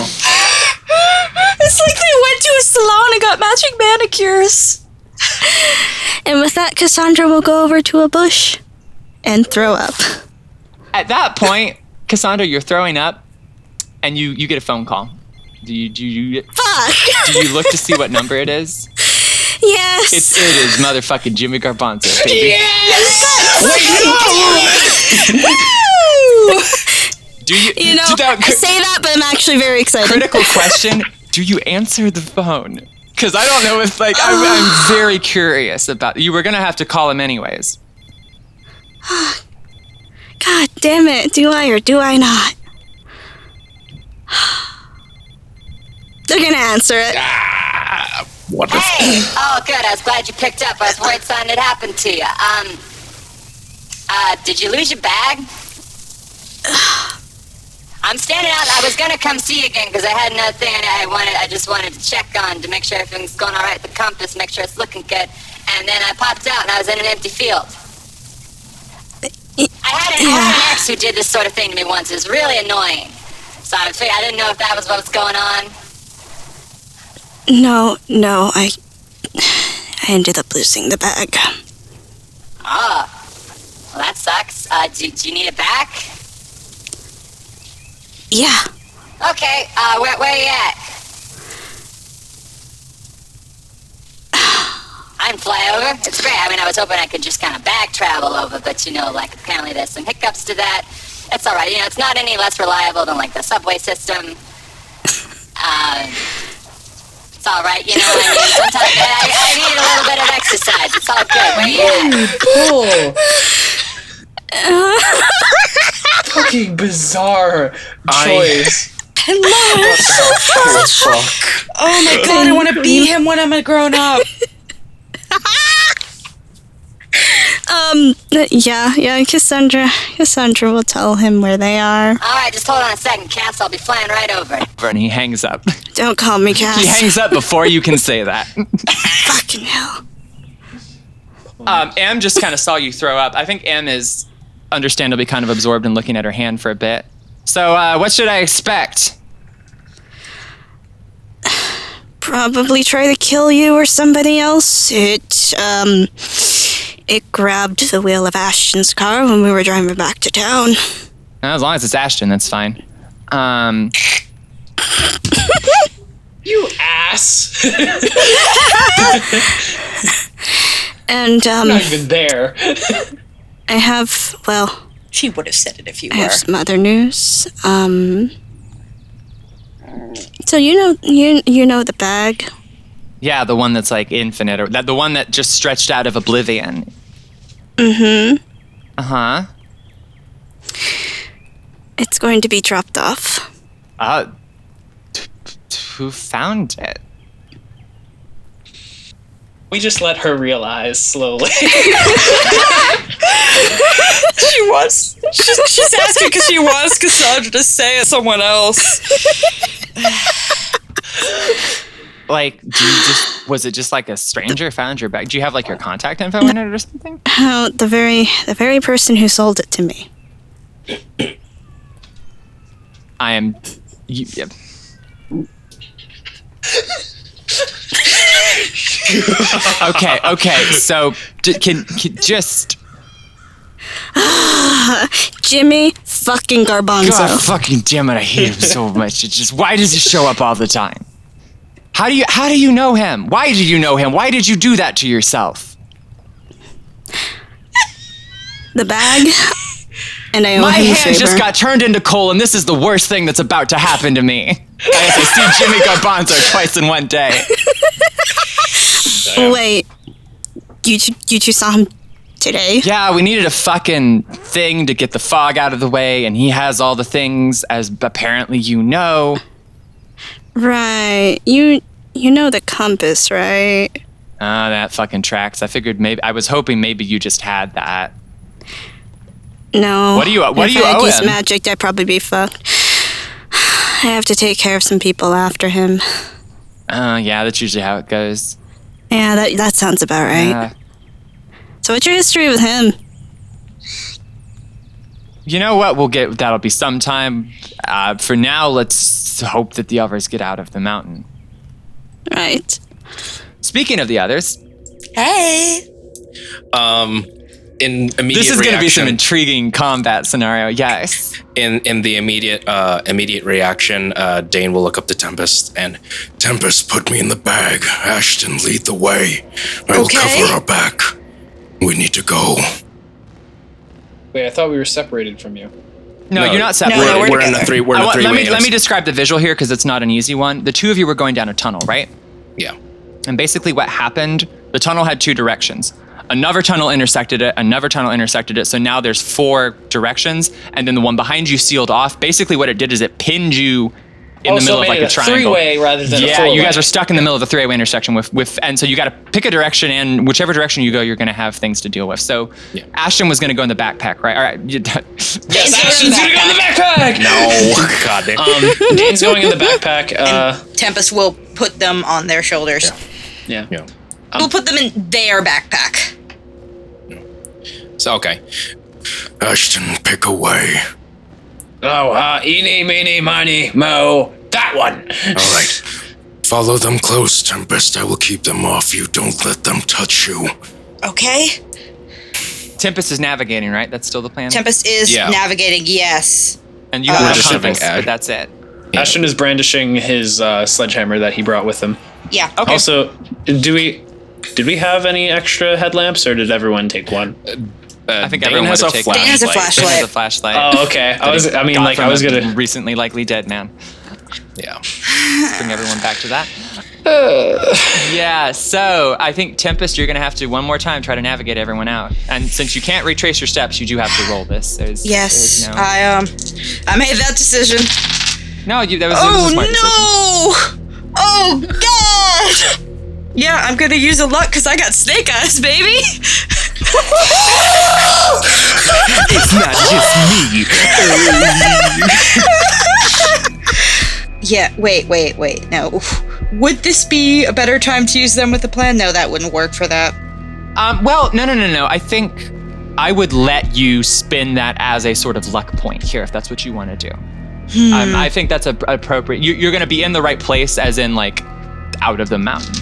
It's like they went to a salon and got matching manicures. And with that, Cassandra will go over to a bush and throw up. At that point, Cassandra, you're throwing up and you, you get a phone call. Do you, do you, do you look to see what number it is? Yes. It's, it is motherfucking Jimmy Garbanzo, baby. Do you, You know, do that- I say that, but I'm actually very excited. critical question do you answer the phone because i don't know if like I'm, I'm *sighs* very curious about you were gonna have to call him anyways *sighs* God damn it. Do I or do I not? *gasps* They're gonna answer it. Wonderful. Hey! Oh, good. I was glad you picked up. I was worried something had happened to you. Um, uh, did you lose your bag? *sighs* I'm standing out. I was gonna come see you again because I had another thing I wanted. I just wanted to check on to make sure everything's going all right the compass, make sure it's looking good. And then I popped out and I was in an empty field. I had, an, I had an ex who did this sort of thing to me once. It was really annoying. So I, didn't know if that was what was going on. No, no, I. I ended up losing the bag. Oh, well, that sucks. Uh, do, do you need it back? Yeah. Okay, uh, where, where you at? *sighs* I'm flyover. It's great. I mean, I was hoping I could just kind of back travel over, but you know, like apparently there's some hiccups to that. It's all right. You know, it's not any less reliable than like the subway system. Uh, it's all right. You know, I mean, *laughs* sometimes I, I need a little bit of exercise. It's all good. Where you at? Fucking bizarre I- choice. Hello. Oh my god, I want to be him when I'm a grown up. *laughs* Um, yeah, yeah, Cassandra. Cassandra will tell him where they are. All right, just hold on a second, Cass. I'll be flying right over. And he hangs up. Don't call me Cass. He hangs up before you can say that. *laughs* Fucking hell. Um, Em just kind of saw you throw up. I think Em is understandably kind of absorbed in looking at her hand for a bit. So, uh, what should I expect? *sighs* Probably try to kill you or somebody else. It, um, it grabbed the wheel of Ashton's car when we were driving back to town. As long as it's Ashton, that's fine. Um, You ass. And, um, Not even there. I have, well, She would have said it if you I were. have some other news. Um, so you know, you you know the bag. yeah, the one that's like infinite, or that the one that just stretched out of oblivion. Mm-hmm. Uh huh. It's going to be dropped off. Uh, t- t- who found it? We just let her realize slowly. *laughs* She was. She's, she's asking because she was Cassandra to say it someone else. Like, do you just was it just like a stranger found your bag? Do you have like your contact info in it or something? How the very the very person who sold it to me. I am. You, yeah. okay, okay. So d- can, can just *gasps* Jimmy fucking Garbanzo. God, fucking damn it! I hate him so much. It's just why does he show up all the time? How do you how do you know him? Why do you know him? Why did you do that to yourself? the bag. And I owe My him hand favor. just got turned into coal, and this is the worst thing that's about to happen to me. I have to see Jimmy Garbanzo twice in one day. Wait, you two, you two saw him today? Yeah, we needed a fucking thing to get the fog out of the way, and he has all the things, as apparently you know. Right. You you know the compass, right? Ah, that fucking tracks. I figured maybe I was hoping maybe you just had that. No. What do you- what if do you I owe him? magic, I'd probably be fucked. *sighs* I have to take care of some people after him. Uh, yeah, that's usually how it goes. Yeah, that that sounds about right. Uh, so what's your history with him? You know what? We'll get that'll be sometime. Uh, for now, let's hope that the others get out of the mountain. Right. Speaking of the others, Hey. Um, in immediate this is going to be some intriguing combat scenario. Yes. in in the immediate uh, immediate reaction, uh, Dane will look up to Tempest and Tempest put me in the bag. Ashton, lead the way. I will Okay. cover our back. We need to go. Wait, I thought we were separated from you. No, you're not separate. No, no, we're, we're in the three. We're in the three let me let me describe the visual here because it's not an easy one. The two of you were going down a tunnel, right? Yeah. And basically, what happened? The tunnel had two directions. Another tunnel intersected it. Another tunnel intersected it. So now there's four directions, and then the one behind you sealed off. Basically, what it did is it pinned you in Oh, the middle it of like a a triangle. three-way rather than yeah. you four-way. guys are stuck in the middle of the three-way intersection with with, and so you got to pick a direction, and whichever direction you go, you're going to have things to deal with. So Ashton was going to go in the backpack, right? All right. You- *laughs* Yes, Ashton's gonna go in the backpack. No, *laughs* God damn. Um, Dane's going in the backpack. *laughs* Uh, Tempest will put them on their shoulders. yeah. Yeah. we'll put them in their backpack. So okay. Ashton, pick away. Oh, uh, eeny, meeny, miny, mo. That one. All right. Follow them close, Tempest. I will keep them off you. Don't let them touch you. Okay. Tempest is navigating, right? That's still the plan. Tempest is Yeah. navigating. Yes. and you Uh, have We're a just compass, having Ash- but that's it. Ashton is brandishing his uh, sledgehammer that he brought with him. Yeah. Okay. Also, do we Did we have any extra headlamps, or did everyone take one? Uh, I think Dane everyone has would a have taken Dane has a flashlight. Dane has a flashlight. flashlight. Oh, okay. I was. I mean, like, I was gonna. recently likely dead man. Yeah. Let's bring everyone back to that. *sighs* yeah, so I think Tempest, you're gonna have to one more time try to navigate everyone out. And since you can't retrace your steps, you do have to roll this. There's, Yes, there's no, I um, I made that decision. no, you, that was, that was a smart Oh decision. no! Oh god! Yeah, I'm gonna use a luck because I got snake eyes, baby. *laughs* It's not just me. *laughs* Yeah, wait, wait, wait. No. Would this be a better time to use them with the plan? No, that wouldn't work for that. Um, well, no, no, no, no. I think I would let you spin that as a sort of luck point here, if that's what you want to do. Hmm. Um, I think that's a, appropriate. You, you're going to be in the right place, as in like out of the mountain.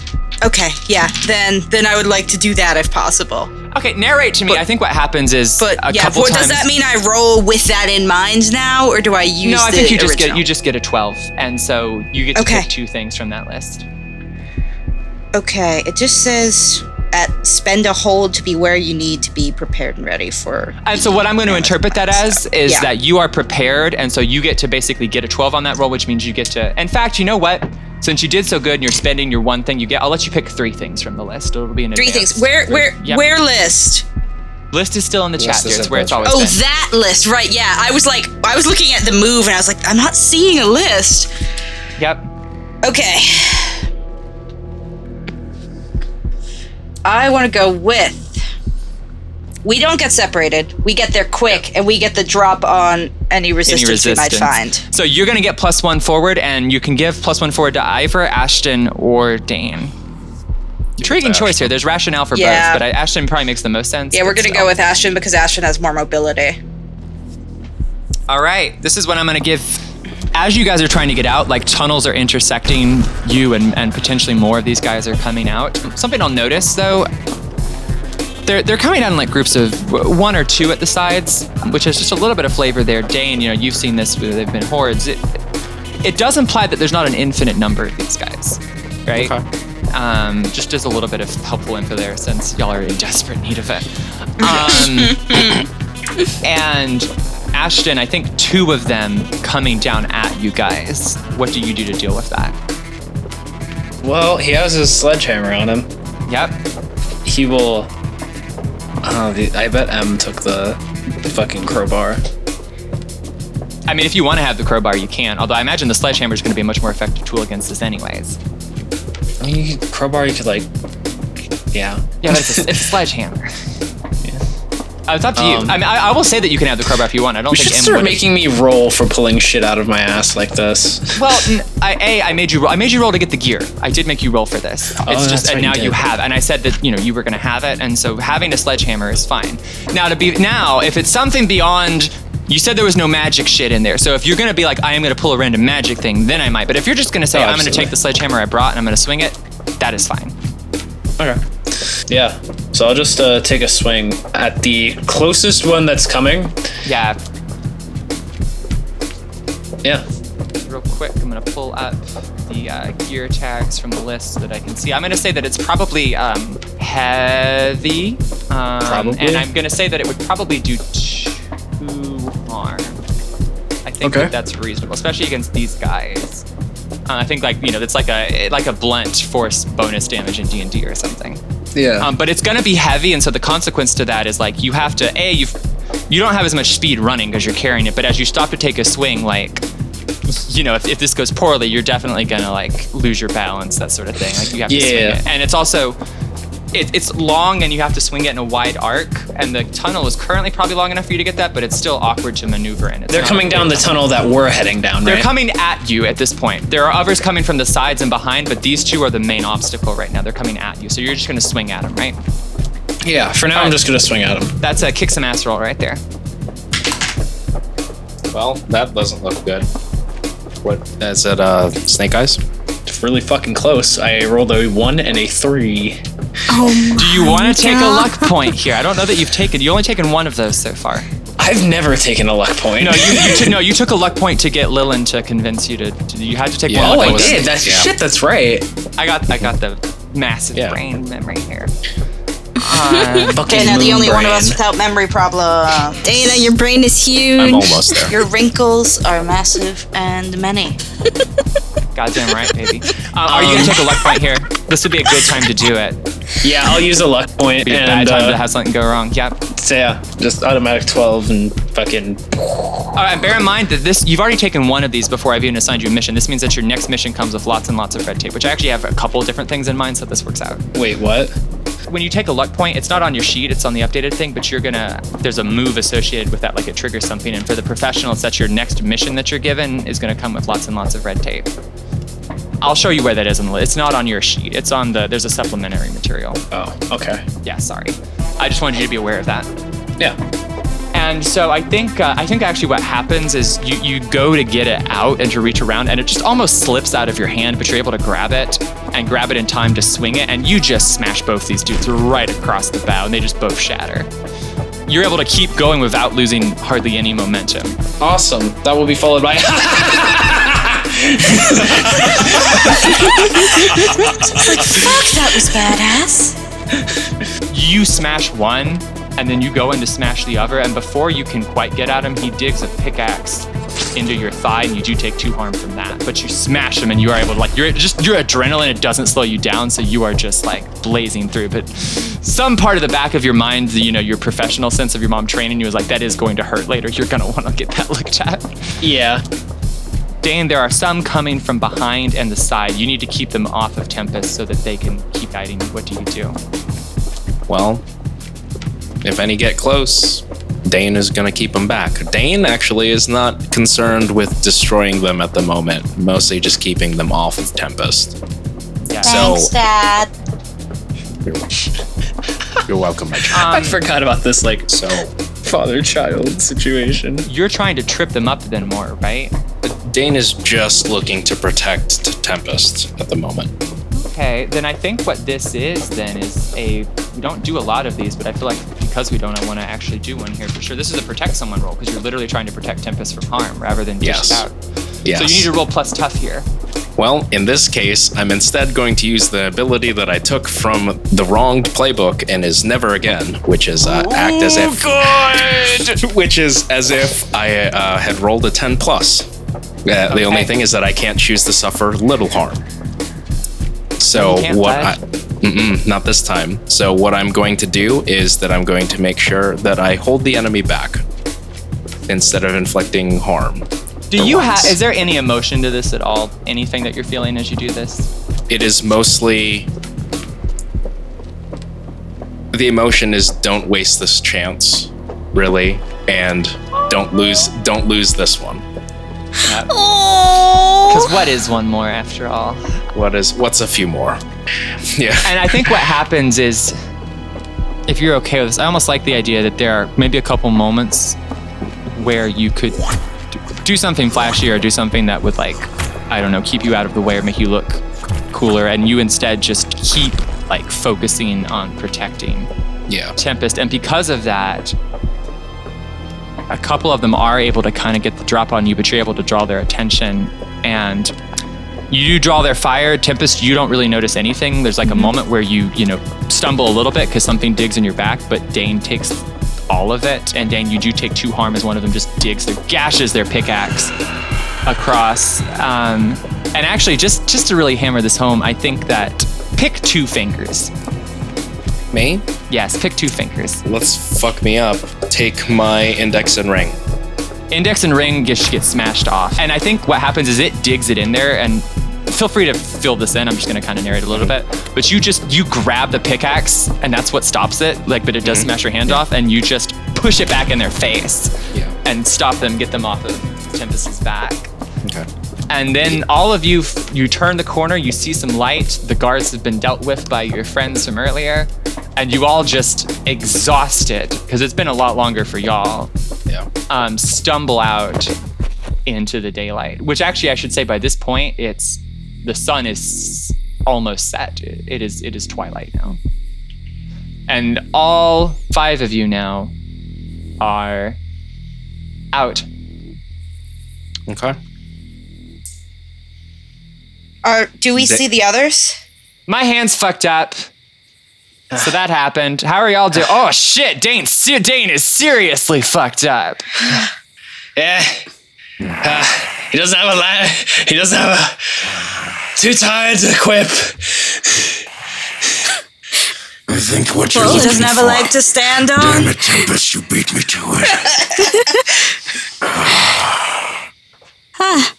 Okay, yeah. Then then I would like to do that if possible. Okay, narrate to me. I think what happens is But a yeah, couple what, times. does that mean I roll with that in mind now, or do I use? no, I the think you just original? get you just get a twelve, and so you get to Okay. pick two things from that list. Okay, it just says at spend a hold to be where you need to be prepared and ready for. And so what I'm going to interpret that as is Yeah. that you are prepared, and so you get to basically get a 12 on that roll, which means you get to. In fact, you know what? Since you did so good and you're spending your one thing, you get. I'll let you pick three things from the list. It'll be an Three advance. things. Where where Yep. where list? List is still in the List chat is here. It's where the it's always Oh, been. that list, right? Yeah, I was like, I was looking at the move, and I was like, I'm not seeing a list. Yep. Okay. I want to go with. We don't get separated. We get there quick, and we get the drop on any resistance, we might find. So you're going to get plus one forward, and you can give plus one forward to Ivor, Ashton, or Dane. Intriguing choice here. There's rationale for Yeah. both, but I, Ashton probably makes the most sense. Yeah, we're gonna go with Ashton because Ashton has more mobility. All right, this is what I'm going to give. As you guys are trying to get out, like tunnels are intersecting you, and, and potentially more of these guys are coming out. Something I'll notice though, they're they're coming down in like groups of one or two at the sides, which is just a little bit of flavor there. Dane, you know, you've seen this; they've been hordes. It it does imply that there's not an infinite number of these guys, right? Um, just as a little bit of helpful info there, since y'all are in desperate need of it. Um, *laughs* and Ashton, I think two of them coming down at you guys. What do you do to deal with that? Well, he has his sledgehammer on him. Yep. He will. Oh, the, I bet Em took the fucking crowbar. I mean, if you want to have the crowbar, you can. Although I imagine the sledgehammer is going to be a much more effective tool against this, anyways. I mean, you could- crowbar, you could like. Yeah. Yeah, but it's a, it's a sledgehammer. *laughs* Uh, it's up to you. Um, I mean, I, I will say that you can have the crowbar if you want. I don't We think should start making me roll for pulling shit out of my ass like this. Well, n- I, a I made you roll. I made you roll to get the gear. I did make you roll for this. It's Oh, just that's and now you you have. And I said that you know you were going to have it, and so having a sledgehammer is fine. Now to be now, if it's something beyond. You said there was no magic shit in there, so if you're gonna be like, I am gonna pull a random magic thing, then I might. But if you're just gonna say, Oh, I'm gonna take the sledgehammer I brought and I'm gonna swing it, that is fine. Okay. Yeah. So I'll just uh, take a swing at the closest one that's coming. Yeah. Yeah. Real quick, I'm gonna pull up the uh, gear tags from the list so that I can see. I'm gonna say that it's probably um, heavy, um, Probably. and I'm gonna say that it would probably do two harm. I think Okay. that that's reasonable, especially against these guys. Uh, I think like you know it's like a like a blunt force bonus damage in D and D or something. Yeah. Um, but it's gonna be heavy, and so the consequence to that is like you have to a you you don't have as much speed running because you're carrying it, but as you stop to take a swing, like you know if, if this goes poorly, you're definitely gonna like lose your balance, that sort of thing. Like you have to swing Yeah. it, and it's also it, it's long and you have to swing it in a wide arc, and the tunnel is currently probably long enough for you to get that, but it's still awkward to maneuver in. It's They're coming down the tunnel that we're heading down, right? They're right? coming at you at this point. There are others coming from the sides and behind, but these two are the main obstacle right now. They're coming at you, so you're just gonna swing at them, right? Yeah. For now, I'm just gonna swing at them. That's a kick some ass roll right there. Well, that doesn't look good. What is it? Uh, snake eyes. It's really fucking close. I rolled a one and a three. Oh Do you want to take a luck point here? I don't know that you've taken. You only taken one of those so far. I've never taken a luck point. No, you, you took no. You took a luck point to get Lilin to convince you to. to you had to take Yeah, one. oh, luck I point. did. That's yeah. shit. That's right. I got. I got the massive Yeah. brain memory here. *laughs* Uh, Okay, now the only one of us without memory problem. Dana, your brain is huge. I'm almost there. Your wrinkles are massive and many. goddamn right, baby. Uh, are you gonna take a luck point here? This would be a good time to do it. Yeah, I'll use a luck point Be a bad and time uh, to have something go wrong. Yep. so yeah, just automatic twelve and fucking. All right, bear in mind that this you've already taken one of these before I've even assigned you a mission. This means that your next mission comes with lots and lots of red tape, which I actually have a couple of different things in mind, so this works out. Wait, what? When you take a luck point, it's not on your sheet, it's on the updated thing, but you're gonna there's a move associated with that, like it triggers something. And for the professionals, that's your next mission that you're given is gonna come with lots and lots of red tape. I'll show you where that is on the list. It's not on your sheet. It's on the there's a supplementary material. Oh, okay. Yeah, sorry. I just wanted you to be aware of that. Yeah. And so I think uh, I think actually what happens is you you go to get it out and to reach around, and it just almost slips out of your hand, but you're able to grab it and grab it in time to swing it, and you just smash both these dudes right across the bow, and they just both shatter. You're able to keep going without losing hardly any momentum. Awesome. That will be followed by. *laughs* Fuck, that was badass. You smash one, and then you go in to smash the other, and before you can quite get at him, he digs a pickaxe into your thigh, and you do take two harm from that. But you smash him, and you are able to like you're just your adrenaline. It doesn't slow you down, so you are just like blazing through. But some part of the back of your mind, you know, your professional sense of your mom training you is like that is going to hurt later. You're gonna want to get that looked at. yeah. Dane, there are some coming from behind and the side. You need to keep them off of Tempest so that they can keep guiding you. What do you do? Well, if any get close, Dane is going to keep them back. Dane actually is not concerned with destroying them at the moment, mostly just keeping them off of Tempest. Yeah. So, Dad. *laughs* you're welcome, my child. I forgot about this like So, father-child situation. You're trying to trip them up then more, right? Dane is just looking to protect Tempest at the moment. Okay, then I think what this is then is a. We don't do a lot of these, but I feel like because we don't, I want to actually do one here for sure. This is a protect someone roll because you're literally trying to protect Tempest from harm rather than dish Yes. it out. Yes. So you need to roll plus tough here. Well, in this case, I'm instead going to use the ability that I took from the wronged playbook and is never again, which is uh, act as if, *laughs* which is as if I uh, had rolled a 10 plus. Uh, The only thing is that I can't choose to suffer little harm. So what? I, not this time. So what I'm going to do is that I'm going to make sure that I hold the enemy back instead of inflicting harm. Do you have? Is there any emotion to this at all? Anything that you're feeling as you do this? it is mostly the emotion is don't waste this chance really and don't lose don't lose this one. Because what is one more after all? what is what's a few more *laughs* yeah And I think what happens is, if you're okay with this, I almost like the idea that there are maybe a couple moments where you could do- do something flashy or do something that would like, I don't know, keep you out of the way or make you look cooler, and you instead just keep like focusing on protecting yeah Tempest, and because of that, a couple of them are able to kind of get the drop on you, but you're able to draw their attention, and you do draw their fire. Tempest, you don't really notice anything. There's like a mm-hmm. moment where you, you know, stumble a little bit because something digs in your back, but Dane takes all of it, and Dane, you do take two harm as one of them just digs their gashes their pickaxe across. Um, and actually, just just to really hammer this home, I think that pick two fingers. me Yes, pick two fingers. let's fuck me up take my index and ring Index and ring just get smashed off. And I think what happens is it digs it in there and feel free to fill this in. I'm just gonna kind of narrate a little bit. But you just you grab the pickaxe and that's what stops it. Like, but it does smash your hand off and you just push it back in their face yeah and stop them, get them off of Tempest's back. okay And then all of you, you turn the corner, you see some light. The guards have been dealt with by your friends from earlier. And you all just exhausted, because it's been a lot longer for y'all, yeah um, stumble out into the daylight. Which actually, I should say, by this point, it's the sun is almost set. It- it is it is twilight now, and all five of you now are out. okay Are, do we They- see the others? My hand's fucked up. So that happened. How are y'all doing? Oh shit, Dane. Dane is seriously fucked up. Yeah. Uh, he doesn't have a la- He doesn't have a. Too tired to equip. I think what you're Well, he looking doesn't have for. a leg to stand on. Damn it, Tempest, you beat me to it. *laughs* Ah,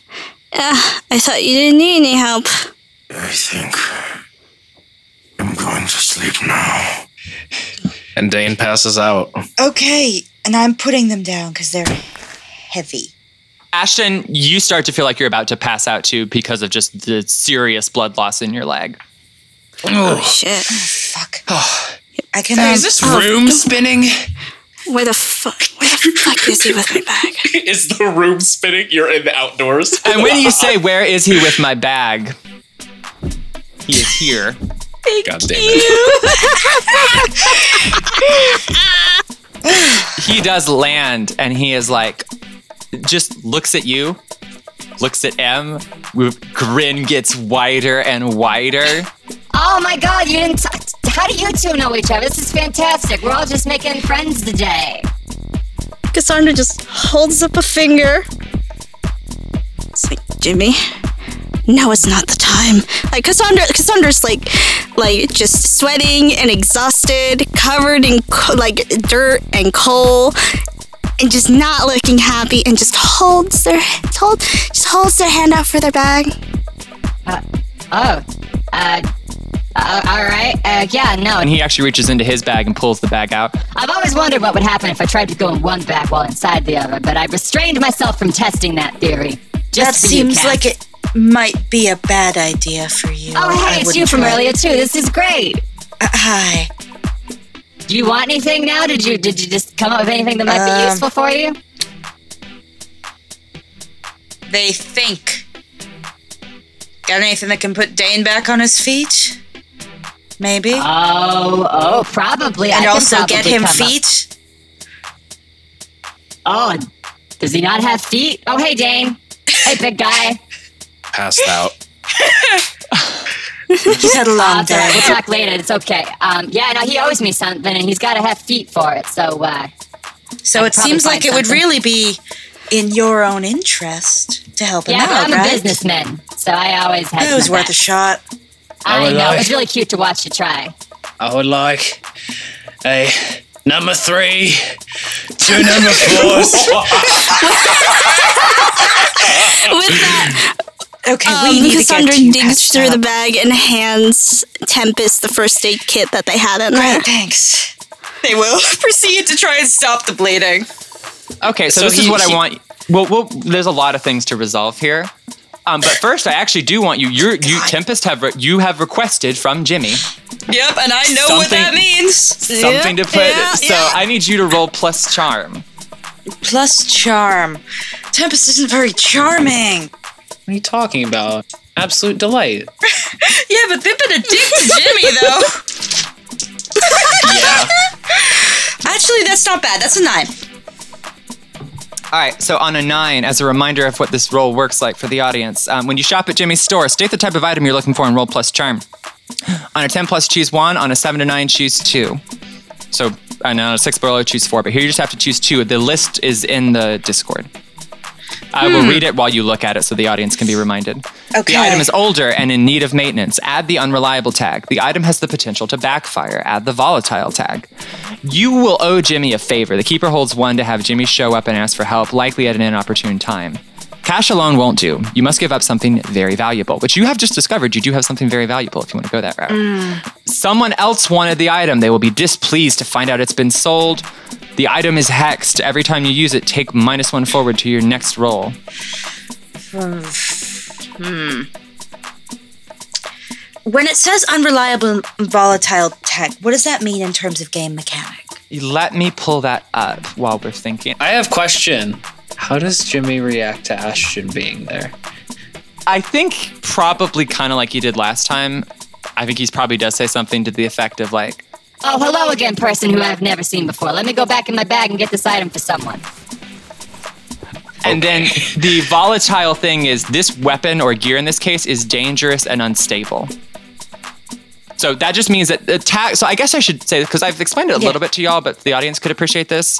yeah, I thought you didn't need any help. I think I'm going to sleep now. And Dane passes out. Okay, and I'm putting them down because they're heavy. Ashton, you start to feel like you're about to pass out too because of just the serious blood loss in your leg. Oh, shit. fuck. *sighs* I can. Hey, um, is this oh, room spinning? Where the fuck? Where the fuck is he with my bag? *laughs* Is the room spinning? You're in the outdoors. And when you say, *laughs* Where is he with my bag? He is here. God damn it. *laughs* he does land and he is like, just looks at you, looks at Em, grin gets wider and wider. Oh my god, you didn't. T- how do you two know each other? This is fantastic. We're all just making friends today. Cassandra just holds up a finger. It's like, Jimmy, now is not the time. Like Cassandra, Cassandra's like, like just sweating and exhausted, covered in co- like dirt and coal, and just not looking happy, and just holds their hold, just holds their hand out for their bag. Oh, uh, uh all right. Uh, yeah, no. And he actually reaches into his bag and pulls the bag out. I've always wondered what would happen if I tried to go in one bag while inside the other, but I restrained myself from testing that theory. Just that for you, seems like it might be a bad idea for you. Oh, I hey, it's you from try earlier too. This is great. Uh, hi. Do you want anything now? Did you did you just come up with anything that might be Um, useful for you? They think. Got anything that can put Dane back on his feet? Maybe. Oh, oh, probably. I and can also get him come up- feet. Oh, does he not have feet? Oh, hey, Dane. Hey, big guy. Passed out. *laughs* He's had a long Uh, it's all right. day. We'll talk later. It's okay. Um, yeah, no, he owes me something, and he's got to have feet for it. So, uh, So I'd it seems find like it would really be in your own interest to help him yeah, but out, I'm right? a businessman, so I always have. It was worth a shot. I I would know. like- It's really cute to watch you try. I would like a number three, two number fours. *laughs* With that, Okay, um, we need Cassandra to get you digs through up. the bag and hands Tempest the first aid kit that they had in there. Great, thanks. They will *laughs* proceed to try and stop the bleeding. Okay, so, So this is what he- I want. Well, well, there's a lot of things to resolve here. Um, but first, I actually do want you. You're, you, Tempest, have re- you have requested from Jimmy Yep, and I know what that Something- means. something to put. yeah, so yeah. I need you to roll plus charm. Plus charm. Tempest isn't very charming. What are you talking about? Absolute delight. *laughs* Yeah, but they've been a dick to Jimmy, though. Yeah. *laughs* Actually, that's not bad. That's a nine. All right, so on a nine, as a reminder of what this roll works like for the audience, um, when you shop at Jimmy's store, state the type of item you're looking for and roll plus charm. On a 10 plus, choose one. On a 7 to 9, choose two. So, and on a 6 below, choose four. But here you just have to choose two. The list is in the Discord. I will Hmm. read it while you look at it so the audience can be reminded. Okay. The item is older and in need of maintenance. Add the unreliable tag. The item has the potential to backfire. Add the volatile tag. You will owe Jimmy a favor. The keeper holds one to have Jimmy show up and ask for help, likely at an inopportune time. Cash alone won't do. You must give up something very valuable, which you have just discovered. You do have something very valuable if you want to go that route. Someone else wanted the item. They will be displeased to find out it's been sold. The item is hexed. Every time you use it, take minus one forward to your next roll. Hmm. When it says unreliable and volatile tech, what does that mean in terms of game mechanic? Let me pull that up while we're thinking. I have question. How does Jimmy react to Ashton being there? I think probably kind of like you did last time. I think he's probably does say something to the effect of like, Oh, hello again, person who I've never seen before. Let me go back in my bag and get this item for someone. and then the volatile thing is this weapon or gear in this case is dangerous and unstable. So that just means that the tag. So I guess I should say because I've explained it a Yeah. little bit to y'all, but the audience could appreciate this.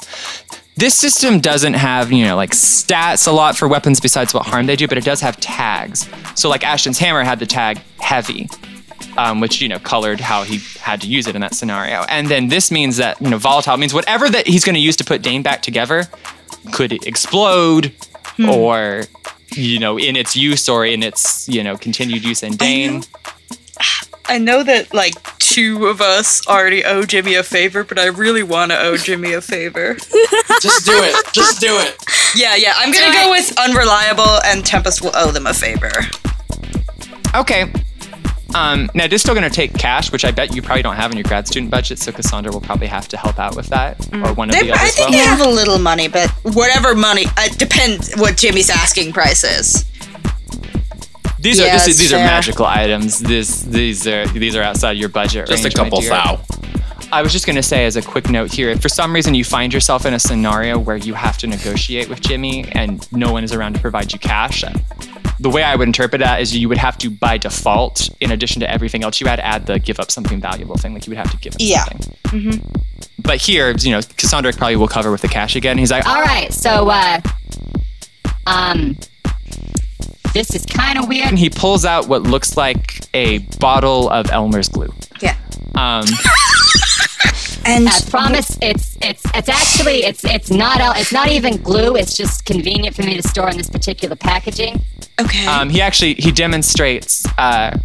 This system doesn't have you know like stats a lot for weapons besides what harm they do, but it does have tags. So like Ashton's hammer had the tag heavy, um, which you know colored how he had to use it in that scenario. And then this means that you know volatile means whatever that he's going to use to put Dane back together could explode or you know in its use or in its you know continued use in Dane. I know that like two of us already owe Jimmy a favor, but I really want to owe Jimmy a favor. *laughs* Just do it. Just do it. yeah, yeah. I'm gonna go with unreliable, and Tempest will owe them a favor. Okay. Um, now, this is still going to take cash, which I bet you probably don't have in your grad student budget. So Cassandra will probably have to help out with that, or one of They- the I others think will. they have a little money, but whatever money, it depends what Jimmy's asking price is. These are this, it's these are magical items. This these are these are outside your budget. Just a range, my couple dear. thou. I was just going to say as a quick note here, if for some reason you find yourself in a scenario where you have to negotiate with Jimmy and no one is around to provide you cash, the way I would interpret that is you would have to, by default, in addition to everything else, you had to add the give up something valuable thing. Like you would have to give him Yeah. something. Mm-hmm. But here, you know, Cassandra probably will cover with the cash again. He's like, All right, so uh, um, this is kind of weird. and he pulls out what looks like a bottle of Elmer's glue. Yeah. Um, *laughs* And I promise it's it's it's actually it's it's not el- it's not even glue. It's just convenient for me to store in this particular packaging. Okay. um, he actually he demonstrates. Uh,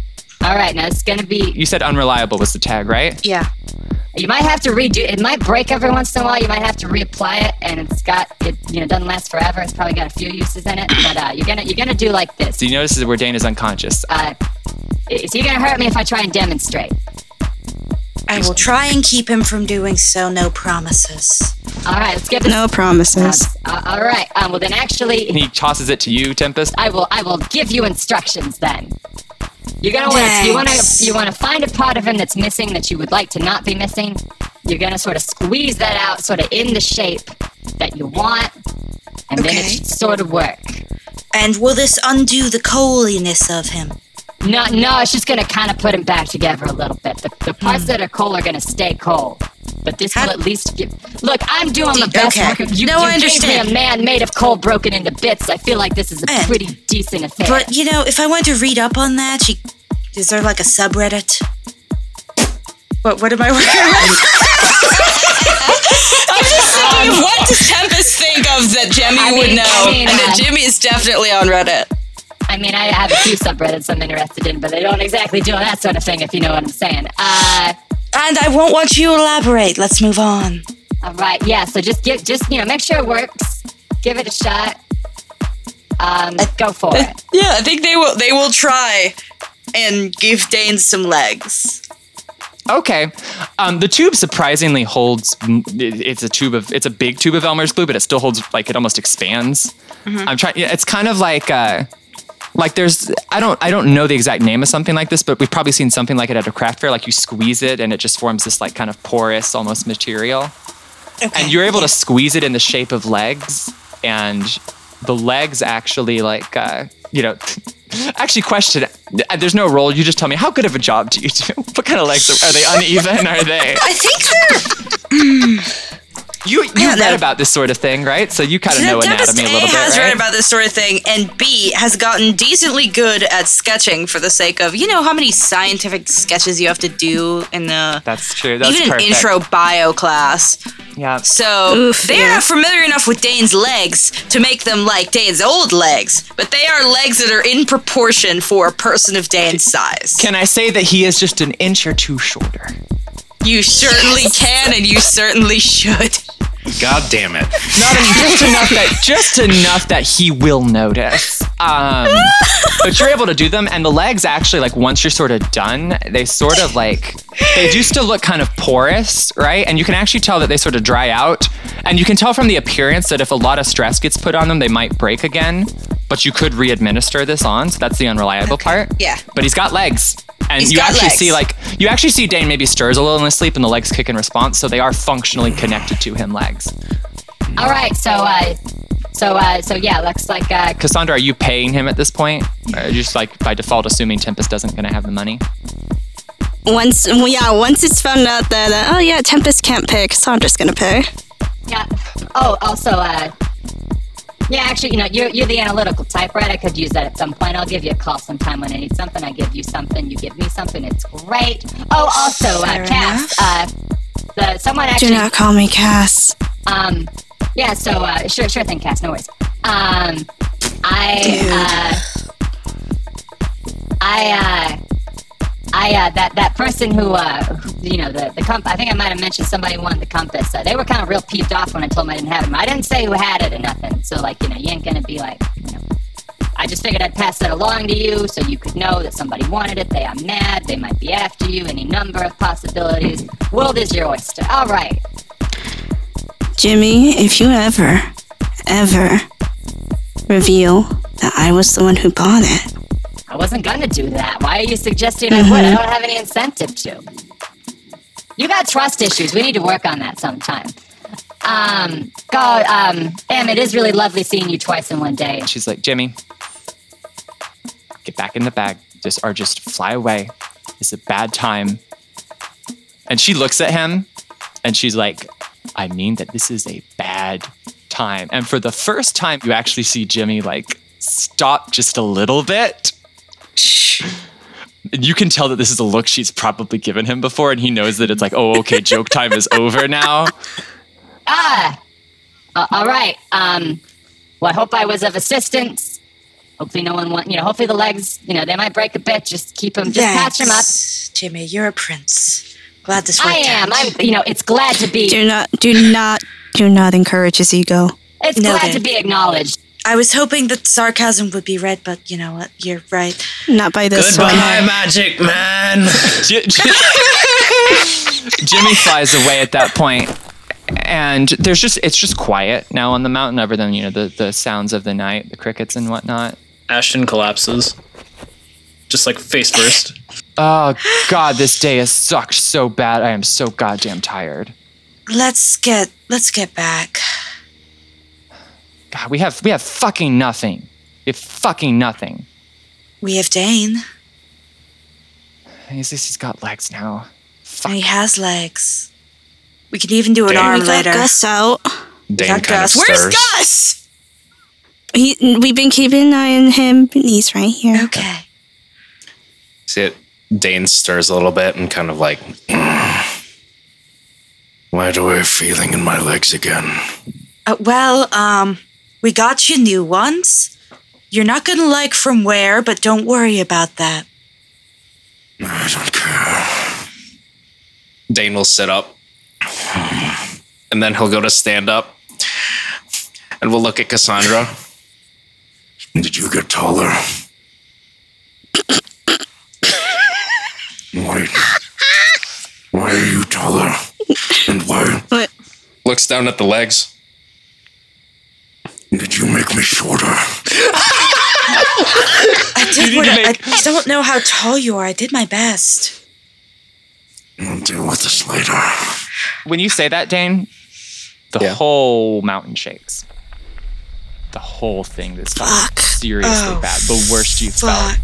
All right, now it's gonna be. you said unreliable was the tag, right? Yeah. You might have to redo. It might break every once in a while. You might have to reapply it, and it's got it. You know, doesn't last forever. It's probably got a few uses in it. But uh, you're gonna you're gonna do like this. So you notice where Dana's unconscious. Uh, is he gonna hurt me if I try and demonstrate? I will try and keep him from doing so. No promises. All right, let's get this. No promises. Uh, all right. Um, well, then actually, he tosses it to you, Tempest. I will I will give you instructions then. You're gonna want to you want Thanks. to you want to find a part of him that's missing that you would like to not be missing. You're gonna sort of squeeze that out, sort of in the shape that you want, and then it Okay. should sort of work. And will this undo the coaliness of him? No, no, it's just gonna kind of put them back together a little bit. The, the parts Hmm. that are cold are gonna stay cold, but this will at least give. Look, I'm doing my best Okay. work. You, No, you I gave me understand. a man made of coal broken into bits. I feel like this is a And- pretty decent affair. But you know, if I want to read up on that, she, is there like a subreddit? What? What am I working on? *laughs* I'm just *laughs* thinking what does Tempest think of that Jimmy I would mean- know, I mean, and that uh, Jimmy is definitely on Reddit. I mean, I have a few subreddits I'm interested in, but they don't exactly do that sort of thing, if you know what I'm saying. Uh, And I won't want you to elaborate. Let's move on. all right, yeah. So just give, just you know, make sure it works. Give it a shot. Um, go for it. *laughs* Yeah, I think they will. They will try and give Dane some legs. Okay. Um, the tube surprisingly holds. It's a tube of. It's a big tube of Elmer's glue, but it still holds like it almost expands. Mhm. I'm trying. Yeah, it's kind of like. Uh, like there's I don't I don't know the exact name of something like this, but we've probably seen something like it at a craft fair. Like you squeeze it and it just forms this like kind of porous almost material, and you're able to squeeze it in the shape of legs, and the legs actually like uh, you know. *laughs* Actually, question. uh, There's no role. You just tell me how good of a job do you do? *laughs* What kind of legs are, are they? Uneven? Are they? *laughs* I think they're. You you Yeah, read no. about this sort of thing, right? So you kind of know Tempest anatomy a A little bit, has right? read about this sort of thing, and B has gotten decently good at sketching for the sake of you know how many scientific sketches you have to do in the That's true. That's even an perfect. intro bio class. Yeah. So Oof, they're yeah. not familiar enough with Dane's legs to make them like Dane's old legs, but they are legs that are in proportion for a person of Dane's size. Can I say that he is just an inch or two shorter? You certainly can, and you certainly should. God damn it. Not just enough that just enough that he will notice. Um, but you're able to do them, and the legs actually, like once you're sort of done, they sort of like they do still look kind of porous, right? And you can actually tell that they sort of dry out, and you can tell from the appearance that if a lot of stress gets put on them, they might break again. But you could re-administer this on, so that's the unreliable part. Yeah. But he's got legs. And He's you got actually legs. see like you actually see Dane maybe stirs a little in his sleep and the legs kick in response, so they are functionally connected to him legs. All right, so uh, so uh, so yeah, looks like uh, Cassandra, are you paying him at this point? Or are you just like by default assuming Tempest doesn't gonna have the money? once, well, yeah, once it's found out that uh, oh yeah, Tempest can't pay, Cassandra's gonna pay. Yeah. Oh, also, uh, yeah, actually, you know, you're, you're the analytical type, right? I could use that at some point. I'll give you a call sometime when I need something. I give you something, you give me something. It's great. Oh, also, uh, Cass, uh, the, someone Do not call me Cass. Um, yeah, so, uh, sure, sure thing, Cass, no worries. Um, I, uh, I, uh, I, uh, that, that person who, uh, you know, the, the comp, I think I might have mentioned somebody wanted the compass. Uh, they were kind of real peeved off when I told them I didn't have them. I didn't say who had it or nothing. So, like, you know, you ain't gonna be like, you know, I just figured I'd pass that along to you so you could know that somebody wanted it. They are mad. They might be after you. Any number of possibilities. World is your oyster. All right. Jimmy, if you ever, ever reveal that I was the one who bought it, I wasn't gonna do that. Why are you suggesting I would? I don't have any incentive to. You got trust issues. We need to work on that sometime. Um, God, um, Em, it is really lovely seeing you twice in one day. She's like, Jimmy, get back in the bag. Just or just fly away. It's a bad time. And she looks at him and she's like, I mean that this is a bad time. And for the first time, you actually see Jimmy like stop just a little bit. And you can tell that this is a look she's probably given him before, and he knows that it's like, oh, okay, joke time is over now. Ah, uh, all right. Um, well, I hope I was of assistance. Hopefully, no one want you know. Hopefully, the legs, you know, they might break a bit. Just keep them, just patch them up. Jimmy, you're a prince. Glad this I worked am. out. I'm. You know, it's glad to be. do not, do not, do not encourage his ego. It's No, glad then. to be acknowledged. I was hoping that sarcasm would be read, but you know what? You're right. Not by this Goodbye, one. *laughs* magic man. J- J- Jimmy flies away at that point, and there's just it's just quiet now on the mountain, other than you know the the sounds of the night, the crickets and whatnot. Ashton collapses, just like face first. Oh God, this day has sucked so bad. I am so goddamn tired. Let's get let's get back. God, we have we have fucking nothing. We have fucking nothing. We have Dane. At least he's got legs now. And he has legs. We can even do an Dane. arm We got later. Gus out. Dane got kind of Gus. Where's stirs. Gus? He, we've been keeping an eye on him. He's right here. Okay. See it? Dane stirs a little bit and kind of like, *clears throat* Why do I have feeling in my legs again? Uh, well, um, we got you new ones. You're not gonna like from where, but don't worry about that. I don't care. Dane will sit up. And then he'll go to stand up. And we'll look at Cassandra. Did you get taller? Why? Why are you taller? And why What? Looks down at the legs. Did you make me shorter? I did need what I, make- I don't know how tall you are. I did my best. We'll deal with this later. When you say that, Dane, the Yeah. whole mountain shakes. The whole thing this felt Fuck. seriously Oh, bad. The worst you've felt. Fuck.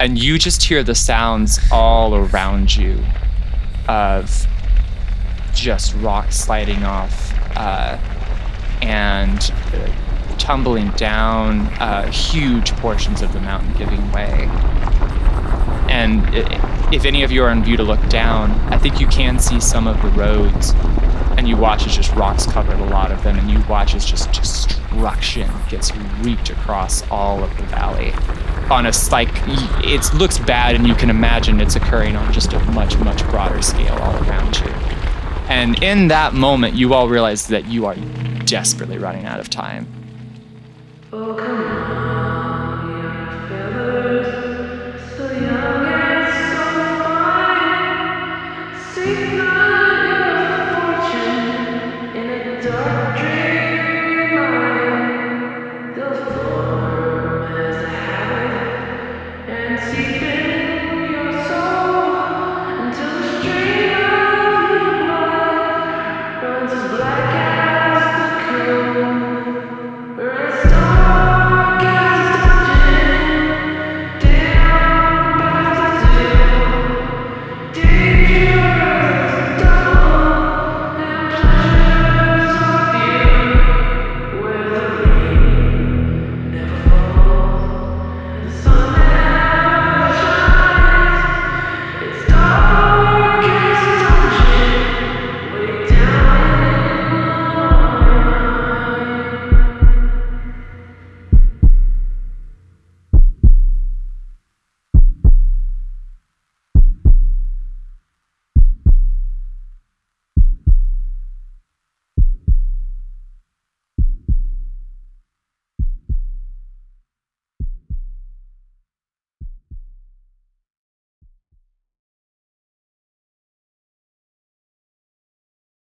and you just hear the sounds all around you of just rocks sliding off uh, and uh, tumbling down, uh, huge portions of the mountain giving way. And if any of you are in view to look down, I think you can see some of the roads, and you watch as just rocks covered a lot of them, and you watch as just destruction gets wreaked across all of the valley. On a like it looks bad and you can imagine it's occurring on just a much much broader scale all around you. And in that moment you all realize that you are desperately running out of time Signal.